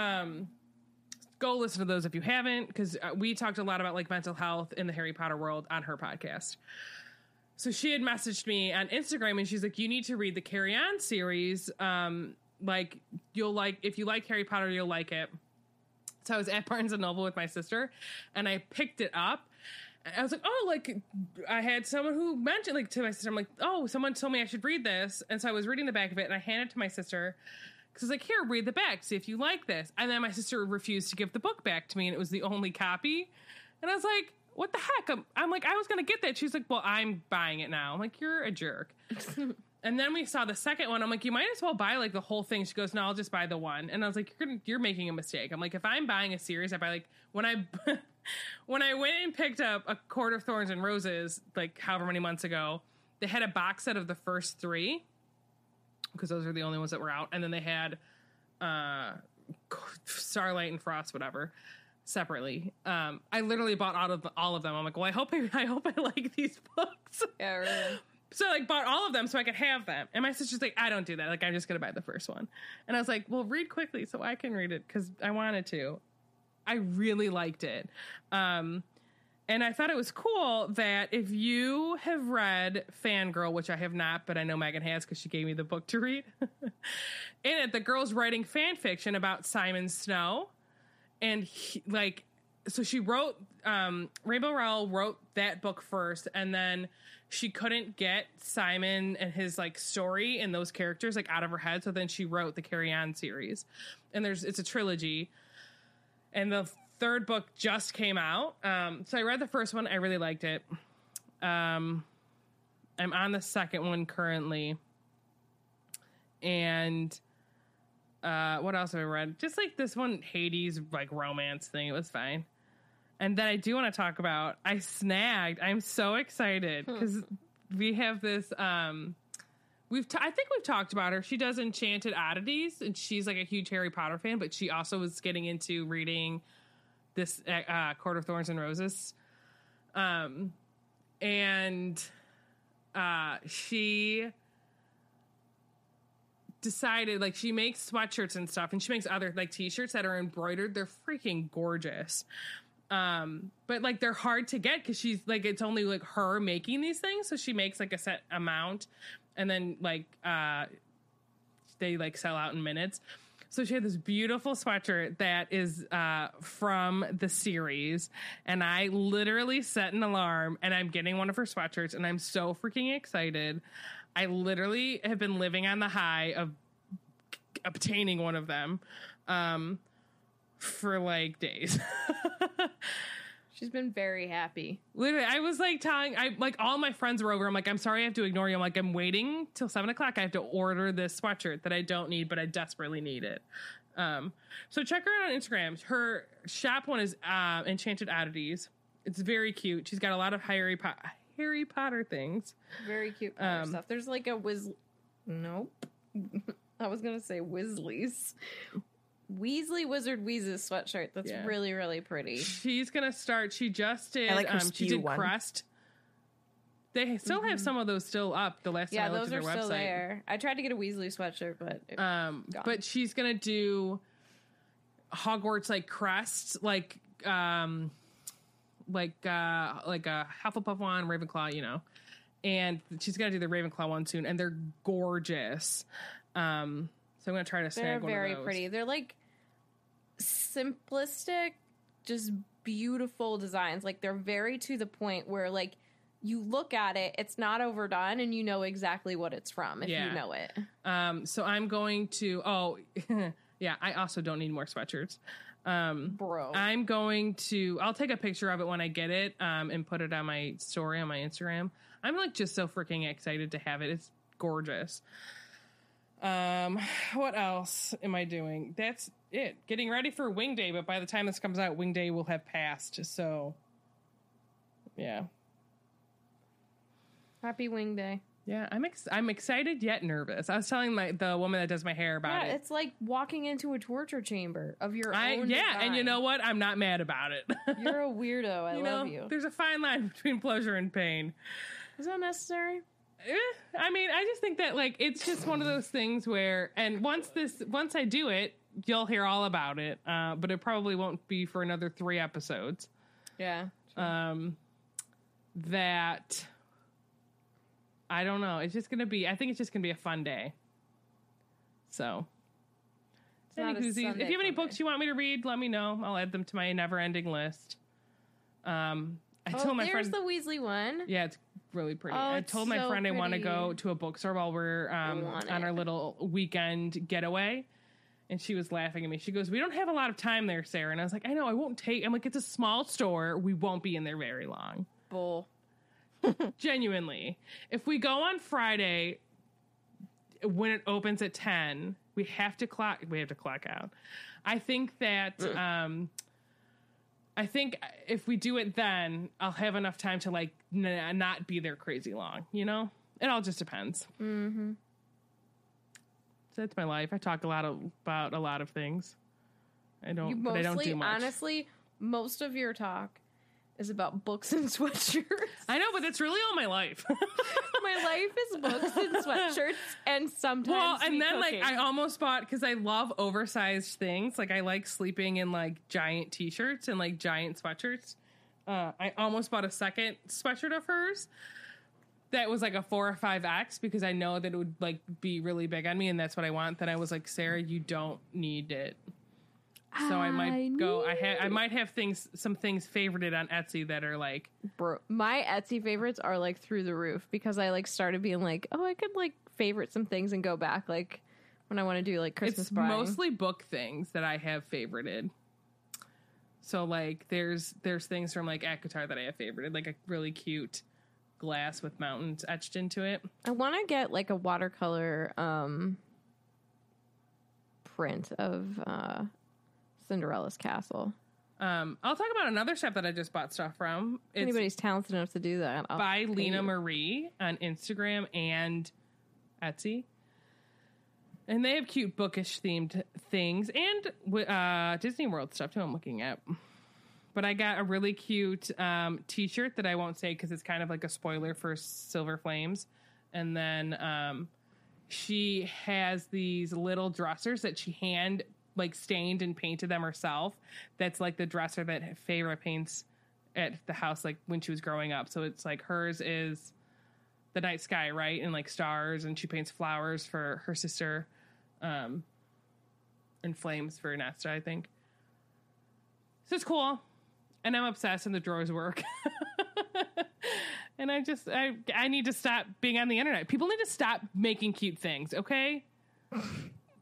um go listen to those if you haven't because uh, we talked a lot about like mental health in the harry potter world on her podcast so she had messaged me on instagram and she's like you need to read the carry on series. Um like you'll like if you like harry potter you'll like it. So i was at barnes and noble with my sister and i picked it up. I was like, oh, like I had someone who mentioned, like to my sister, I'm like, oh, someone told me I should read this, and so I was reading the back of it, and I handed it to my sister, because I was like, here, read the back, see if you like this. And then my sister refused to give the book back to me, and it was the only copy. And I was like, what the heck? I'm, I'm like, I was going to get that. She's like, well, I'm buying it now. I'm like, you're a jerk. and then we saw the second one. I'm like, you might as well buy like the whole thing. She goes, no, I'll just buy the one. And I was like, you're, gonna, you're making a mistake. I'm like, if I'm buying a series, I buy like, when I. when I went and picked up a Court of Thorns and Roses, like however many months ago, they had a box set of the first three because those are the only ones that were out, and then they had uh, Starlight and Frost, whatever, separately. Um, I literally bought all of all of them. I'm like, well, I hope I, I hope I like these books. Yeah, really. So I like bought all of them so I could have them. And my sister's like, I don't do that. Like I'm just gonna buy the first one. And I was like, well, read quickly so I can read it because I wanted to. I really liked it. Um, and I thought it was cool that if you have read Fangirl, which I have not, but I know Megan has because she gave me the book to read. In it, the girl's writing fan fiction about Simon Snow. And he, like, so she wrote, um, Rainbow Rowell wrote that book first, and then she couldn't get Simon and his like story and those characters like out of her head. So then she wrote the Carry On series. And there's, it's a trilogy and the third book just came out. Um, so I read the first one. I really liked it. Um, I'm on the second one currently. And uh, what else have I read? Just like this one Hades like romance thing. It was fine. And then I do want to talk about I snagged. I'm so excited because we have this. Um, we've t- I think we've talked about her. She does Enchanted Oddities, and she's like a huge Harry Potter fan. But she also was getting into reading this uh, Court of Thorns and Roses. Um, and uh, she decided like she makes sweatshirts and stuff, and she makes other like t-shirts that are embroidered. They're freaking gorgeous. Um, but like they're hard to get because she's like it's only like her making these things, so she makes like a set amount, and then like uh, they like sell out in minutes. So she had this beautiful sweatshirt that is uh, from the series, and I literally set an alarm, and I'm getting one of her sweatshirts, and I'm so freaking excited. I literally have been living on the high of obtaining one of them um, for like days. She's been very happy. Literally, I was like telling, I like all my friends were over. I'm like, I'm sorry, I have to ignore you. I'm like, I'm waiting till seven o'clock. I have to order this sweatshirt that I don't need, but I desperately need it. Um, so check her out on Instagram. Her shop one is uh, Enchanted Oddities. It's very cute. She's got a lot of Harry po- Harry Potter things. Very cute Potter Um, stuff. There's like a Wiz. Nope. I was gonna say Weasley's. Weasley Wizard Wheezes sweatshirt. That's Yeah. really really pretty. She's gonna start. She just did. I like her um, she did one. Crest. They still have some of those still up. The last Mm-hmm. Yeah, time I looked those at are their still website. there. I tried to get a Weasley sweatshirt, but it- Um, Gone. but she's gonna do Hogwarts like crest, like um, like uh, like a Hufflepuff one, Ravenclaw, you know, and she's gonna do the Ravenclaw one soon, and they're gorgeous. Um, so I'm gonna try to snag they're one very of those. pretty. They're like simplistic, just beautiful designs. Like they're very to the point where like you look at it, it's not overdone, and you know exactly what it's from if Yeah. you know it. Um, so I'm going to. Oh, yeah. I also don't need more sweatshirts. Um, Bro, I'm going to. I'll take a picture of it when I get it, um, and put it on my story on my Instagram. I'm like just so freaking excited to have it. It's gorgeous. Um, what else am I doing? That's it. Getting ready for Wing Day, but by the time this comes out, Wing Day will have passed. So, yeah, happy Wing Day. Yeah. I'm ex- I'm excited yet nervous. I was telling my the woman that does my hair about Yeah, it. it's like walking into a torture chamber of your I own. yeah, and you know what? I'm not mad about it. you're a weirdo. I You love know, you. There's a fine line between pleasure and pain. Is that necessary? Eh, I mean, I just think that like it's just one of those things where, and once this, once I do it, you'll hear all about it. Uh, but it probably won't be for another three episodes. Yeah. Um, that I don't know. It's just gonna be. I think it's just gonna be a fun day. So. It's not a koozies. If you have any books you want me to read, let me know. I'll add them to my never-ending list. Um, I Oh, told my there's friend. the Weasley one. Yeah, it's really pretty. Oh, I told my so friend I want to go to a bookstore while we're um, on it. our little weekend getaway. And she was laughing at me. She goes, We don't have a lot of time there, Sarah. And I was like, I know, I won't take. I'm like, It's a small store. We won't be in there very long. Bull. Genuinely. If we go on Friday when it opens at 10, we have to clock. We have to clock out. I think that. Um, I think if we do it then, I'll have enough time to like n- not be there crazy long. You know, it all just depends. Mm-hmm. So that's my life. I talk a lot of, about a lot of things. I don't, You but I don't mostly, do much. honestly, most of your talk is about books and sweatshirts. I know, but that's really all my life. My life is books and sweatshirts, and sometimes. well, and then cooking. like I almost bought because I love oversized things. Like I like sleeping in like giant t-shirts and like giant sweatshirts. Uh, I almost bought a second sweatshirt of hers that was like a four or five X because I know that it would like be really big on me, and that's what I want. Then I was like, Sarah, you don't need it. So I might I go. I ha- I might have things, some things favorited on Etsy that are like Bro, my Etsy favorites are like through the roof because I like started being like, oh, I could like favorite some things and go back like when I want to do like Christmas it's buying. mostly book things that I have favorited. So like there's there's things from like ACOTAR that I have favorited, like a really cute glass with mountains etched into it. I want to get like a watercolor um print of uh Cinderella's castle. Um, I'll talk about another shop that I just bought stuff from. If It's anybody's talented enough to do that, I'll by Lena you. Marie on Instagram and Etsy. And they have cute bookish themed things and uh, Disney World stuff too. I'm looking at, but I got a really cute um, T-shirt that I won't say because it's kind of like a spoiler for Silver Flames. And then um, she has these little dressers that she hand like stained and painted them herself. That's like the dresser that Feyre paints at the house like when she was growing up. So it's like hers is the night sky, right? And like stars and she paints flowers for her sister. Um in flames for Nesta, I think. So it's cool. And I'm obsessed and the drawers work. and I just I I need to stop being on the internet. People need to stop making cute things, okay?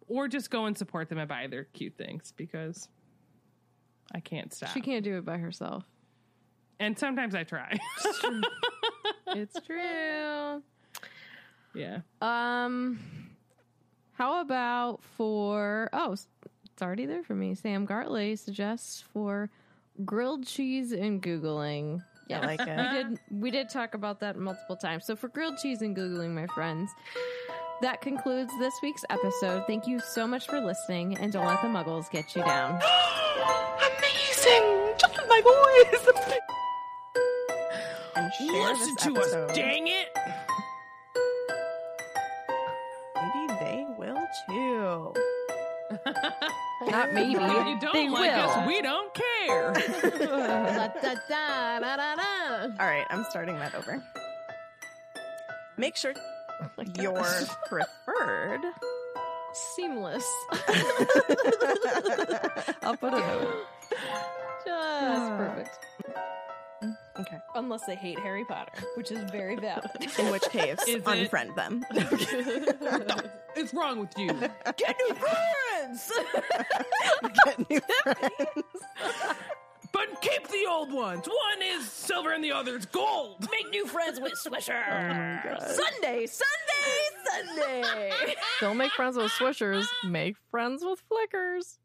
Or just go and support them and buy their cute things because I can't stop. She can't do it by herself. and sometimes I try. It's true. yeah. Um, how about for oh, it's already there for me. Sam Gartley suggests for grilled cheese and googling. I like we did we did talk about that multiple times. So for grilled cheese and googling, my friends, that concludes this week's episode. Thank you so much for listening, and don't let the muggles get you down. Amazing! Just my voice! and share Listen this to us, episode. dang it! Maybe they will too. Not maybe. If you don't they like will. us, we don't care. Da, da, da, da, da, da. All right, I'm starting that over. Make sure Oh your preferred. Seamless. I'll put a note. Just ah. perfect. Mm, okay. Unless they hate Harry Potter, which is very valid. In which case, Is it- unfriend them. it's wrong with you? Get new friends! Get new friends. But keep the old ones. One is silver and the other is gold. Make new friends with Swisher! Oh my God. Sunday, Sunday, Sunday! Don't make friends with swishers. Make friends with flickers.